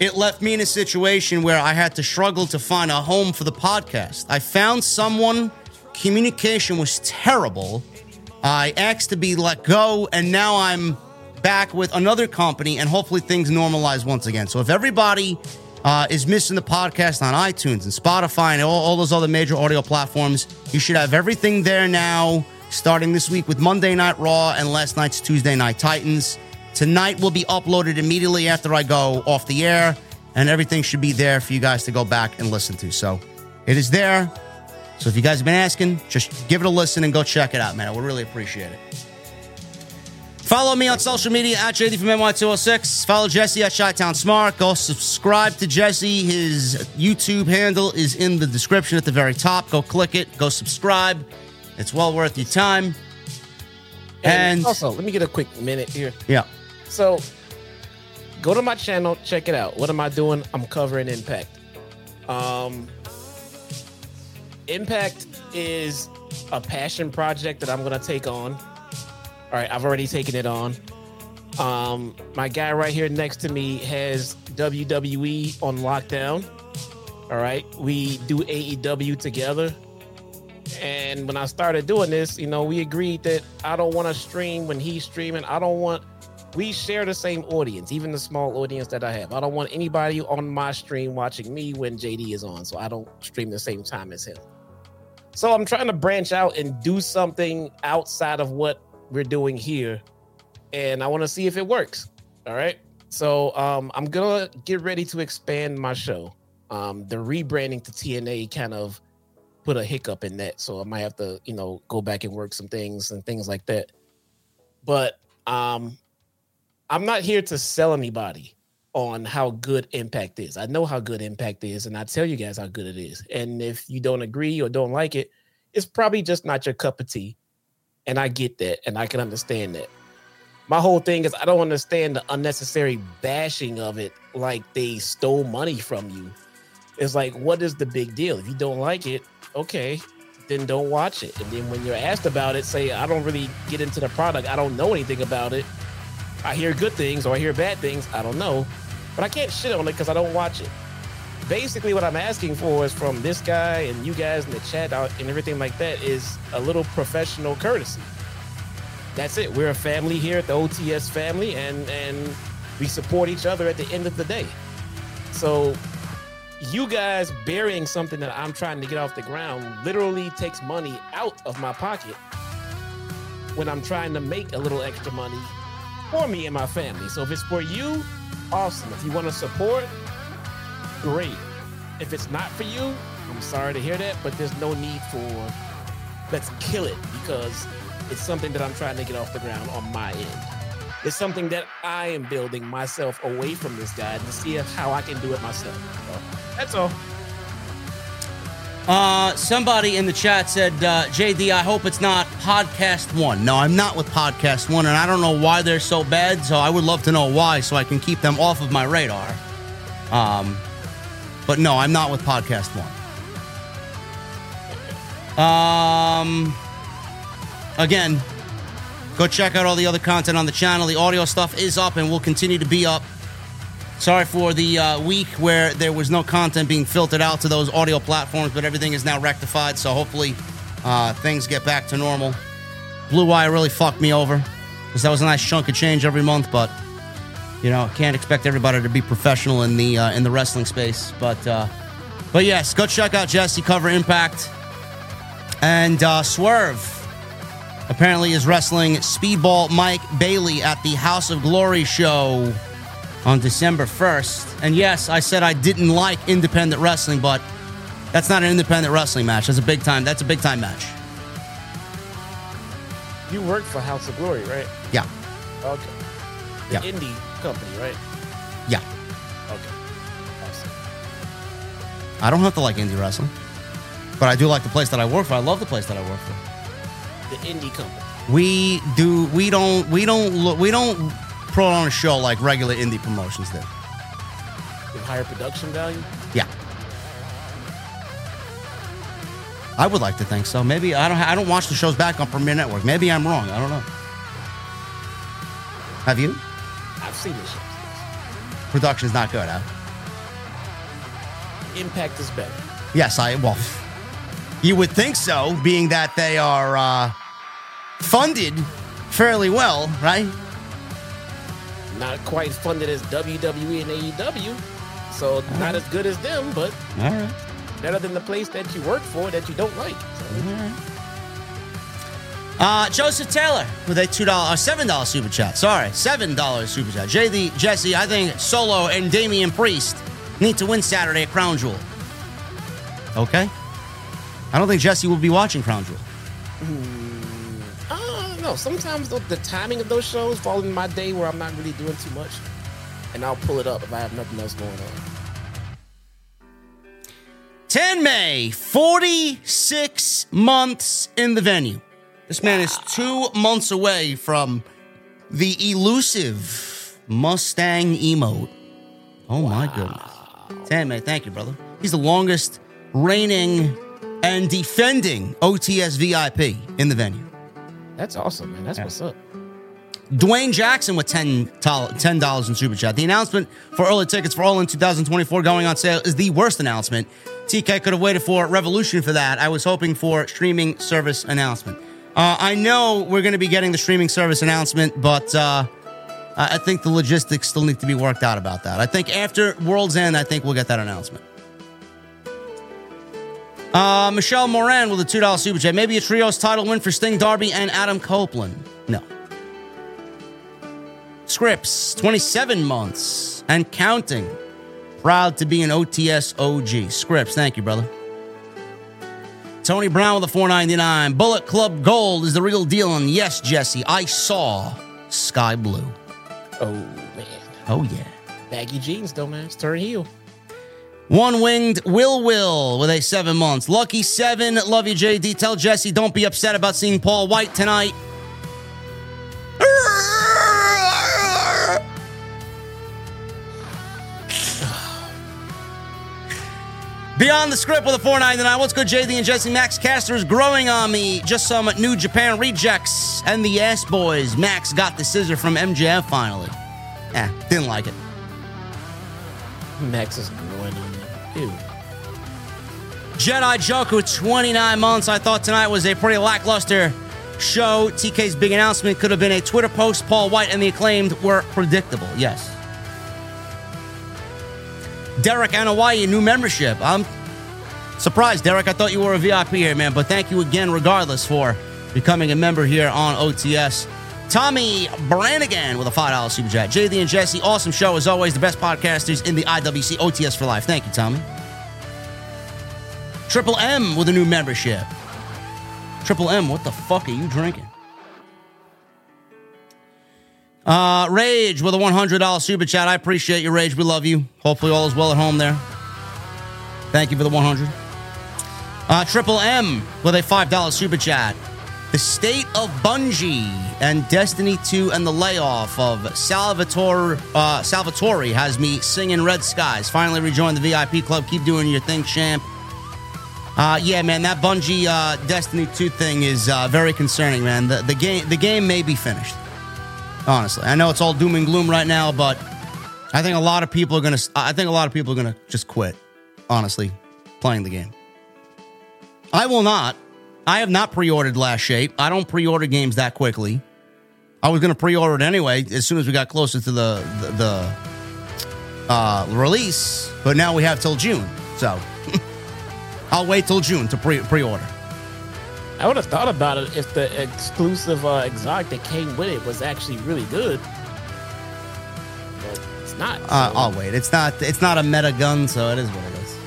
it left me in a situation where I had to struggle to find a home for the podcast. I found someone, communication was terrible. I asked to be let go, and now I'm back with another company, and hopefully things normalize once again. So if everybody uh, is missing the podcast on iTunes and Spotify and all, all those other major audio platforms, you should have everything there now, starting this week with Monday Night Raw and last night's Tuesday Night Titans. Tonight will be uploaded immediately after I go off the air, and everything should be there for you guys to go back and listen to. So it is there. So if you guys have been asking, just give it a listen and go check it out, man. I would really appreciate it. Follow me on social media at JD from NY206. Follow Jesse at Chi-Town Smark. Go subscribe to Jesse. His YouTube handle is in the description at the very top. Go click it. Go subscribe. It's well worth your time. And, And- also, let me get a quick minute here. Yeah. So go to my channel, check it out. What am I doing? I'm covering Impact. Um Impact is a passion project that I'm gonna take on. All right, I've already taken it on. Um, my guy right here next to me has WWE on lockdown. All right, we do AEW together. And when I started doing this, you know, we agreed that I don't want to stream when he's streaming. I don't want we share the same audience, even the small audience that I have. I don't want anybody on my stream watching me when JD is on, so I don't stream the same time as him. So I'm trying to branch out and do something outside of what we're doing here, and I want to see if it works. All right. So um, I'm gonna get ready to expand my show. Um, the rebranding to TNA kind of put a hiccup in that, so I might have to, you know, go back and work some things and things like that. But um, I'm not here to sell anybody on how good Impact is. I know how good Impact is, and I tell you guys how good it is. And if you don't agree or don't like it, it's probably just not your cup of tea. And I get that, and I can understand that. My whole thing is I don't understand the unnecessary bashing of it like they stole money from you. It's like, what is the big deal? If you don't like it, okay, then don't watch it. And then when you're asked about it, say, I don't really get into the product. I don't know anything about it. I hear good things or I hear bad things. I don't know. But I can't shit on it because I don't watch it. Basically, what I'm asking for is from this guy and you guys in the chat and everything like that is a little professional courtesy. That's it. We're a family here at the OTS family and and we support each other at the end of the day. So you guys burying something that I'm trying to get off the ground literally takes money out of my pocket when I'm trying to make a little extra money for me and my family. So if it's for you, awesome. If you want to support, great. If it's not for you, I'm sorry to hear that, but there's no need for let's kill it because it's something that I'm trying to get off the ground on my end. It's something that I am building myself away from this guy to see how I can do it myself. So, that's all. Uh, somebody in the chat said, uh, JD, I hope it's not Podcast One. No, I'm not with Podcast One, and I don't know why they're so bad, so I would love to know why so I can keep them off of my radar. Um, but no, I'm not with Podcast One. Um, again, go check out all the other content on the channel. The audio stuff is up and will continue to be up. Sorry for the uh, week where there was no content being filtered out to those audio platforms, but everything is now rectified. So hopefully uh, things get back to normal. Blue Wire really fucked me over because that was a nice chunk of change every month, but you know can't expect everybody to be professional in the uh, in the wrestling space. But uh, but yes, go check out Jesse cover Impact and uh, Swerve. Apparently is wrestling Speedball Mike Bailey at the House of Glory show on December 1st. And yes, I said I didn't like independent wrestling, but that's not an independent wrestling match. That's a big time. That's a big time match. You work for House of Glory, right? Yeah. Okay. The Yeah. indie company, right? Yeah. Okay. Awesome. I don't have to like indie wrestling, but I do like the place that I work for. I love the place that I work for. The indie company. We do. We don't. We don't look. We don't put on a show like regular indie promotions do. With higher production value. Yeah. I would like to think so. Maybe I don't. I don't watch the shows back on Premier Network. Maybe I'm wrong. I don't know. Have you? Seen the shows. yes. Production's not good, huh? Impact is better. Yes, I. Well, you would think so, being that they are uh, funded fairly well, right? Not quite funded as WWE and AEW. So not as good as them, but All right. better than the place that you work for that you don't like. So, Uh, Joseph Taylor with a two dollar, uh, seven dollar super chat. Sorry, seven dollar super chat. JD Jesse, I think Solo and Damian Priest need to win Saturday at Crown Jewel. Okay. I don't think Jesse will be watching Crown Jewel. I don't know. Sometimes the, the timing of those shows fall in my day where I'm not really doing too much. And I'll pull it up if I have nothing else going on. 10 May, 46 months in the venue. This man is two months away from the elusive Mustang emote. Oh my goodness. 10 May, thank you, brother. He's the longest reigning and defending OTS VIP in the venue. That's awesome, man. That's what's up. Dwayne Jackson with $10, $10 in Super Chat. The announcement for early tickets for All In 2024 going on sale is the worst announcement. TK could have waited for Revolution for that. I was hoping for streaming service announcement. Uh, I know we're going to be getting the streaming service announcement, but uh, I think the logistics still need to be worked out about that. I think after World's End, I think we'll get that announcement. Uh, Michelle Moran with a $2 Super Chat. Maybe a trios title win for Sting Darby and Adam Copeland. No. Scripps, 27 months and counting. Proud to be an OTS OG. Scripps, thank you, brother. Tony Brown with a 499. Bullet Club Gold is the real deal. And yes, Jesse, I saw Skye Blue. Oh, man. Oh, yeah. Baggy jeans, though, man. It's turn heel. One winged Will Will with a seven months. Lucky seven. Love you, JD. Tell Jesse don't be upset about seeing Paul Wight tonight. Beyond the script with a 499. What's good, JD and Jesse? Max Caster is growing on me. Just some New Japan rejects and the Ass Boys. Max got the scissor from MJF finally. Eh, didn't like it. Max is growing on me. Ew. Jedi Joker, 29 months. I thought tonight was a pretty lackluster show. TK's big announcement could have been a Twitter post. Paul Wight and the acclaimed were predictable. Yes. Derek Anawayi, new membership. I'm surprised, Derek. I thought you were a VIP here, man. But thank you again, regardless, for becoming a member here on OTS. Tommy Brannigan with a $5 super chat. JD and Jesse, awesome show as always. The best podcasters in the IWC OTS for life. Thank you, Tommy. Triple M with a new membership. Triple M, what the fuck are you drinking? Uh, Rage with a $100 super chat. I appreciate you, Rage. We love you. Hopefully, all is well at home there. Thank you for the 100. Uh, Triple M with a $5 super chat. The state of Bungie and Destiny 2 and the layoff of Salvatori uh, Salvatori has me singing Red Skies. Finally rejoined the VIP club. Keep doing your thing, champ. Uh, yeah, man, that Bungie uh, Destiny 2 thing is uh, very concerning, man. The, the game the game may be finished. Honestly, I know it's all doom and gloom right now, but I think a lot of people are gonna. I think a lot of people are gonna just quit. Honestly, playing the game. I will not. I have not pre-ordered Last Shape. I don't pre-order games that quickly. I was gonna pre-order it anyway as soon as we got closer to the the, the uh, release, but now we have till June, so *laughs* I'll wait till June to pre pre-order. I would have thought about it if the exclusive uh, exotic that came with it was actually really good. But it's not. Uh, I'll wait. It's not. It's not a meta gun, so it is what it is.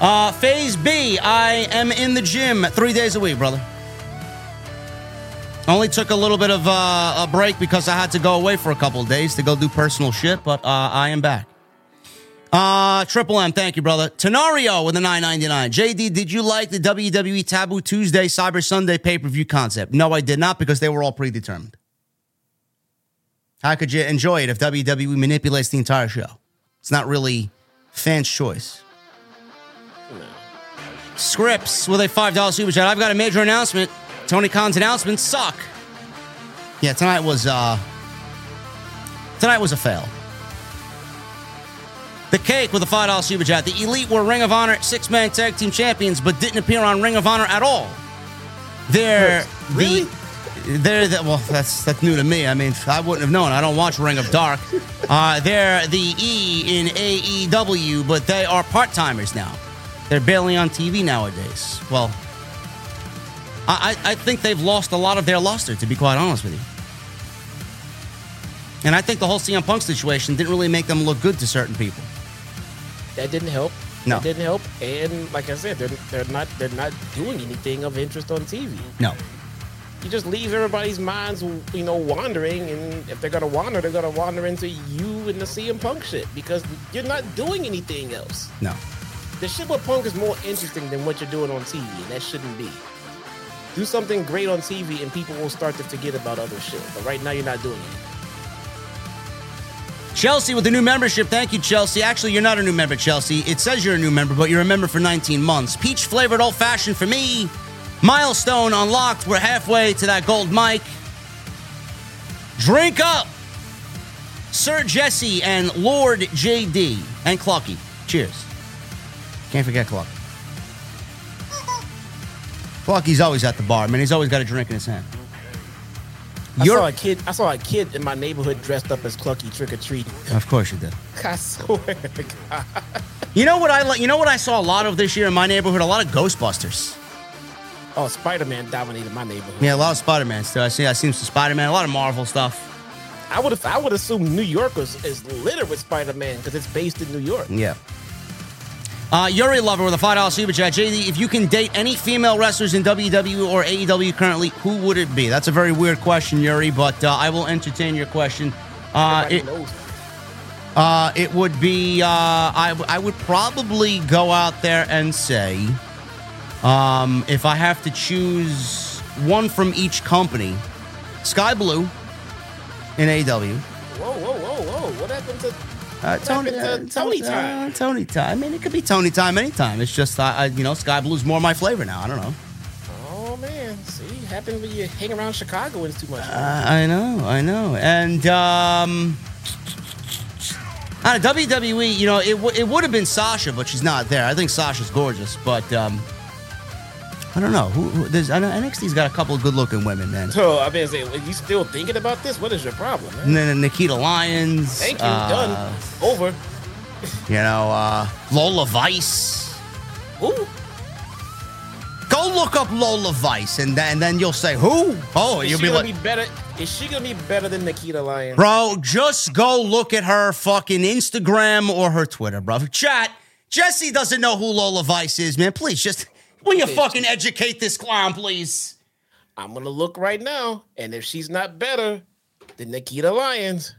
Uh, phase B. I am in the gym three days a week, brother. Only took a little bit of uh, a break because I had to go away for a couple of days to go do personal shit, but uh, I am back. Uh, Triple M, thank you, brother. Tenario with a 999. JD, did you like the WWE Taboo Tuesday, Cyber Sunday pay per view concept? No, I did not because they were all predetermined. How could you enjoy it if WWE manipulates the entire show? It's not really fans' choice. Scripts with a $5 super chat. I've got a major announcement. Tony Khan's announcements suck. Yeah, tonight was uh tonight was a fail. The Cake with a $5 super chat. The Elite were Ring of Honor six man tag team champions, but didn't appear on Ring of Honor at all. They're Really? the they're the, well, that's that's new to me. I mean, I wouldn't have known. I don't watch Ring of Dark. *laughs* Uh, they're the E in AEW, but they are part timers now. They're barely on TV nowadays. Well, I, I I think they've lost a lot of their luster, to be quite honest with you. And I think the whole CM Punk situation didn't really make them look good to certain people. That didn't help. No. That didn't help. And like I said, they're they're not they're not doing anything of interest on TV. No. You just leave everybody's minds, you know, wandering, and if they're gonna wander, they're gonna wander into you and the CM Punk shit because you're not doing anything else. No. The shit with Punk is more interesting than what you're doing on TV, and that shouldn't be. Do something great on TV, and people will start to forget about other shit. But right now, you're not doing it. Chelsea with the new membership. Thank you, Chelsea. Actually, you're not a new member, Chelsea. It says you're a new member, but you're a member for 19 months. Peach flavored old fashioned for me. Milestone unlocked. We're halfway to that gold mic. Drink up. Sir Jesse and Lord JD and Clucky. Cheers. Can't forget Clucky. *laughs* Clucky's always at the bar, man. He's always got a drink in his hand. I You're- saw a kid. I saw a kid in my neighborhood dressed up as Clucky trick or treating. Of course you did. *laughs* I swear to God. You know what I like? You know what I saw a lot of this year in my neighborhood? A lot of Ghostbusters. Oh, Spider Man dominated my neighborhood. Yeah, a lot of Spider Man stuff. I see. I seen some Spider Man. A lot of Marvel stuff. I would have. I would assume New York was, is littered with Spider Man because it's based in New York. Yeah. Uh, Yuri Lover with a five dollar super chat. JD, if you can date any female wrestlers in WWE or AEW currently, who would it be? That's a very weird question, Yuri, but uh, I will entertain your question. Uh, it, uh, it would be. Uh, I I would probably go out there and say, um, if I have to choose one from each company, Skye Blue in AEW. Whoa, whoa, whoa, whoa! What happened to? Uh, Tony, happened to Tony Time? Uh, Tony time. I mean, it could be Tony time anytime. It's just, uh, uh, you know, Skye Blue's more my flavor now. I don't know. Oh man, see, happens when you hang around Chicagoans too much. Uh, I know, I know. And um, on WWE, you know, it, w- it would have been Sasha, but she's not there. I think Sasha's gorgeous, but um, I don't know. Who, who there's I know NXT's got a couple of good-looking women, man. so I mean, say, are you still thinking about this? What is your problem, man? And then Nikita Lyons. Thank you. uh, Done. Over. You know, uh, Lola Vice. Ooh. Go look up Lola Vice, and then, and then you'll say who? Oh, Is you'll she be gonna like, be better? Is she gonna be better than Nikita Lyons? bro, just go look at her fucking Instagram or her Twitter, bro. Chat. Jesse doesn't know who Lola Vice is, man. Please, just will you fucking educate this clown, please? I'm gonna look right now, and if she's not better than Nikita Lyons,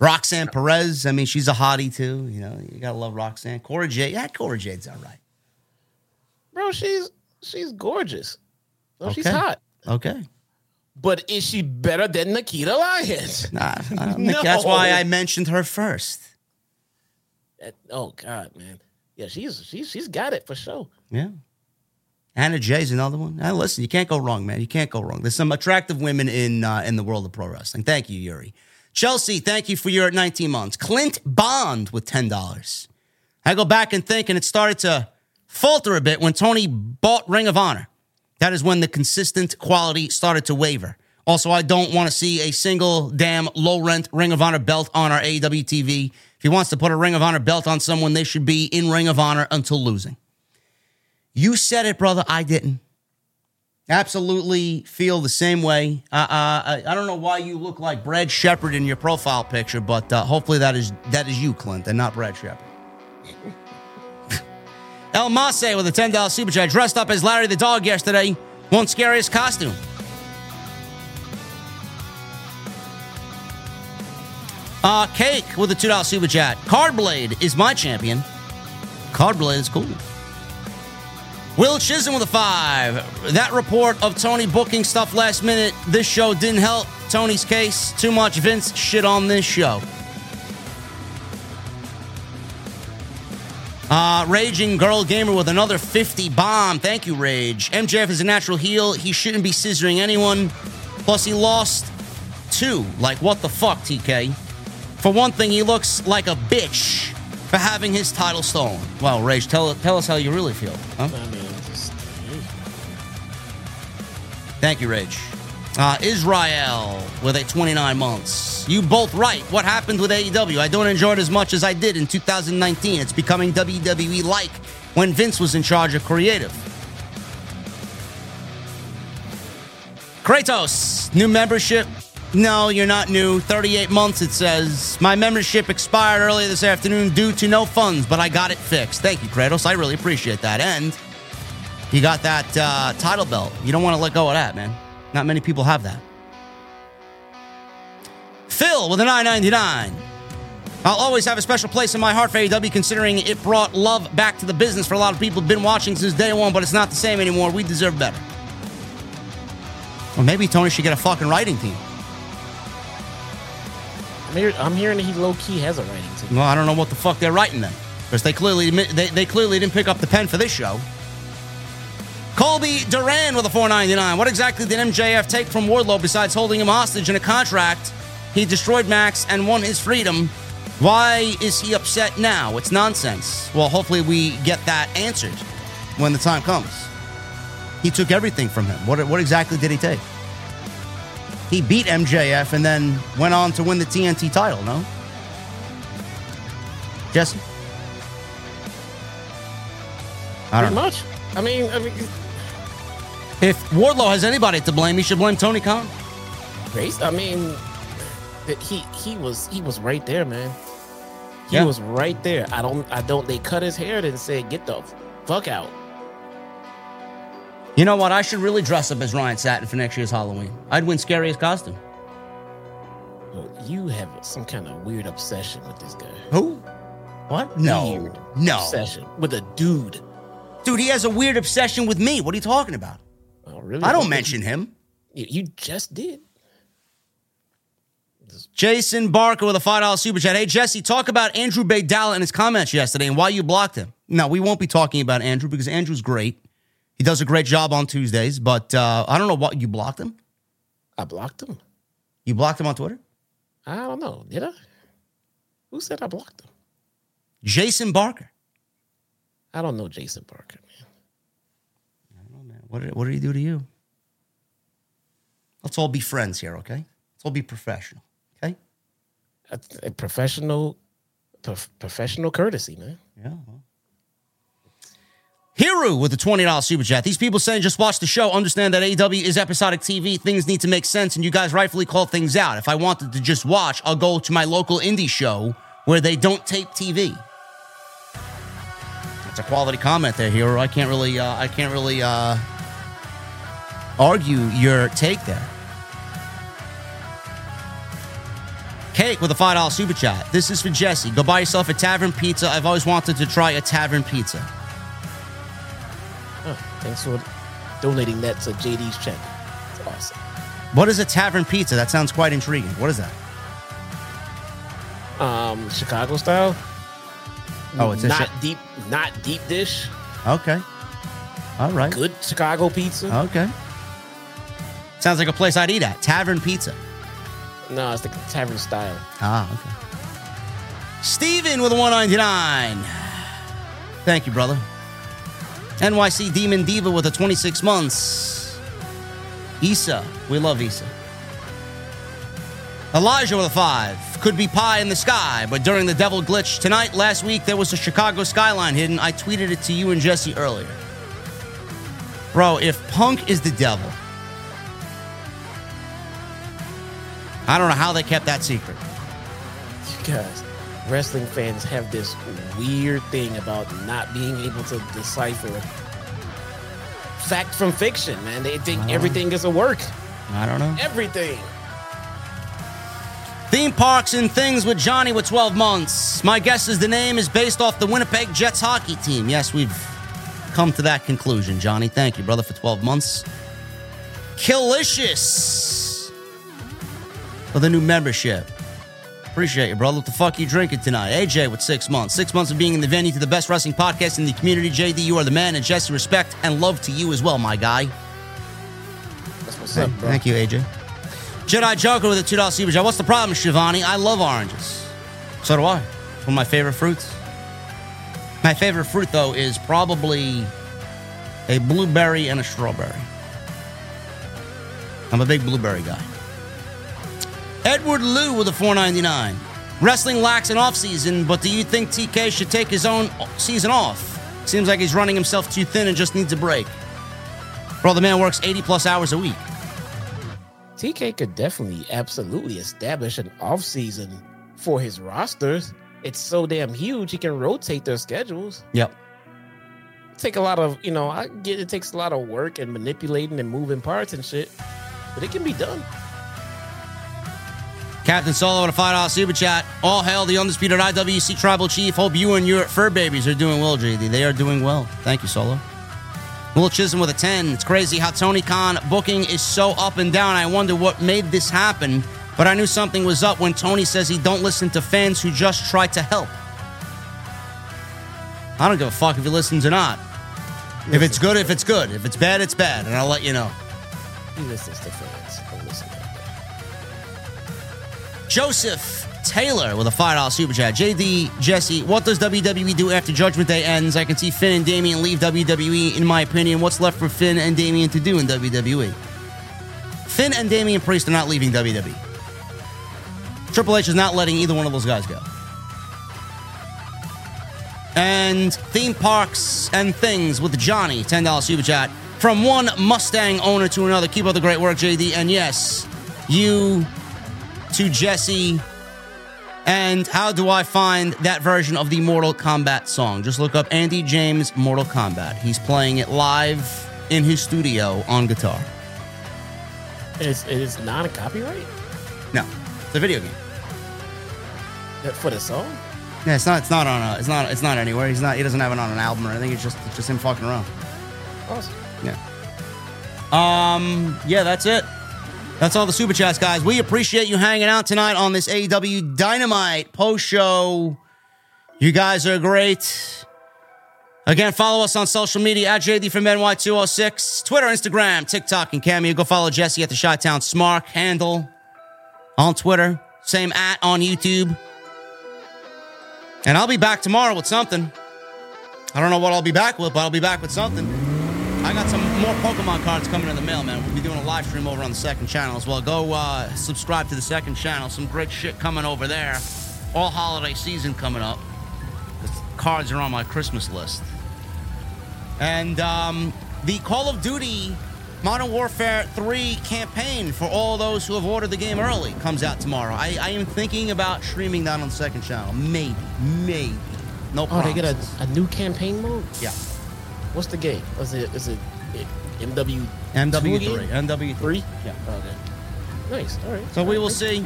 Roxanne Perez. I mean, she's a hottie too. You know, you gotta love Roxanne. Cora Jade. Yeah, Cora Jade's all right. bro, she's she's gorgeous. Oh, she's Okay. hot. Okay. But is she better than Nikita Lyons? Nah, I don't think *laughs* No. that's why I mentioned her first. That- oh God, man. Yeah, she's she's she's got it for sure. Yeah. Anna Jay's another one. Now, listen, you can't go wrong, man. You can't go wrong. There's some attractive women in uh, in the world of pro wrestling. Thank you, Yuri. Chelsea, thank you for your 19 months. Clint Bond with $10. I go back and think, and it started to falter a bit when Tony bought Ring of Honor. That is when the consistent quality started to waver. Also, I don't want to see a single damn low rent Ring of Honor belt on our AEW TV. If he wants to put a Ring of Honor belt on someone, they should be in Ring of Honor until losing. You said it, brother. I didn't. Absolutely feel the same way. Uh, uh, I, I don't know why you look like Brad Shepard in your profile picture, but uh, hopefully that is that is you, Clint, and not Brad Shepard. *laughs* El Mase with a ten dollars super chat, dressed up as Larry the dog yesterday. One scariest costume. Uh, Cake with a two dollar super chat. Cardblade is my champion. Cardblade is cool. Will Chisholm with a five. That report of Tony booking stuff last minute, this show didn't help Tony's case. Too much Vince shit on this show. Uh, Raging Girl Gamer with another 50 bomb. Thank you, Rage. MJF is a natural heel. He shouldn't be scissoring anyone. Plus, he lost two. Like, what the fuck, TK? For one thing, he looks like a bitch for having his title stolen. Well, Rage, tell, tell us how you really feel. Huh? Thank you, Rage. Uh, Israel with a 29 months. You both right. What happened with AEW? I don't enjoy it as much as I did in 2019. It's becoming WWE like when Vince was in charge of creative. Kratos, new membership. No, you're not new. 38 months, it says. My membership expired earlier this afternoon due to no funds, but I got it fixed. Thank you, Kratos. I really appreciate that. And you got that uh, title belt. You don't want to let go of that, man. Not many people have that. Phil with a 999. I'll always have a special place in my heart for AEW considering it brought love back to the business for a lot of people who've been watching since day one, but it's not the same anymore. We deserve better. Or maybe Tony should get a fucking writing team. I'm hearing that he low key has a writing team. Well, I don't know what the fuck they're writing then. Because they clearly they, they clearly didn't pick up the pen for this show. Colby Duran with a 499. What exactly did MJF take from Wardlow besides holding him hostage in a contract? He destroyed Max and won his freedom. Why is he upset now? It's nonsense. Well, hopefully we get that answered when the time comes. He took everything from him. What, what exactly did he take? He beat MJF and then went on to win the TNT title, no? Jesse? I Pretty don't know. much. I mean, I mean, If Wardlow has anybody to blame, he should blame Tony Khan. I mean, he he was he was right there, man. He Yeah. was right there. I don't I don't. They cut his hair and said, "Get the fuck out." You know what? I should really dress up as Ryan Satin for next year's Halloween. I'd win scariest costume. Well, You have some kind of weird obsession with this guy. Who? What? No. Weird No. obsession with a dude. Dude, he has a weird obsession with me. What are you talking about? Oh, really? I don't mention him. You, you just did. Jason Barker with a $5 super chat. Hey, Jesse, talk about Andrew Baydala and his comments yesterday and why you blocked him. No, we won't be talking about Andrew because Andrew's great. He does a great job on Tuesdays, but uh, I don't know what you blocked him. I blocked him. You blocked him on Twitter? I don't know. Did I? Who said I blocked him? Jason Barker. I don't know Jason man. What did, what did he do to you? Let's all be friends here, okay? Let's all be professional, okay? A, a professional, prof- professional courtesy, man. Yeah. well. Hiru with the $20 super chat. These people saying just watch the show, understand that AEW is episodic TV, things need to make sense, and you guys rightfully call things out. If I wanted to just watch, I'll go to my local indie show where they don't tape TV. That's a quality comment there, Hero. I can't really uh, I can't really uh, argue your take there. Cake with a $5 super chat. This is for Jesse. Go buy yourself a tavern pizza. I've always wanted to try a tavern pizza. Oh, thanks for donating that to JD's check. It's awesome. What is a tavern pizza? That sounds quite intriguing. What is that? Um, Chicago style. Oh, it's a not deep, not deep dish. Okay. All right. Good Chicago pizza. Okay. Sounds like a place I'd eat at. Tavern pizza. no, it's the tavern style. Ah, okay. Steven with a 199. Thank you, brother. NYC Demon Diva with a 26 months. Issa. We love Issa. Elijah with a 5. Could be pie in the sky, but during the devil glitch tonight, last week, there was a Chicago skyline hidden. I tweeted it to you and Jesse earlier. Bro, if Punk is the devil, I don't know how they kept that secret. You guys, wrestling fans have this weird thing about not being able to decipher fact from fiction, man. They think everything is a work. I don't know. Everything. Theme parks and things with Johnny with 12 months. My guess is the name is based off the Winnipeg Jets hockey team. Yes, we've come to that conclusion, Johnny. Thank you, brother, for 12 months. Killicious for the new membership. Appreciate you, brother. What the fuck you drinking tonight? AJ with six months. Six months of being in the venue to the best wrestling podcast in the community. JD, you are the man, and Jesse, respect and love to you as well, my guy. That's what's up, bro. Thank you, AJ. Jedi Joker with a $2 super chat. What's the problem, Shivani? I love oranges. So do I. It's one of my favorite fruits. My favorite fruit, though, is probably a blueberry and a strawberry. I'm a big blueberry guy. Edward Liu with a 499. Wrestling lacks an offseason, but do you think TK should take his own season off? Seems like he's running himself too thin and just needs a break. Bro, the man works 80 plus hours a week. TK could definitely, absolutely establish an off season for his rosters. It's so damn huge, he can rotate their schedules. Yep. Take a lot of, you know, I get it takes a lot of work and manipulating and moving parts and shit, but it can be done. Captain Solo with a $5 super chat. All hail the undisputed IWC tribal chief. Hope you and your fur babies are doing well, JD. They are doing well. Thank you, Solo. Will Chisholm with a 10. It's crazy how Tony Khan booking is so up and down. I wonder what made this happen, but I knew something was up when Tony says he don't listen to fans who just try to help. I don't give a fuck if he listens or not. If it's good, if it's good. If it's bad, it's bad, and I'll let you know. He listens to fans. Joseph Taylor with a $5 super chat. JD Jesse, what does WWE do after Judgment Day ends? I can see Finn and Damian leave WWE. In my opinion, what's left for Finn and Damian to do in WWE? Finn and Damian Priest are not leaving WWE. Triple H is not letting either one of those guys go. And theme parks and things with Johnny, $10 super chat. From one Mustang owner to another. Keep up the great work, JD. And yes, you to Jesse. And how do I find that version of the Mortal Kombat song? Just look up Andy James Mortal Kombat. He's playing it live in his studio on guitar. And it's, it is not a copyright No, it's a video game. for the song. Yeah, it's not. It's not on. A, it's not. It's not anywhere. He's not. He doesn't have it on an album or anything. It's just. It's just him fucking around. Awesome. Yeah. Um. Yeah, that's it. That's all the super chats, guys. We appreciate you hanging out tonight on this AEW Dynamite post show. You guys are great. Again, follow us on social media at JD from NY206, Twitter, Instagram, TikTok, and Cameo. Go follow Jesse at the Chi-Town Smark handle on Twitter. Same at on YouTube. And I'll be back tomorrow with something. I don't know what I'll be back with, but I'll be back with something. I got some more Pokemon cards coming in the mail, man. We'll be doing a live stream over on the second channel as well. Go uh, subscribe to the second channel. Some great shit coming over there. All holiday season coming up. The cards are on my Christmas list. And um, the Call of Duty Modern Warfare 3 campaign for all those who have ordered the game early comes out tomorrow. I, I am thinking about streaming that on the second channel. Maybe. Maybe. No problem. Oh, they get a, a new campaign mode. Yeah. What's the game? Is it is it, it MW MW3. MW3. Yeah. Okay. Nice. All right. So we All will see.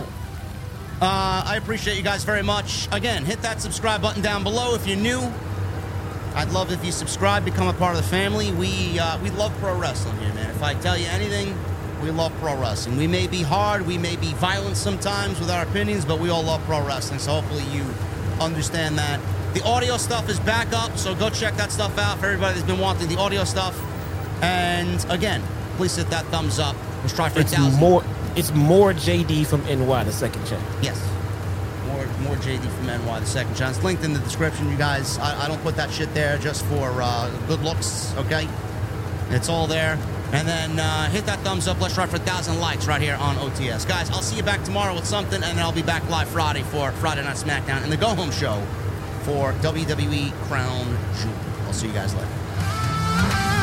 Uh, I appreciate you guys very much. Again, hit that subscribe button down below if you're new. I'd love if you subscribe, become a part of the family. We uh, we love pro wrestling here, man. If I tell you anything, we love pro wrestling. We may be hard, we may be violent sometimes with our opinions, but we all love pro wrestling. So hopefully you understand that. The audio stuff is back up, so go check that stuff out for everybody that's been wanting the audio stuff. And again, please hit that thumbs up. Let's try for a It's thousand. more. It's more JD from NY. The second check. Yes. More more JD from NY, the second chance. Linked in the description, you guys. I, I don't put that shit there just for uh, good looks, okay? It's all there. And then uh, hit that thumbs up. Let's try for a thousand likes right here on OTS. Guys, I'll see you back tomorrow with something, and then I'll be back live Friday for Friday Night SmackDown and the Go Home Show for WWE Crown Jewel. I'll see you guys later.